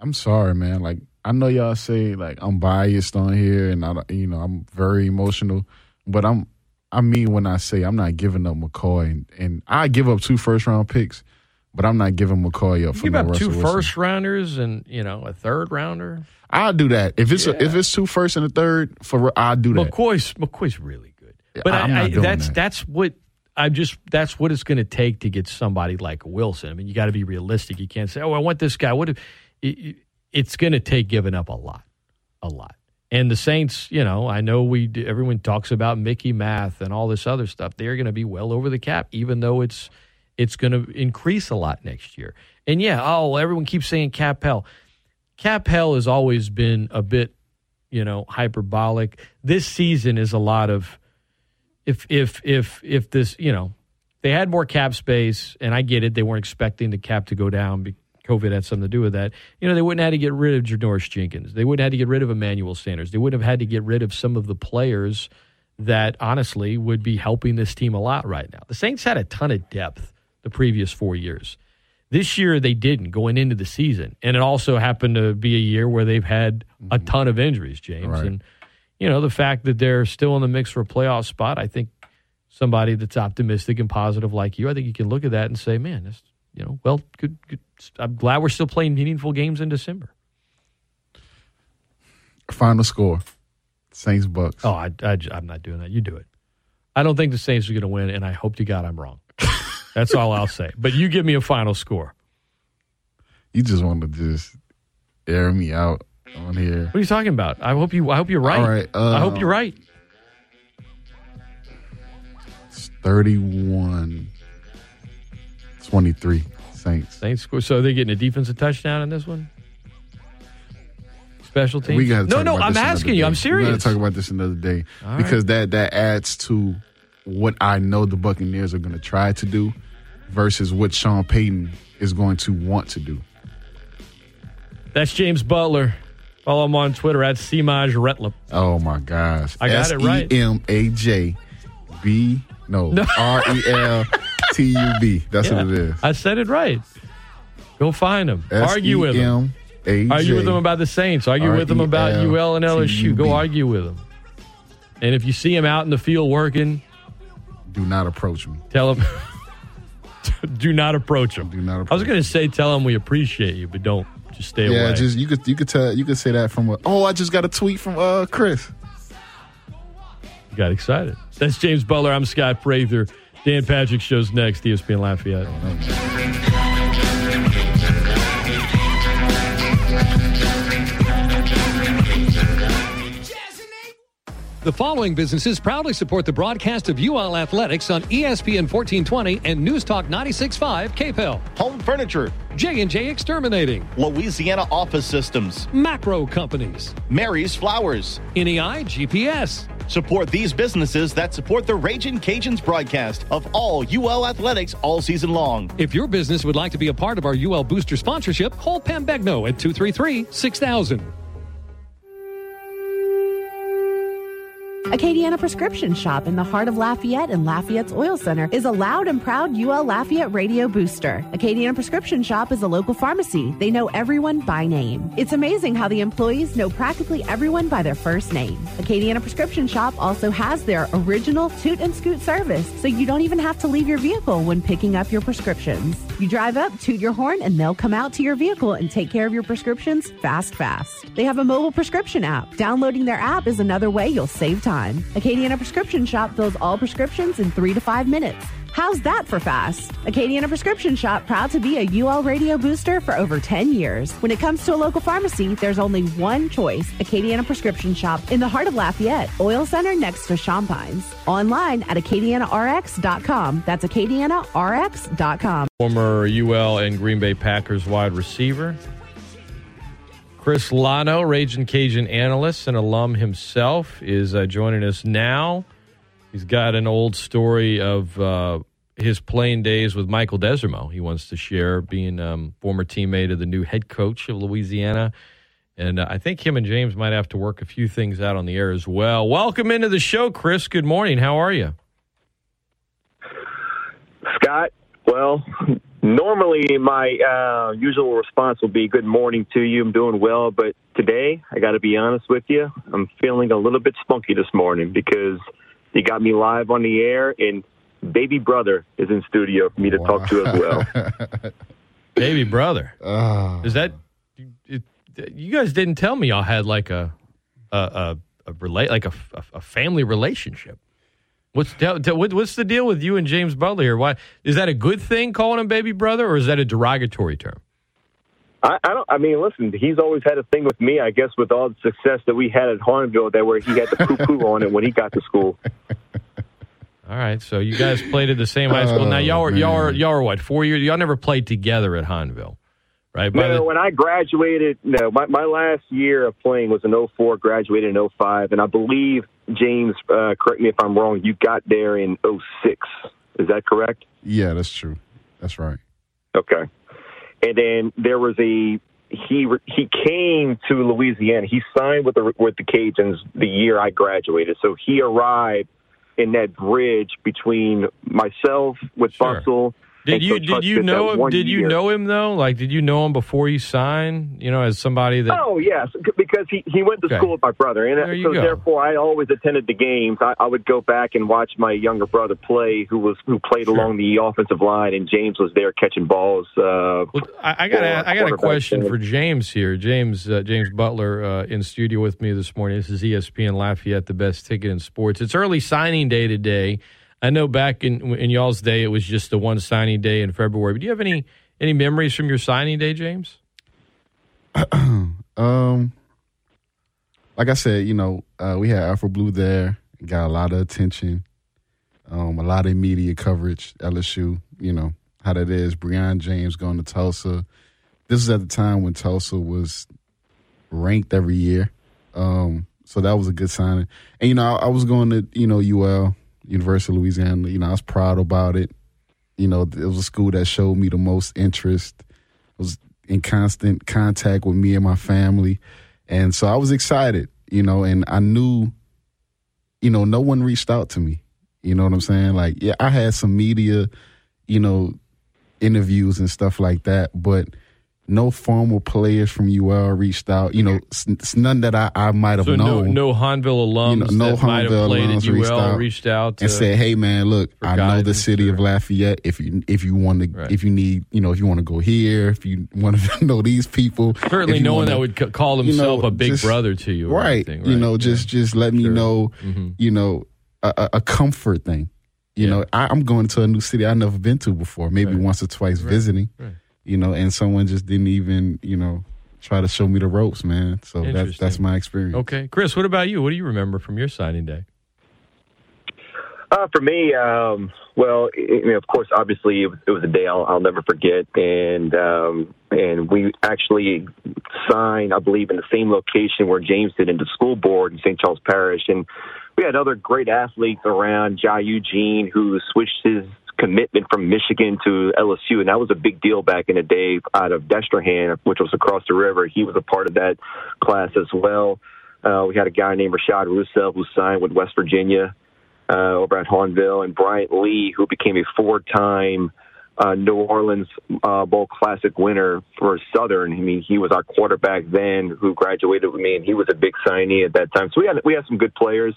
[SPEAKER 2] I'm sorry, man. Like I know y'all say like I'm biased on here, and I, you know I'm very emotional, but I'm I mean when I say I'm not giving up McCoy, and, and I give up two first round picks, but I'm not giving McCoy up for
[SPEAKER 1] Give
[SPEAKER 2] no
[SPEAKER 1] up
[SPEAKER 2] Russell
[SPEAKER 1] two
[SPEAKER 2] Wilson.
[SPEAKER 1] first rounders and you know a third rounder.
[SPEAKER 2] I'll do that if it's a, if it's two first and a third for I'll do that.
[SPEAKER 1] McCoy's McCoy's really good, but
[SPEAKER 2] I'm
[SPEAKER 1] I,
[SPEAKER 2] not
[SPEAKER 1] I,
[SPEAKER 2] doing
[SPEAKER 1] that's
[SPEAKER 2] that.
[SPEAKER 1] that's what I'm just that's what it's going to take to get somebody like Wilson. I mean, you got to be realistic. You can't say, "Oh, I want this guy." What? If, it, it- it's going to take giving up a lot, a lot. And the Saints, you know, I know we everyone talks about Mickey math and all this other stuff. They're going to be well over the cap, even though it's it's going to increase a lot next year. And yeah, oh, everyone keeps saying cap hell. Cap hell has always been a bit, you know, hyperbolic. This season is a lot of if if if if this, you know, they had more cap space, and I get it. They weren't expecting the cap to go down. COVID had something to do with that. You know, they wouldn't have had to get rid of Janoris Jenkins. They wouldn't have had to get rid of Emmanuel Sanders. They would have had to get rid of some of the players that honestly would be helping this team a lot right now. The Saints had a ton of depth the previous four years. This year they didn't going into the season, and it also happened to be a year where they've had a mm-hmm. ton of injuries, James.
[SPEAKER 2] Right.
[SPEAKER 1] And you know the fact that they're still in the mix for a playoff spot, I think somebody that's optimistic and positive like you, I think you can look at that and say, man, this, you know, well, good, good. I'm glad we're still playing meaningful games in December.
[SPEAKER 2] Final score: Saints Bucks.
[SPEAKER 1] Oh, I, I, am not doing that. You do it. I don't think the Saints are going to win, and I hope to God I'm wrong. That's all I'll say. But you give me a final score.
[SPEAKER 2] You just want to just air me out on here.
[SPEAKER 1] What are you talking about? I hope you. I hope you're right.
[SPEAKER 2] All right,
[SPEAKER 1] I hope
[SPEAKER 2] uh,
[SPEAKER 1] you're right.
[SPEAKER 2] It's 31 23 Saints.
[SPEAKER 1] Saints score. So they're getting a defensive touchdown in this one. Special teams.
[SPEAKER 2] We got
[SPEAKER 1] no, no. I'm asking you. I'm serious.
[SPEAKER 2] We
[SPEAKER 1] serious.
[SPEAKER 2] got to talk about this another day
[SPEAKER 1] All
[SPEAKER 2] because
[SPEAKER 1] right.
[SPEAKER 2] that that adds to what I know the Buccaneers are going to try to do versus what Sean Payton is going to want to do.
[SPEAKER 1] That's James Butler. Follow him on Twitter at Semaj Reltub.
[SPEAKER 2] Oh my gosh!
[SPEAKER 1] I got it right.
[SPEAKER 2] S E M A J B no. R E L T U B. That's
[SPEAKER 1] Yeah,
[SPEAKER 2] what it is.
[SPEAKER 1] I said it right. Go find him. Argue with him.
[SPEAKER 2] S-E-M-A-J.
[SPEAKER 1] Argue with him about the Saints. Argue with him about UL and LSU. Go argue with him. And if you see him out in the field working,
[SPEAKER 2] Do not approach me.
[SPEAKER 1] tell him. do not approach him.
[SPEAKER 2] Do not
[SPEAKER 1] I was going to say, tell him we appreciate you, but don't. Just stay
[SPEAKER 2] yeah,
[SPEAKER 1] away.
[SPEAKER 2] just you could you could tell you could say that from a, oh I just got a tweet from uh Chris.
[SPEAKER 1] Got excited. That's James Butler. I'm Scott Prather. Dan Patrick shows next. ESPN Lafayette.
[SPEAKER 42] Oh, The following businesses proudly support the broadcast of UL Athletics on ESPN 1420 and News Talk 96.5 KPEL.
[SPEAKER 43] Home Furniture.
[SPEAKER 42] J&J Exterminating.
[SPEAKER 43] Louisiana Office Systems.
[SPEAKER 42] Macro Companies.
[SPEAKER 43] Mary's Flowers.
[SPEAKER 42] NEI GPS.
[SPEAKER 43] Support these businesses that support the Raging Cajuns broadcast of all UL athletics all season long.
[SPEAKER 42] If your business would like to be a part of our UL Booster sponsorship, call Pam Begno at 233-6000.
[SPEAKER 44] Acadiana Prescription Shop in the heart of Lafayette and Lafayette's Oil Center is a loud and proud UL Lafayette radio booster. Acadiana Prescription Shop is a local pharmacy. They know everyone by name. It's amazing how the employees know practically everyone by their first name. Acadiana Prescription Shop also has their original toot and scoot service, so you don't even have to leave your vehicle when picking up your prescriptions. You drive up, toot your horn, and they'll come out to your vehicle and take care of your prescriptions fast, fast. They have a mobile prescription app. Downloading their app is another way you'll save time. Acadiana Prescription Shop fills all prescriptions in three to five minutes. How's that for fast? Acadiana Prescription Shop, proud to be a UL radio booster for over 10 years. When it comes to a local pharmacy, there's only one choice Acadiana Prescription Shop in the heart of Lafayette, Oil Center next to Champines. Online at acadianarx.com. That's acadianarx.com.
[SPEAKER 1] Former UL and Green Bay Packers wide receiver. Chris Lanaux, Raging Cajun analyst and alum himself, is uh, joining us now. He's got an old story of uh, his playing days with Michael Desormeaux. He wants to share, being um, former teammate of the new head coach of Louisiana. And uh, I think him and James might have to work a few things out on the air as well. Welcome into the show, Chris. Good morning. How are you?
[SPEAKER 45] Scott, well, normally my uh, usual response will be good morning to you. I'm doing well, but today, I got to be honest with you, I'm feeling a little bit spunky this morning because you got me live on the air, and baby brother is in studio for me to talk to as well.
[SPEAKER 1] Baby brother. Is that it, you guys didn't tell me y'all had like a a a, a relate like a, a, a family relationship. What's tell- tell- what's the deal with you and James Butler here? Why is that a good thing calling him baby brother, or is that a derogatory term?
[SPEAKER 45] I, I don't. I mean, listen. He's always had a thing with me. I guess with all the success that we had at Hahnville, that where he had the poo poo on it when he got to school.
[SPEAKER 1] All right, so you guys played at the same high school. now oh, y'all are y'all are y'all are what four years? Y'all never played together at Hahnville, right? By
[SPEAKER 45] No,
[SPEAKER 1] the-
[SPEAKER 45] when I graduated, no, my, my last year of playing was in '04. graduated in '05, and I believe, James, uh, correct me if I'm wrong, you got there in '06. Is that correct?
[SPEAKER 2] Yeah, that's true. That's right.
[SPEAKER 45] Okay. And then there was a he he came to Louisiana. He signed with the with the Cajuns the year I graduated. So he arrived in that bridge between myself with Bustle.
[SPEAKER 1] Did you did you know him? Did you
[SPEAKER 45] year.
[SPEAKER 1] know him though? Like, did you know him before you signed? You know, as somebody that
[SPEAKER 45] Oh yes, because he, he went to
[SPEAKER 1] Okay.
[SPEAKER 45] school with my brother, and uh,
[SPEAKER 1] There
[SPEAKER 45] so
[SPEAKER 1] go.
[SPEAKER 45] therefore I always attended the games. I, I would go back and watch my younger brother play, who was who played along the offensive line, and James was there catching balls. Uh,
[SPEAKER 1] I, I got a, I got a question for James here. James uh, James Butler uh, in studio with me this morning. This is ESPN Lafayette, the best ticket in sports. It's early signing day today. I know back in in y'all's day, it was just the one signing day in February. But do you have any any memories from your signing day, James?
[SPEAKER 2] Um, like I said, you know, uh, we had Alfred Blue there, got a lot of attention, um, a lot of media coverage. LSU, you know how that is. Breon James going to Tulsa. This is at the time when Tulsa was ranked every year, um, so that was a good signing. And you know, I, I was going to you know UL, University of Louisiana. You know, I was proud about it. You know, it was a school that showed me the most interest. It was in constant contact with me and my family. And so I was excited, you know, and I knew, you know, no one reached out to me. You know what I'm saying? Like, yeah, I had some media, you know, interviews and stuff like that, but no formal players from UL reached out. You know, it's, it's none that I, I might have
[SPEAKER 1] So
[SPEAKER 2] known.
[SPEAKER 1] no Hahnville alums
[SPEAKER 2] You know, no
[SPEAKER 1] that might have played
[SPEAKER 2] alums
[SPEAKER 1] at
[SPEAKER 2] reached out
[SPEAKER 1] reached out to,
[SPEAKER 2] and said, "Hey, man, look, I know the city of Lafayette. If you if you want to, if you need, you know, if you want to go here, if you want to know these people,
[SPEAKER 1] certainly no one that would ca- call
[SPEAKER 2] you know,
[SPEAKER 1] himself a big
[SPEAKER 2] just-
[SPEAKER 1] brother to you, or
[SPEAKER 2] right?
[SPEAKER 1] anything,
[SPEAKER 2] You know, just just let me know,
[SPEAKER 1] Mm-hmm.
[SPEAKER 2] you know, a, a- comfort thing. You know, I, I'm going to a new city I've never been to before, maybe once or twice visiting.
[SPEAKER 1] Right.
[SPEAKER 2] You know, and someone just didn't even, you know, try to show me the ropes, man. So that's that's my experience.
[SPEAKER 1] Okay, Chris, what about you? What do you remember from your signing day?
[SPEAKER 45] Uh, for me, um, well, I mean, of course, obviously, it was, it was a day I'll, I'll never forget, and um, and we actually signed, I believe, in the same location where James did in the school board in St. Charles Parish, and we had other great athletes around. Jai Eugene, who switched his commitment from Michigan to LSU, and that was a big deal back in the day out of Destrehan, which was across the river. He was a part of that class as well. Uh, we had a guy named Rashad Rusev who signed with West Virginia uh, over at Hahnville, and Bryant Lee, who became a four-time uh, New Orleans uh, Bowl Classic winner for Southern. I mean, he was our quarterback then, who graduated with me, and he was a big signee at that time. So we had we had some good players.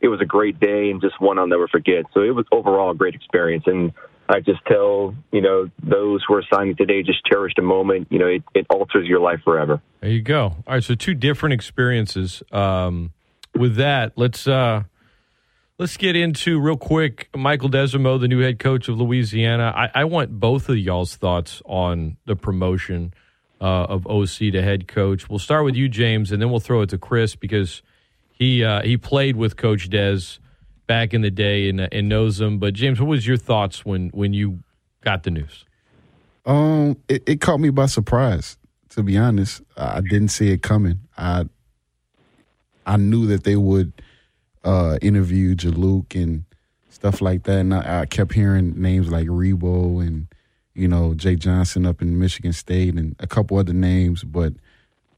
[SPEAKER 45] It was a great day and just one I'll never forget. So it was overall a great experience. And I just tell you know those who are signing today just cherish the moment. You know, it, it alters your life forever.
[SPEAKER 1] There you go. All right, so two different experiences. Um, with that, let's uh, let's get into real quick Michael Desormeaux, the new head coach of Louisiana. I, I want both of y'all's thoughts on the promotion uh, of OC to head coach. We'll start with you, James, and then we'll throw it to Chris because he uh, he played with Coach Des back in the day and, and knows him. But James, what was your thoughts when when you got the news?
[SPEAKER 2] Um, it, it caught me by surprise. To be honest, I didn't see it coming. I I knew that they would uh, interview Juluke and stuff like that, and I, I kept hearing names like Rebo and you know Jay Johnson up in Michigan State and a couple other names, but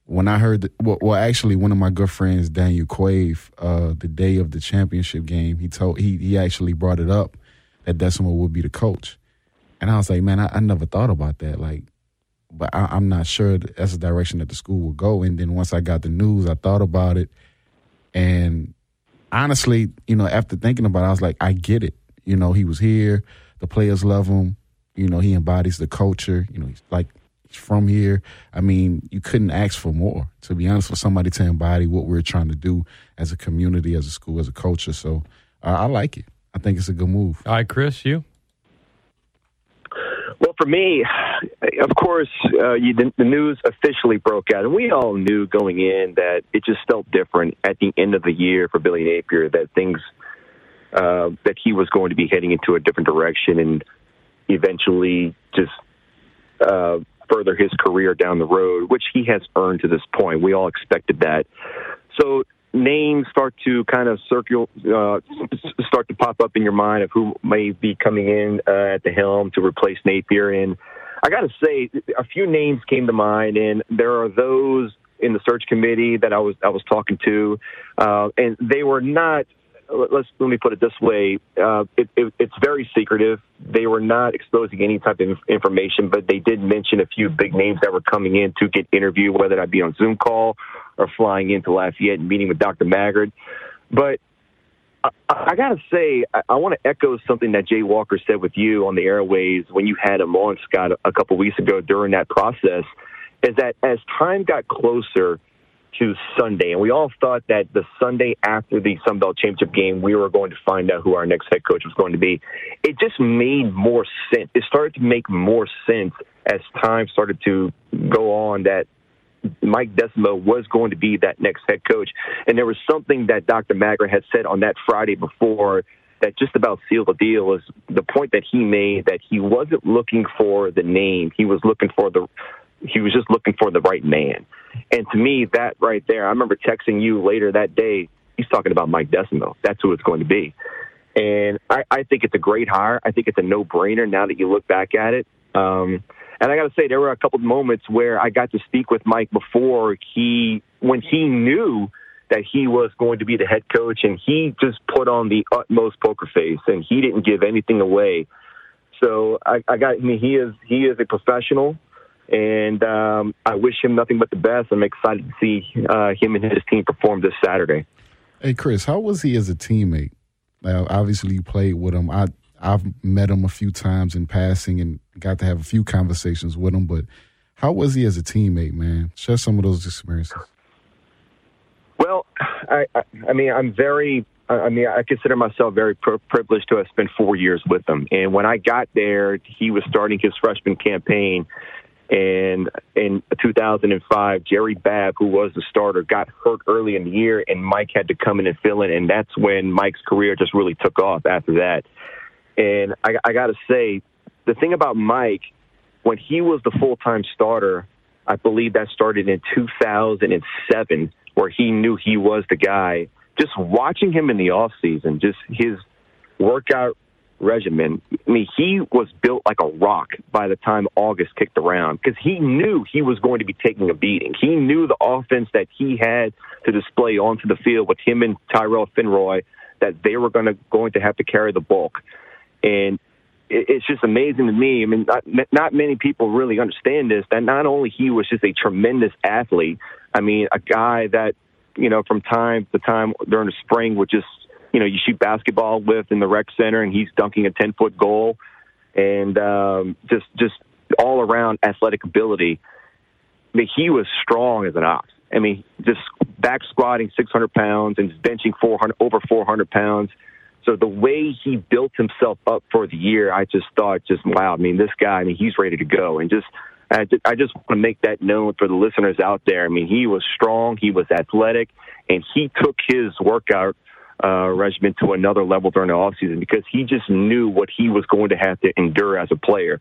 [SPEAKER 2] when I heard, the, well, well, actually, one of my good friends, Daniel Quave, uh, the day of the championship game, he told he he actually brought it up that Desormeaux would be the coach, and I was like, man, I, I never thought about that, like, but I, am not sure that's the direction that the school will go. And then once I got the news, I thought about it, and honestly, you know, after thinking about it, I was like, I get it. You know, he was here, the players love him. You know, he embodies the culture. You know, he's like from here. I mean, you couldn't ask for more, to be honest, for somebody to embody what we're trying to do as a community, as a school, as a culture. So uh, I like it. I think it's a good move.
[SPEAKER 1] All right, Chris, you?
[SPEAKER 45] Well, for me, of course, uh, you, the, the news officially broke out, and we all knew going in that it just felt different at the end of the year for Billy Napier that things uh, that he was going to be heading into a different direction, and eventually just uh, further his career down the road, which he has earned to this point. We all expected that. So names start to kind of circle, uh, start to pop up in your mind of who may be coming in uh, at the helm to replace Napier. And I got to say, a few names came to mind, and there are those in the search committee that I was I was talking to, uh, and they were not let's let me put it this way: uh, it, it, it's very secretive. They were not exposing any type of information, but they did mention a few big names that were coming in to get interviewed, whether that be on Zoom call or flying into Lafayette and meeting with Dr. Maggard. But I, I got to say, I, I want to echo something that Jay Walker said with you on the airways when you had him on, Scott, a couple weeks ago during that process. Is that as time got closer to Sunday. And we all thought that the Sunday after the Sun Belt Championship game, we were going to find out who our next head coach was going to be. It just made more sense. It started to make more sense as time started to go on that Mike Desormeaux was going to be that next head coach. And there was something that Dr. Maggard had said on that Friday before that just about sealed the deal was the point that he made that he wasn't looking for the name. He was looking for the he was just looking for the right man. And to me, that right there, I remember texting you later that day. He's talking about Mike Desormeaux. That's who it's going to be. And I, I think it's a great hire. I think it's a no brainer now that you look back at it. Um, and I got to say, there were a couple of moments where I got to speak with Mike before he, when he knew that he was going to be the head coach, and he just put on the utmost poker face, and he didn't give anything away. So I, I got. I mean, he is he is a professional and um, I wish him nothing but the best. I'm excited to see uh, him and his team perform this Saturday.
[SPEAKER 2] Hey, Chris, how was he as a teammate? Now, obviously, you played with him. I I've met him a few times in passing and got to have a few conversations with him. But how was he as a teammate, man? Share some of those experiences.
[SPEAKER 45] Well, I I, I mean, I'm very. I mean, I consider myself very privileged to have spent four years with him. And when I got there, he was starting his freshman campaign and in 2005, Jerry Babb, who was the starter, got hurt early in the year, and Mike had to come in and fill in. And that's when Mike's career just really took off after that. And I, I got to say, the thing about Mike, when he was the full time starter, I believe that started in 2007, where he knew he was the guy. Just watching him in the off season, just his workout regimen. I mean, he was built like a rock by the time August kicked around because he knew he was going to be taking a beating. He knew the offense that he had to display onto the field with him and Tyrell Fenroy that they were going to going to have to carry the bulk. And it's just amazing to me. I mean, not, not many people really understand this. That not only he was just a tremendous athlete. I mean, a guy that you know from time to time during the spring would just you know, you shoot basketball with in the rec center and he's dunking a 10 foot goal. and um, just just all around athletic ability. I mean, he was strong as an ox. I mean, just back squatting 600 pounds and benching 400 over 400 pounds. So the way he built himself up for the year, I just thought, just wow. I mean, this guy, I mean, he's ready to go, and just I just, I just want to make that known for the listeners out there. I mean, he was strong, he was athletic, and he took his workout uh, regimen to another level during the offseason because he just knew what he was going to have to endure as a player.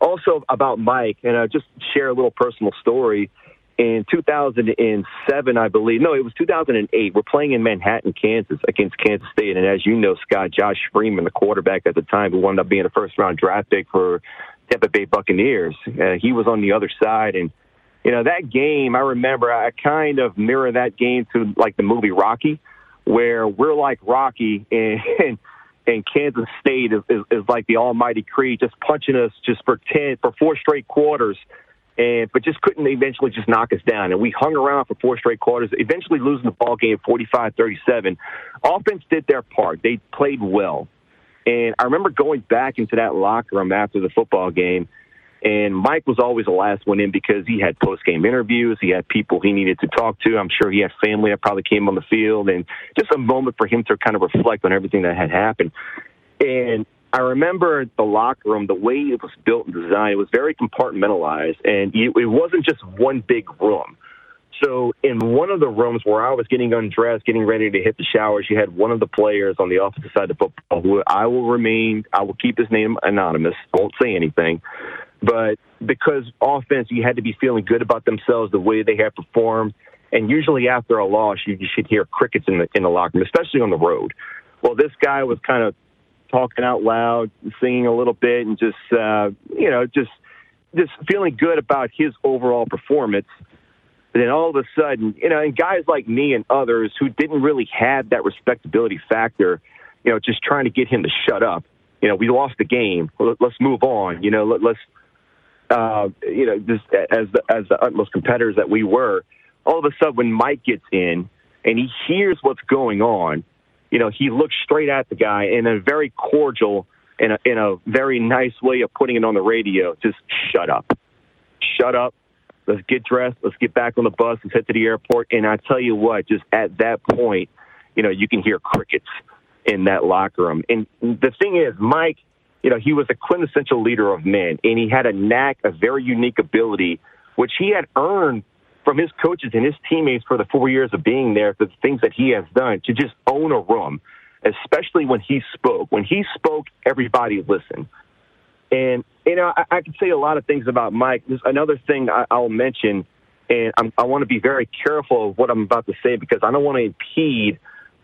[SPEAKER 45] Also about Mike, and I'll just share a little personal story. In 2007, I believe, no, it was 2008. We're playing in Manhattan, Kansas, against Kansas State, and as you know, Scott, Josh Freeman, the quarterback at the time, who wound up being a first-round draft pick for Tampa Bay Buccaneers, uh, he was on the other side, and you know that game. I remember I kind of mirror that game to like the movie Rocky, where we're like Rocky and. and and Kansas State is, is, is like the almighty Creed, just punching us just for ten for four straight quarters, and but just couldn't eventually just knock us down. And we hung around for four straight quarters, eventually losing the ball game 45-37. Offense did their part; they played well. And I remember going back into that locker room after the football game, and Mike was always the last one in because he had post game interviews. He had people he needed to talk to. I'm sure he had family that probably came on the field, and just a moment for him to kind of reflect on everything that had happened. And I remember the locker room, the way it was built and designed, it was very compartmentalized, and it wasn't just one big room. So in one of the rooms where I was getting undressed, getting ready to hit the showers, you had one of the players on the opposite side of the football who I will remain, I will keep his name anonymous, won't say anything. But because offense, you had to be feeling good about themselves, the way they had performed. And usually after a loss, you, you should hear crickets in the, in the locker room, especially on the road. Well, this guy was kind of talking out loud, singing a little bit, and just, uh, you know, just, just feeling good about his overall performance. And then all of a sudden, you know, and guys like me and others who didn't really have that respectability factor, you know, just trying to get him to shut up. You know, we lost the game. Let's move on. You know, let, let's, uh, you know, just as the as the utmost competitors that we were. All of a sudden, when Mike gets in and he hears what's going on, you know, he looked straight at the guy in a very cordial in a in a very nice way of putting it on the radio. Just shut up, shut up Let's get dressed. Let's get back on the bus. Let's head to the airport. And I tell you what, just at that point, you know, you can hear crickets in that locker room. And the thing is, Mike, you know, he was a quintessential leader of men, and he had a knack, a very unique ability, which he had earned from his coaches and his teammates for the four years of being there, for the things that he has done to just own a room, especially when he spoke. When he spoke, everybody listened. And you know, I, I can say a lot of things about Mike. There's another thing I, I'll mention, and I'm, I want to be very careful of what I'm about to say because I don't want to impede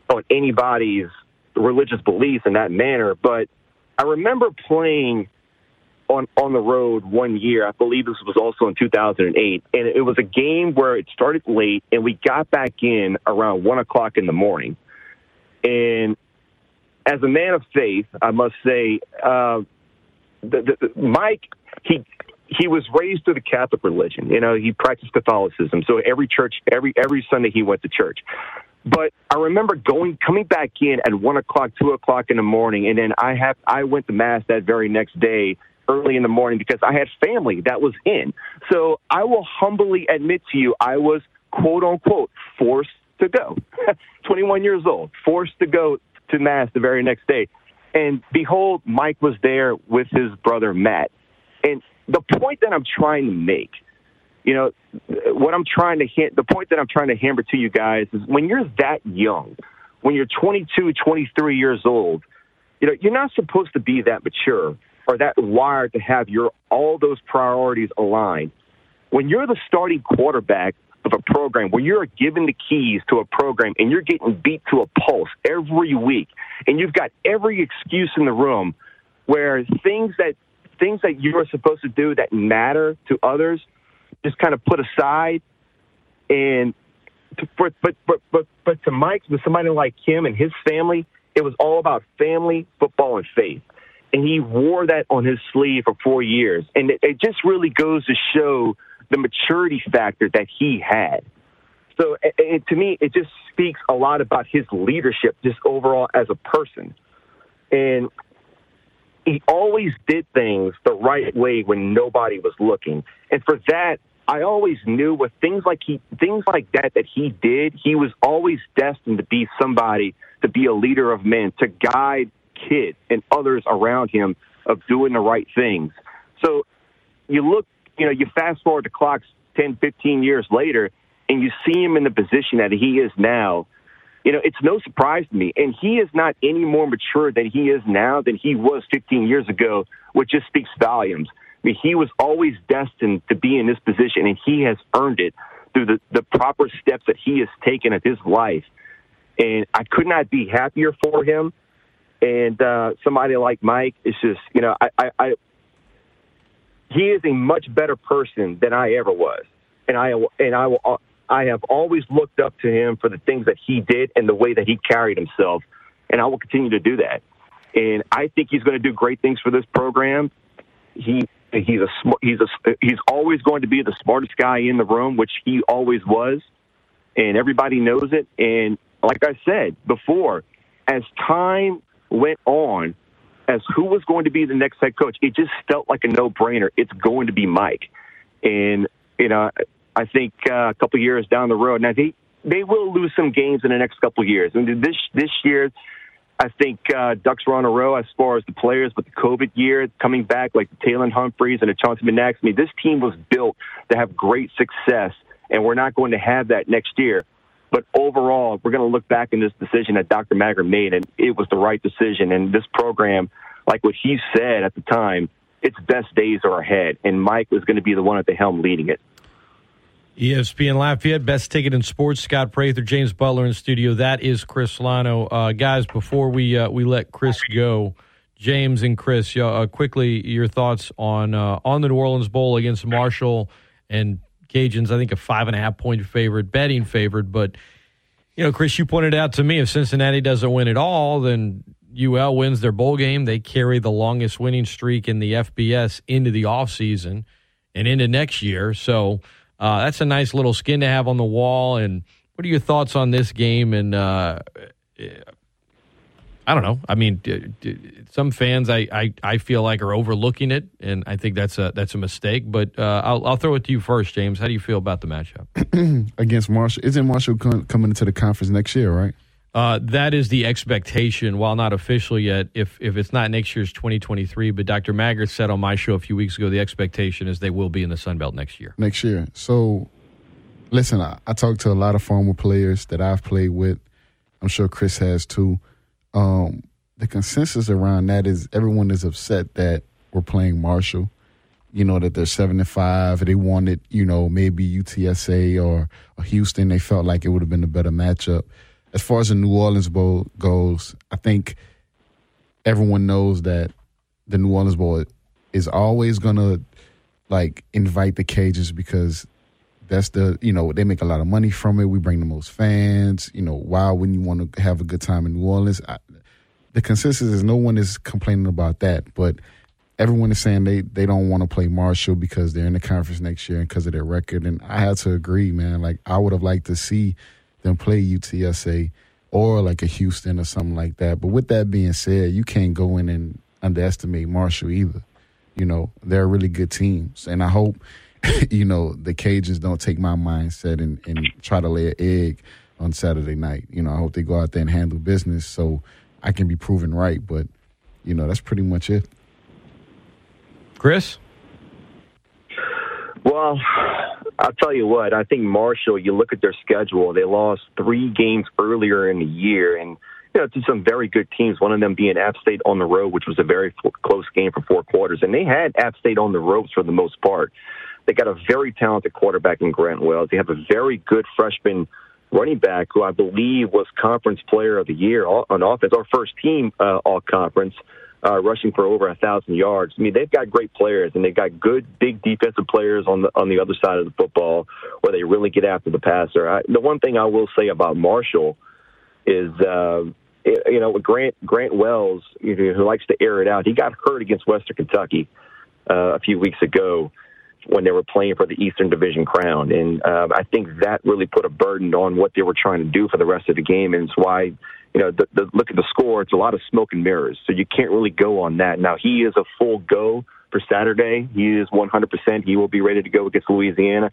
[SPEAKER 45] on anybody's religious beliefs in that manner. But I remember playing on on the road one year. I believe this was also in 2008, and it was a game where it started late, and we got back in around one o'clock in the morning. And as a man of faith, I must say, uh, the, the, Mike, he he was raised through the Catholic religion. You know, he practiced Catholicism. So every church, every every Sunday, he went to church. But I remember going, coming back in at one o'clock, two o'clock in the morning, and then I have I went to mass that very next day, early in the morning, because I had family that was in. So I will humbly admit to you, I was quote unquote forced to go. 21 years old, forced to go to mass the very next day. And behold, Mike was there with his brother Matt. And the point that I'm trying to make, you know, what I'm trying to hit, the point that I'm trying to hammer to you guys is when you're that young, when you're 22, 23 years old, you know, you're not supposed to be that mature or that wired to have your all those priorities aligned. When you're the starting quarterback of a program when you're given the keys to a program and you're getting beat to a pulse every week and you've got every excuse in the room where things that things that you are supposed to do that matter to others just kind of put aside and to, but, but but but but to Mike with somebody like him and his family it was all about family football and faith and he wore that on his sleeve for four years and it, it just really goes to show the maturity factor that he had. So it, to me, it just speaks a lot about his leadership, just overall as a person. And he always did things the right way when nobody was looking. And for that, I always knew with things like he things like that that he did, he was always destined to be somebody to be a leader of men, to guide kids and others around him of doing the right things. So you look, you know, you fast forward the clocks 10, 15 years later, and you see him in the position that he is now. You know, it's no surprise to me. And he is not any more mature than he is now than he was 15 years ago, which just speaks volumes. I mean, he was always destined to be in this position, and he has earned it through the, the proper steps that he has taken of his life. And I could not be happier for him. And uh, somebody like Mike is just, you know, I, I, I he is a much better person than I ever was, and I and I will I have always looked up to him for the things that he did and the way that he carried himself, and I will continue to do that. And I think he's going to do great things for this program. He he's a he's a he's always going to be the smartest guy in the room, which he always was, and everybody knows it. And like I said before, as time went on, as who was going to be the next head coach, it just felt like a no brainer. It's going to be Mike, and you know I think uh, a couple years down the road, now they they will lose some games in the next couple years. And this this year, I think uh, Ducks were on a row as far as the players, but the COVID year coming back, like Taylor Humphreys and the Chauncey Manacs, I mean, this team was built to have great success, and we're not going to have that next year. But overall, we're going to look back in this decision that Dr. Maggard made, and it was the right decision. And this program, like what he said at the time, its best days are ahead, and Mike was going to be the one at the helm leading it.
[SPEAKER 1] ESPN Lafayette, best ticket in sports. Scott Prather, James Butler in studio. That is Chris Lanaux. Uh, guys, before we uh, we let Chris go, James and Chris, uh, quickly your thoughts on uh, on the New Orleans Bowl against Marshall and Cajuns. I think a five and a half point favorite, betting favorite. But you know, Chris, you pointed out to me if Cincinnati doesn't win at all, then UL wins their bowl game. They carry the longest winning streak in the FBS into the offseason and into next year. So uh, that's a nice little skin to have on the wall. And what are your thoughts on this game? And uh, I don't know. I mean, some fans I, I, I, feel like are overlooking it, and I think that's a that's a mistake. But uh, I'll, I'll throw it to you first, James. How do you feel about the matchup
[SPEAKER 2] against Marshall? Isn't Marshall coming into the conference next year, right?
[SPEAKER 1] Uh, that is the expectation, while not official yet. If if it's not next year's 2023, but Dr. Maggard said on my show a few weeks ago, the expectation is they will be in the Sun Belt next year.
[SPEAKER 2] Next year. So, listen, I, I talked to a lot of former players that I've played with. I'm sure Chris has too. Um, the consensus around that is everyone is upset that we're playing Marshall. You know that they're seven and five. They wanted, you know, maybe UTSA or, or Houston. They felt like it would have been a better matchup as far as the New Orleans Bowl goes, I think everyone knows that the New Orleans Bowl is always gonna like invite the Cajuns because that's the you know they make a lot of money from it. We bring the most fans. You know why wouldn't you want to have a good time in New Orleans? I, the consensus is no one is complaining about that, but everyone is saying they they don't want to play Marshall because they're in the conference next year and because of their record. And I had to agree, man. Like I would have liked to see them play UTSA or like a Houston or something like that. But with that being said, you can't go in and underestimate Marshall either. You know, they're really good teams. And I hope, you know, the Cajuns don't take my mindset and, and try to lay an egg on Saturday night. You know, I hope they go out there and handle business so I can be proven right. But, you know, that's pretty much it.
[SPEAKER 1] Chris?
[SPEAKER 45] Well, I'll tell you what. I think Marshall. You look at their schedule; they lost three games earlier in the year, and you know to some very good teams. One of them being App State on the road, which was a very close game for four quarters, and they had App State on the ropes for the most part. They got a very talented quarterback in Grant Wells. They have a very good freshman running back who I believe was conference player of the year on offense, our first team uh, all conference uh, rushing for over a thousand yards. I mean, they've got great players, and they've got good, big defensive players on the on the other side of the football, where they really get after the passer. I, the one thing I will say about Marshall is, uh, you know, Grant Grant Wells, you know, who likes to air it out, he got hurt against Western Kentucky uh, a few weeks ago when they were playing for the Eastern Division crown. And uh, I think that really put a burden on what they were trying to do for the rest of the game, and it's why you know, the, the, look at the score. It's a lot of smoke and mirrors, so you can't really go on that. Now he is a full go for Saturday. He is 100%. He will be ready to go against Louisiana.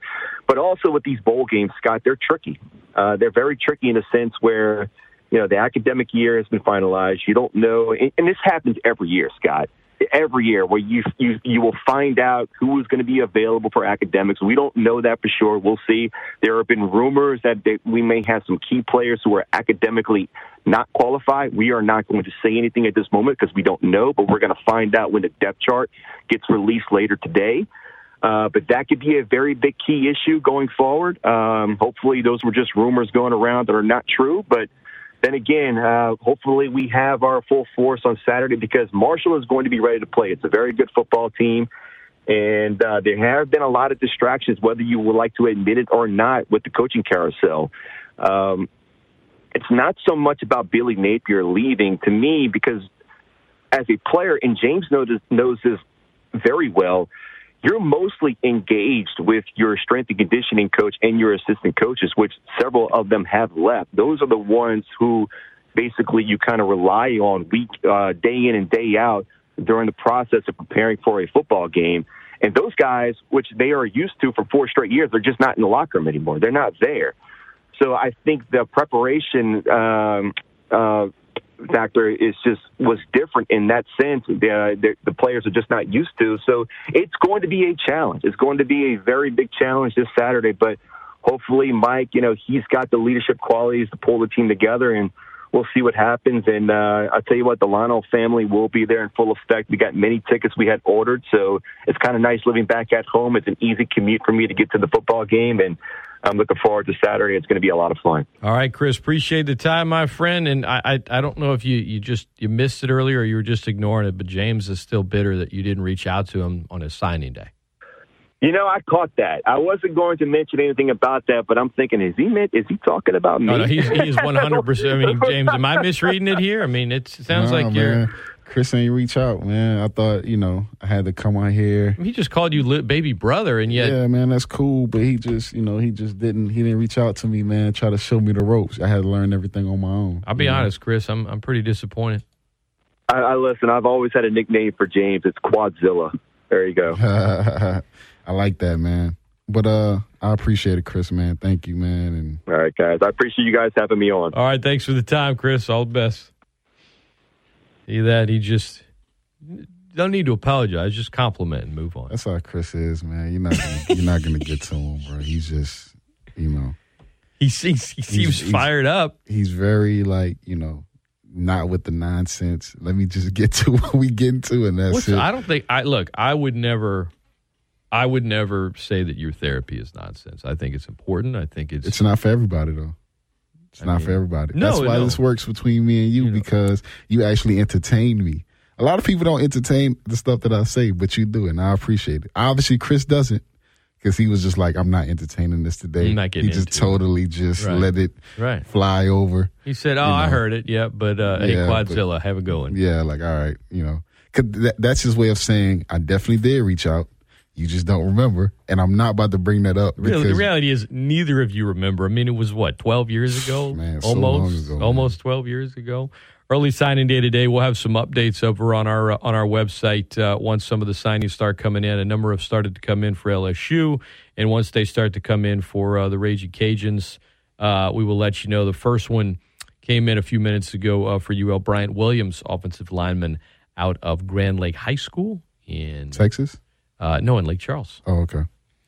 [SPEAKER 45] But also with these bowl games, Scott, they're tricky. Uh, they're very tricky in a sense where, you know, the academic year has been finalized. You don't know, and this happens every year, Scott every year where you you you will find out who is going to be available for academics. We don't know that for sure. We'll see. There have been rumors that they, we may have some key players who are academically not qualified. We are not going to say anything at this moment because we don't know, but we're going to find out when the depth chart gets released later today. Uh, but that could be a very big key issue going forward. Um, hopefully, those were just rumors going around that are not true, but then again, uh, hopefully we have our full force on Saturday because Marshall is going to be ready to play. It's a very good football team. And uh, there have been a lot of distractions, whether you would like to admit it or not, with the coaching carousel. Um, it's not so much about Billy Napier leaving to me because as a player, and James knows, knows this very well, you're mostly engaged with your strength and conditioning coach and your assistant coaches, which several of them have left. Those are the ones who basically you kind of rely on week, uh, day in and day out during the process of preparing for a football game. And those guys, which they are used to for four straight years, they're just not in the locker room anymore. They're not there. So I think the preparation um, uh, factor is just was different in that sense. The, the, the players are just not used to. So it's going to be a challenge. It's going to be a very big challenge this Saturday. But hopefully, Mike, you know, he's got the leadership qualities to pull the team together and. We'll see what happens, and uh, I'll tell you what, the Lionel family will be there in full effect. We got many tickets we had ordered, so it's kind of nice living back at home. It's an easy commute for me to get to the football game, and I'm looking forward to Saturday. It's going to be a lot of fun.
[SPEAKER 1] All right, Chris, appreciate the time, my friend. And I, I, I, don't know if you, you just you missed it earlier or you were just ignoring it, but James is still bitter that you didn't reach out to him on his signing day.
[SPEAKER 45] You know, I caught that. I wasn't going to mention anything about that, but I'm thinking, is he meant, is he talking about me?
[SPEAKER 1] No, no, he's, he's 100. percent I mean, James, am I misreading it here? I mean, it sounds like you're.
[SPEAKER 2] Chris ain't reach out, man. I thought, you know, I had to come on here.
[SPEAKER 1] He just called you baby brother, and yet,
[SPEAKER 2] yeah, man, that's cool. But he just, you know, he just didn't. He didn't reach out to me, man. Try to show me the ropes. I had to learn everything on my own.
[SPEAKER 1] I'll be honest, know? Chris. I'm I'm pretty disappointed.
[SPEAKER 45] I, I listen. I've always had a nickname for James. It's Quadzilla. There you go.
[SPEAKER 2] I like that, man. But uh, I appreciate it, Chris, man. Thank you, man. And
[SPEAKER 45] all right, guys. I appreciate you guys having me on.
[SPEAKER 1] All right, thanks for the time, Chris. All the best. That he just don't need to apologize. Just compliment and move on.
[SPEAKER 2] That's how Chris is, man. You're not gonna, you're not going to get to him, bro. He's just, you know,
[SPEAKER 1] he seems he seems he's, fired up.
[SPEAKER 2] He's very like, you know, not with the nonsense. Let me just get to what we get into, and that's
[SPEAKER 1] What's,
[SPEAKER 2] it.
[SPEAKER 1] I don't think I look. I would never. I would never say that your therapy is nonsense. I think it's important. I think it's
[SPEAKER 2] it's not for everybody though. It's I not mean, for everybody.
[SPEAKER 1] No,
[SPEAKER 2] That's why
[SPEAKER 1] no.
[SPEAKER 2] this works between me and you, you know. because you actually entertain me. A lot of people don't entertain the stuff that I say, but you do, and I appreciate it. Obviously, Chris doesn't because he was just like, "I'm not entertaining this today."
[SPEAKER 1] not
[SPEAKER 2] he just totally
[SPEAKER 1] it.
[SPEAKER 2] just
[SPEAKER 1] right.
[SPEAKER 2] let it
[SPEAKER 1] right.
[SPEAKER 2] fly over.
[SPEAKER 1] He said, "Oh, you know. I heard it. Yeah, but uh, hey, Quadzilla, but, have a going."
[SPEAKER 2] Yeah, like all right, you know, cause that, that's his way of saying I definitely did reach out. You just don't remember, and I'm not about to bring that up.
[SPEAKER 1] Because, the reality is, neither of you remember. I mean, it was what 12 years ago,
[SPEAKER 2] man,
[SPEAKER 1] almost,
[SPEAKER 2] so ago,
[SPEAKER 1] almost 12 years ago. Early signing day today. We'll have some updates over on our uh, on our website uh, once some of the signings start coming in. A number have started to come in for LSU, and once they start to come in for uh, the Raging Cajuns, uh, we will let you know. The first one came in a few minutes ago uh, for UL Bryant Williams, offensive lineman out of Grand Lake High School in
[SPEAKER 2] Texas.
[SPEAKER 1] Uh, no, in Lake Charles.
[SPEAKER 2] Oh, okay.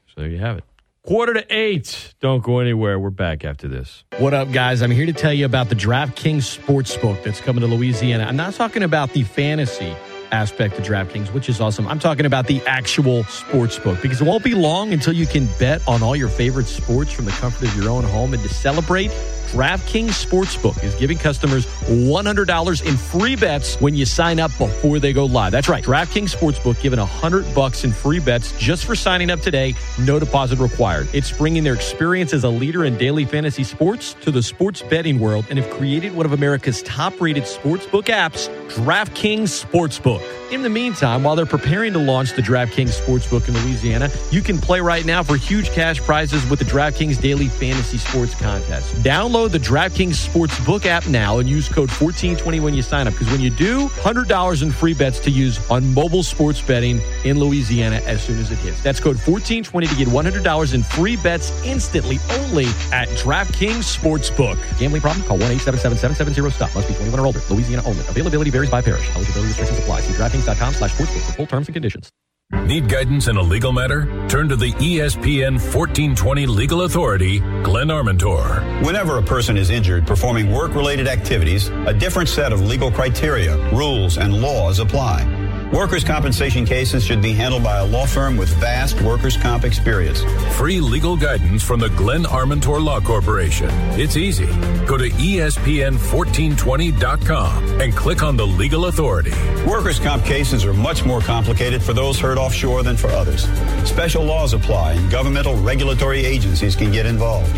[SPEAKER 1] So there you have it. Quarter to eight. Don't go anywhere. We're back after this. What up, guys? I'm here to tell you about the DraftKings Sportsbook that's coming to Louisiana. I'm not talking about the fantasy aspect of DraftKings, which is awesome. I'm talking about the actual sports book because it won't be long until you can bet on all your favorite sports from the comfort of your own home. And to celebrate, DraftKings Sportsbook is giving customers $100 in free bets when you sign up before they go live. That's right. DraftKings Sportsbook giving 100 bucks in free bets just for signing up today. No deposit required. It's bringing their experience as a leader in daily fantasy sports to the sports betting world and have created one of America's top-rated sportsbook apps, DraftKings Sportsbook. In the meantime, while they're preparing to launch the DraftKings Sportsbook in Louisiana, you can play right now for huge cash prizes with the DraftKings Daily Fantasy Sports Contest. Download
[SPEAKER 46] Download the DraftKings Sportsbook app now and use code 1420 when you sign up. Because when you do, $100 in free bets to use on mobile sports betting in Louisiana as soon as it hits. That's code 1420 to get $100 in free bets instantly only at DraftKings Sportsbook. Gambling problem? Call 1 877 770 stop. Must be 21 or older. Louisiana only. Availability varies by parish. Eligibility restrictions apply. See DraftKings.com slash sportsbook for full terms and conditions.
[SPEAKER 47] Need guidance in a legal matter? Turn to the ESPN 1420 Legal Authority, Glenn Armentor.
[SPEAKER 48] Whenever a person is injured performing work related activities, a different set of legal criteria, rules, and laws apply. Workers' compensation cases should be handled by a law firm with vast workers' comp experience.
[SPEAKER 47] Free legal guidance from the Glenn Armentor Law Corporation. It's easy. Go to E ESPN1420.com and click on the Legal Authority.
[SPEAKER 48] Workers' comp cases are much more complicated for those hurt offshore than for others. Special laws apply and governmental regulatory agencies can get involved.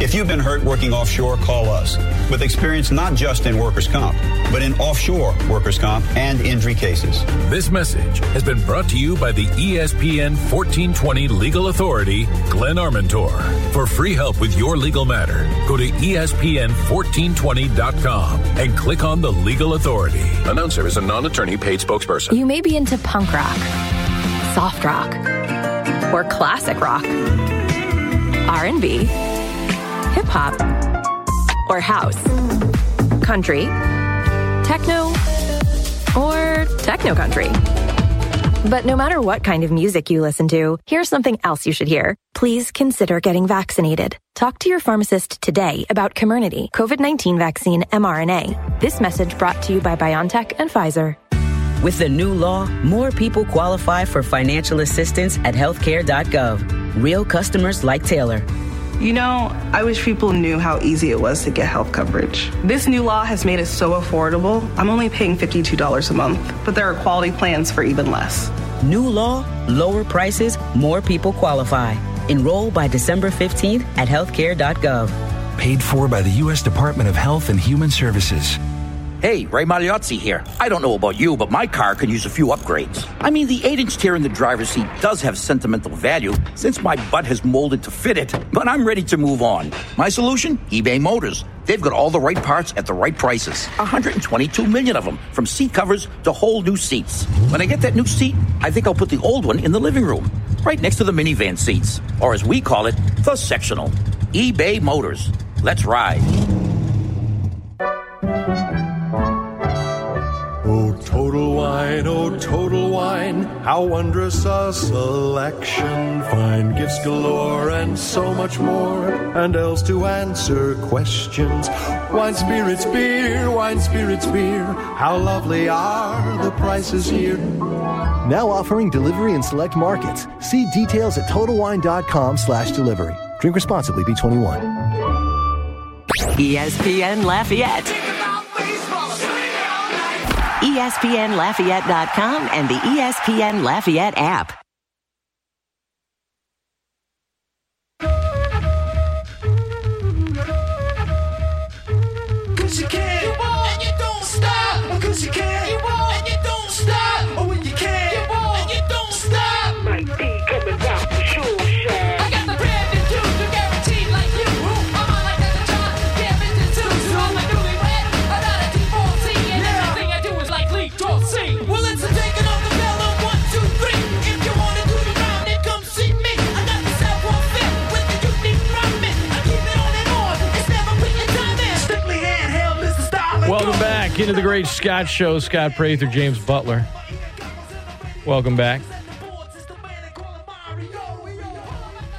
[SPEAKER 48] If you've been hurt working offshore, call us. With experience not just in workers' comp, but in offshore workers' comp and injury cases.
[SPEAKER 47] This message has been brought to you by the ESPN 1420 Legal Authority, Glenn Armentor. For free help with your legal matter, go to E ESPN1420.com and click on the Legal Authority. Announcer is a non attorney paid spokesperson.
[SPEAKER 22] You may be into punk rock, soft rock, or classic rock, R&B, hip hop, or house, country, techno, or techno country. But no matter what kind of music you listen to, here's something else you should hear. Please consider getting vaccinated. Talk to your pharmacist today about Comirnaty, COVID-19 vaccine mRNA. This message brought to you by BioNTech and Pfizer.
[SPEAKER 49] With the new law, more people qualify for financial assistance at healthcare.gov. Real customers like Taylor.
[SPEAKER 50] You know, I wish people knew how easy it was to get health coverage. This new law has made it so affordable. I'm only paying $52 a month, but there are quality plans for even less.
[SPEAKER 49] New law, lower prices, more people qualify. Enroll by December 15th at healthcare.gov.
[SPEAKER 51] Paid for by the U.S. Department of Health and Human Services.
[SPEAKER 52] Hey, Ray Magliozzi here. I don't know about you, but my car can use a few upgrades. I mean, the 8 inch tier in the driver's seat does have sentimental value since my butt has molded to fit it, but I'm ready to move on. My solution? eBay Motors. They've got all the right parts at the right prices. 122 million of them, from seat covers to whole new seats. When I get that new seat, I think I'll put the old one in the living room, right next to the minivan seats, or as we call it, the sectional. eBay Motors. Let's ride.
[SPEAKER 53] Oh, Total Wine, oh, Total Wine, how wondrous a selection. Fine gifts galore and so much more, and else to answer questions. Wine, spirits, beer, wine, spirits, beer, how lovely are the prices here.
[SPEAKER 9] Now offering delivery in select markets. See details at TotalWine.com slash delivery. Drink responsibly, B21.
[SPEAKER 33] ESPN Lafayette. ESPNLafayette.com and the ESPN Lafayette app.
[SPEAKER 1] Into the Great Scott Show. Scott Prather, James Butler. Welcome back.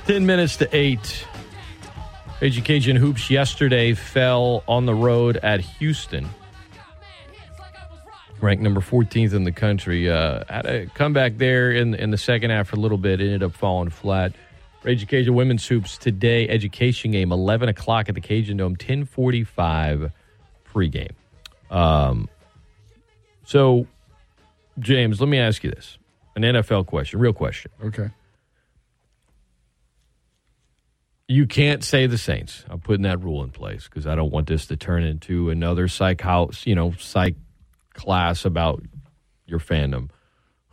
[SPEAKER 1] 10 minutes to 8. Education Hoops yesterday fell on the road at Houston. Ranked number 14th in the country. Uh, had a comeback there in, in the second half for a little bit. Ended up falling flat. Education Women's Hoops today, education game, 11 o'clock at the Cajun Dome, 1045 pregame. Um, so, James, let me ask you this an NFL question, real question.
[SPEAKER 2] Okay.
[SPEAKER 1] You can't say the Saints. I'm putting that rule in place because I don't want this to turn into another psych house, you know, psych class about your fandom.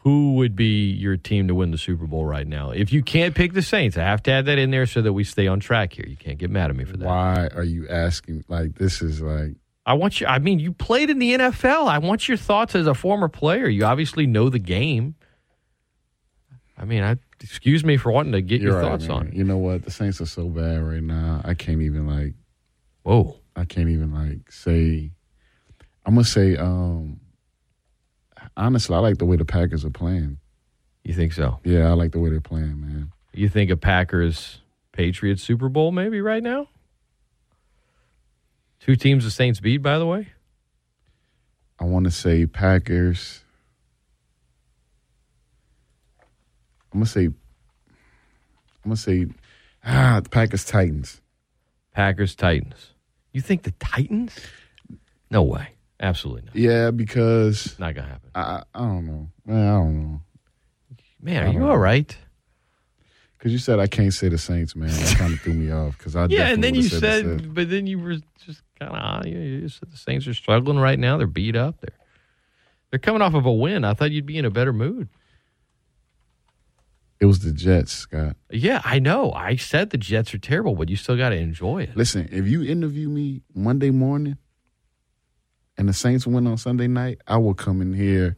[SPEAKER 1] who would be your team to win the Super Bowl right now? If you can't pick the Saints, I have to add that in there so that we stay on track here. You can't get mad at me for that.
[SPEAKER 2] Why are you asking? Like this is like
[SPEAKER 1] I want you. I mean, you played in the NFL. I want your thoughts as a former player. You obviously know the game. I mean, I excuse me for wanting to get
[SPEAKER 2] you're
[SPEAKER 1] your
[SPEAKER 2] right,
[SPEAKER 1] thoughts
[SPEAKER 2] man.
[SPEAKER 1] on. it.
[SPEAKER 2] You know what? The Saints are so bad right now. I can't even like.
[SPEAKER 1] Whoa.
[SPEAKER 2] I can't even like say. I'm gonna say. um Honestly, I like the way the Packers are playing.
[SPEAKER 1] You think so?
[SPEAKER 2] Yeah, I like the way they're playing, man.
[SPEAKER 1] You think a Packers Patriots Super Bowl maybe right now? Two teams the Saints beat, by the way.
[SPEAKER 2] I want to say Packers. I'm gonna say. I'm gonna say, ah, the Packers Titans.
[SPEAKER 1] Packers Titans. You think the Titans? No way. Absolutely not.
[SPEAKER 2] Yeah, because
[SPEAKER 1] Not gonna happen.
[SPEAKER 2] I I don't know, man. I don't know.
[SPEAKER 1] Man, are you
[SPEAKER 2] know.
[SPEAKER 1] all right?
[SPEAKER 2] Because you said I can't say the Saints, man. That kind of threw me off. Because I
[SPEAKER 1] Yeah, and then you
[SPEAKER 2] would've
[SPEAKER 1] said, but then you were just kind of ah, you, you said the Saints are struggling right now. They're beat up. They're they're coming off of a win. I thought you'd be in a better mood.
[SPEAKER 2] it was the Jets, Scott.
[SPEAKER 1] Yeah, I know. I said the Jets are terrible, but you still got to enjoy it.
[SPEAKER 2] Listen, if you interview me Monday morning, and the Saints win on Sunday night, I will come in here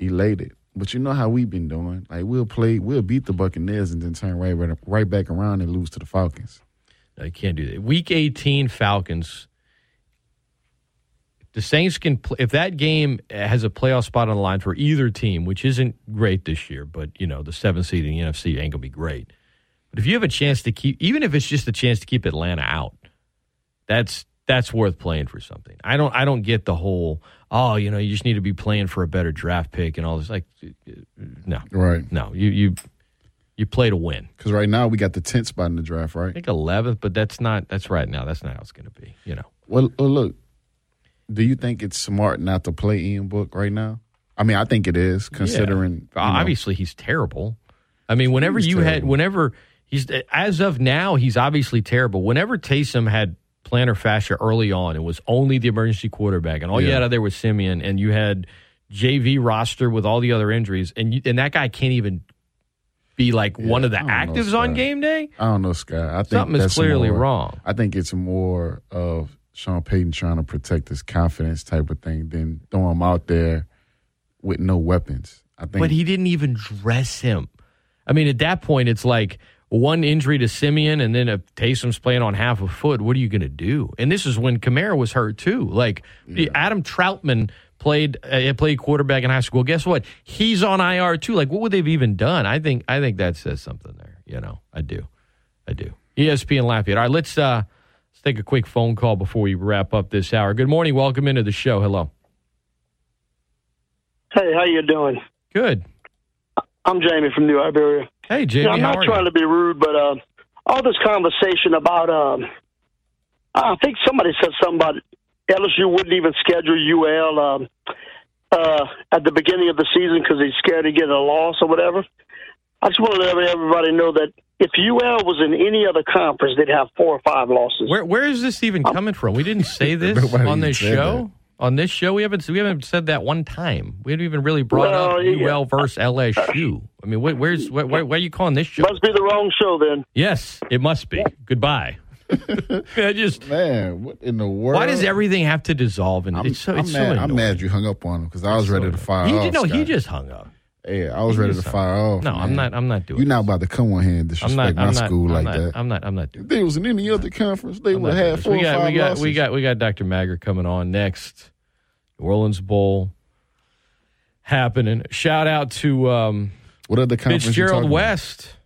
[SPEAKER 2] elated. But you know how we've been doing. Like we'll play, we'll beat the Buccaneers and then turn right right, right back around and lose to the Falcons.
[SPEAKER 1] No, you can't do that. Week 18 Falcons. The Saints can pl- if that game has a playoff spot on the line for either team, which isn't great this year, but you know the seventh seed in the NFC ain't gonna be great. But if you have a chance to keep, even if it's just a chance to keep Atlanta out, that's that's worth playing for something. I don't I don't get the whole oh you know you just need to be playing for a better draft pick and all this like uh, uh, no
[SPEAKER 2] Right.
[SPEAKER 1] no you you you play to win.
[SPEAKER 2] Because right now we got the tenth spot in the draft, right I
[SPEAKER 1] think 11th, but that's not that's right now. That's not how it's going to be. You know.
[SPEAKER 2] Well, well, look. Do you think it's smart not to play Ian Book right now? I mean, I think it is, considering
[SPEAKER 1] Yeah.
[SPEAKER 2] you know,
[SPEAKER 1] obviously he's terrible. I mean, whenever you had, whenever he's as of now, he's obviously terrible. Whenever Taysom had plantar fascia early on, it was only the emergency quarterback, and all you had out there was Siemian, and you had JV roster with all the other injuries, and you, and that guy can't even be like one of the
[SPEAKER 2] don't know,
[SPEAKER 1] actives on game day.
[SPEAKER 2] I don't know, Scott. I think
[SPEAKER 1] Something is clearly
[SPEAKER 2] more-
[SPEAKER 1] wrong.
[SPEAKER 2] I think it's more of Sean Payton trying to protect his confidence type of thing than throw him out there with no weapons. I think.
[SPEAKER 1] But he didn't even dress him. I mean, at that point, it's like one injury to Siemian, and then if Taysom's playing on half a foot, what are you going to do? And this is when Kamara was hurt too. Like Adam Trautman played uh, played quarterback in high school. Guess what? He's on IR too. Like, what would they've even done? I think I think that says something there. You know, I do, I do. ESPN Lafayette. All right, let's uh take a quick phone call before we wrap up this hour. Good morning. Welcome into the show. Hello.
[SPEAKER 54] Hey, how you doing?
[SPEAKER 1] Good.
[SPEAKER 54] I'm Jamie from New Iberia.
[SPEAKER 1] Hey, Jamie.
[SPEAKER 54] Yeah, I'm
[SPEAKER 1] how
[SPEAKER 54] not trying
[SPEAKER 1] you?
[SPEAKER 54] to be rude, but uh, all this conversation about, um, I think somebody said something about LSU wouldn't even schedule UL um, uh, at the beginning of the season because he's scared to get a loss or whatever. I just want to let everybody know that if UL was in any other conference, they'd have four or five losses.
[SPEAKER 1] Where where is this even coming from? We didn't say this on this
[SPEAKER 2] said
[SPEAKER 1] show. On this show, we haven't we haven't said that one time. We haven't even really brought
[SPEAKER 54] Well,
[SPEAKER 1] up
[SPEAKER 54] yeah.
[SPEAKER 1] UL versus LSU. I mean, wh- where's where, where, why are you calling this show?
[SPEAKER 54] Must be the wrong show then.
[SPEAKER 1] Yes, it must be. Goodbye. I just
[SPEAKER 2] man, what in the world?
[SPEAKER 1] why does everything have to dissolve? And
[SPEAKER 2] I'm,
[SPEAKER 1] it's so
[SPEAKER 2] I'm
[SPEAKER 1] it's
[SPEAKER 2] mad.
[SPEAKER 1] annoying.
[SPEAKER 2] I'm mad you hung up on him because I was ready to fire
[SPEAKER 1] He
[SPEAKER 2] off.
[SPEAKER 1] did, no, he just hung up.
[SPEAKER 2] Yeah, I was ready to fire off.
[SPEAKER 1] No, I'm not. I'm not doing. It.
[SPEAKER 2] You're not about to come on here and disrespect
[SPEAKER 1] not.
[SPEAKER 2] my
[SPEAKER 1] not.
[SPEAKER 2] school
[SPEAKER 1] I'm
[SPEAKER 2] like
[SPEAKER 1] not,
[SPEAKER 2] that.
[SPEAKER 1] I'm not. I'm not doing.
[SPEAKER 2] If they was in any other conference, they
[SPEAKER 1] I'm
[SPEAKER 2] would have
[SPEAKER 1] doing
[SPEAKER 2] had
[SPEAKER 1] this.
[SPEAKER 2] four
[SPEAKER 1] we got,
[SPEAKER 2] or five
[SPEAKER 1] we got,
[SPEAKER 2] losses.
[SPEAKER 1] We got, we got Dr. Maggard coming on next. New Orleans Bowl happening. Shout out to um,
[SPEAKER 2] what other conference
[SPEAKER 1] Fitzgerald
[SPEAKER 2] talking about?
[SPEAKER 1] West,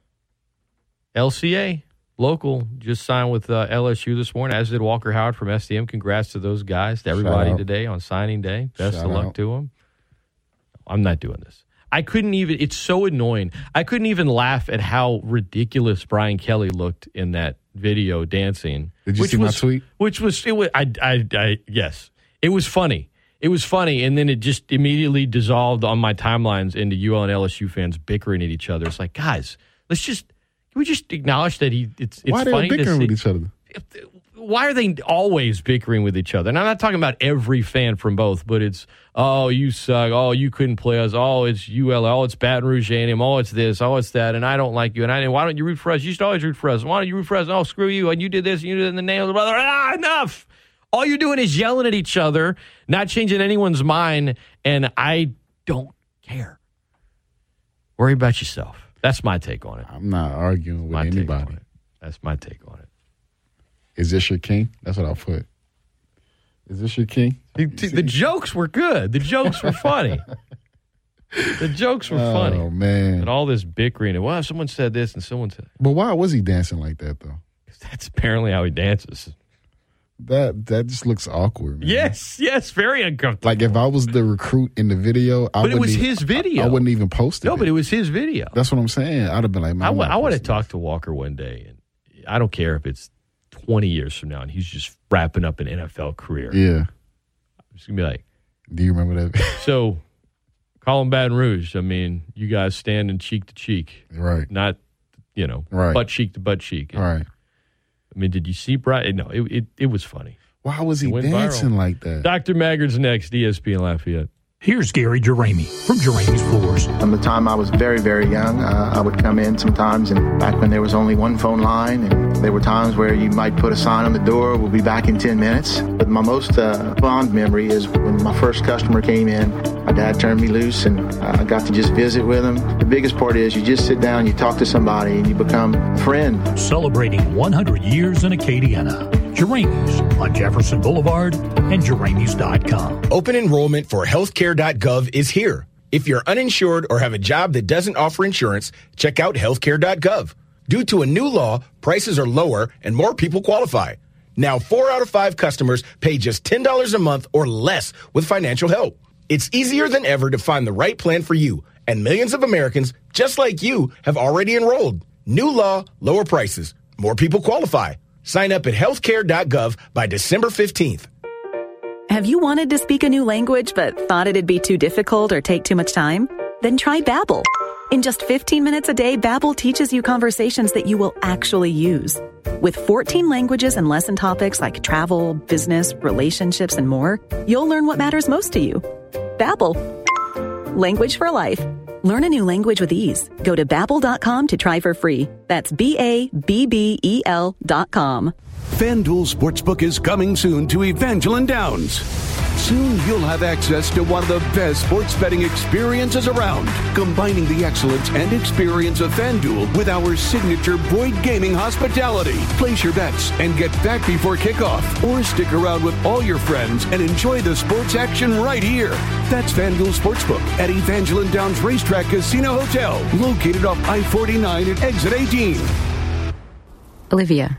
[SPEAKER 1] LCA local just signed with uh, LSU this morning, as did Walker Howard from STM. Congrats to those guys, to everybody today on signing day. Best
[SPEAKER 2] Shout
[SPEAKER 1] of luck
[SPEAKER 2] out.
[SPEAKER 1] to them. I'm not doing this. I couldn't even. It's so annoying. I couldn't even laugh at how ridiculous Brian Kelly looked in that video dancing.
[SPEAKER 2] Did you
[SPEAKER 1] which
[SPEAKER 2] see my tweet?
[SPEAKER 1] Which was it was. I, I, I yes, it was funny. It was funny, and then it just immediately dissolved on my timelines into UL and LSU fans bickering at each other. It's like, guys, let's just can we just acknowledge that he it's it's
[SPEAKER 2] Why they
[SPEAKER 1] funny to
[SPEAKER 2] bickering with each other?
[SPEAKER 1] Why are they always bickering with each other? And I'm not talking about every fan from both, but it's oh you suck, oh you couldn't play us, oh it's UL, oh it's Baton Rouge A&M, oh it's this, oh it's that, and I don't like you, and I why don't you root for us? You should always root for us. Why don't you root for us? Oh screw you, and you did this, and you did it in the name of the brother. Ah, enough. All you're doing is yelling at each other, not changing anyone's mind, and I don't care. Worry about yourself. That's my take on it.
[SPEAKER 2] I'm not arguing with
[SPEAKER 1] My
[SPEAKER 2] anybody.
[SPEAKER 1] That's my take on it.
[SPEAKER 2] Is this your king? That's what I'll put. Is this your king?
[SPEAKER 1] The, the jokes were good. The jokes were funny. the jokes were oh, funny.
[SPEAKER 2] Oh man!
[SPEAKER 1] And all this bickering and well, someone said this and someone said
[SPEAKER 2] But why was he dancing like that though?
[SPEAKER 1] that's apparently how he dances.
[SPEAKER 2] That that just looks awkward. Man.
[SPEAKER 1] Yes, yes, very uncomfortable.
[SPEAKER 2] Like if I was the recruit in the video, I
[SPEAKER 1] But it was
[SPEAKER 2] even-
[SPEAKER 1] his video.
[SPEAKER 2] I wouldn't even post it.
[SPEAKER 1] No, but it was his video.
[SPEAKER 2] That's what I'm saying. I'd have been like, man,
[SPEAKER 1] I would I would have talked to Walker one day, and I don't care if it's 20 years from now and he's just wrapping up an NFL career.
[SPEAKER 2] Yeah.
[SPEAKER 1] I'm just gonna be like,
[SPEAKER 2] Do you remember that?
[SPEAKER 1] so call him Baton Rouge. I mean, you guys standing cheek to cheek,
[SPEAKER 2] right?
[SPEAKER 1] Not, you know,
[SPEAKER 2] Right.
[SPEAKER 1] butt cheek to butt cheek.
[SPEAKER 2] right.
[SPEAKER 1] I mean, did you see Brian? No, it it, it was funny.
[SPEAKER 2] Why was he dancing
[SPEAKER 1] viral.
[SPEAKER 2] like that?
[SPEAKER 1] Dr. Maggard's next, ESPN Lafayette.
[SPEAKER 55] Here's Gary Jeremy from Jeremy's Floors.
[SPEAKER 56] From the time I was very, very young, uh, I would come in sometimes, and back when there was only one phone line, and there were times where you might put a sign on the door, we'll be back in 10 minutes. But my most uh, fond memory is when my first customer came in, my dad turned me loose, and I got to just visit with him. The biggest part is you just sit down, you talk to somebody, and you become a friend.
[SPEAKER 55] Celebrating 100 years in Acadiana. Jeremy's on Jefferson Boulevard and Jeremy's.com.
[SPEAKER 57] Open enrollment for healthcare.gov is here. If you're uninsured or have a job that doesn't offer insurance, check out healthcare.gov. Due to a new law, prices are lower and more people qualify. Now, four out of five customers pay just $10 a month or less with financial help. It's easier than ever to find the right plan for you, and millions of Americans, just like you, have already enrolled. New law, lower prices. More people qualify. Sign up at healthcare.gov by December 15th.
[SPEAKER 58] Have you wanted to speak a new language but thought it'd be too difficult or take too much time? Then try Babbel. In just 15 minutes a day, Babbel teaches you conversations that you will actually use. With 14 languages and lesson topics like travel, business, relationships, and more, you'll learn what matters most to you. Babbel. Language for life. Learn a new language with ease. Go to babbel.com to try for free. That's B A B B E L dot com.
[SPEAKER 59] FanDuel Sportsbook is coming soon to Evangeline Downs. Soon you'll have access to one of the best sports betting experiences around, combining the excellence and experience of FanDuel with our signature Boyd Gaming hospitality. Place your bets and get back before kickoff, or stick around with all your friends and enjoy the sports action right here. That's FanDuel Sportsbook at Evangeline Downs Racetrack Casino Hotel, located off I 49 at exit 18.
[SPEAKER 60] Olivia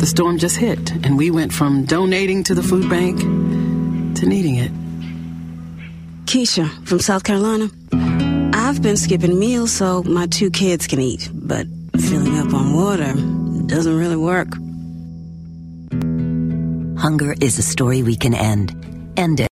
[SPEAKER 61] The storm just hit, and we went from donating to the food bank to needing it.
[SPEAKER 62] Keisha from South Carolina. I've been skipping meals so my two kids can eat, but filling up on water doesn't really work.
[SPEAKER 63] Hunger is a story we can end. End it.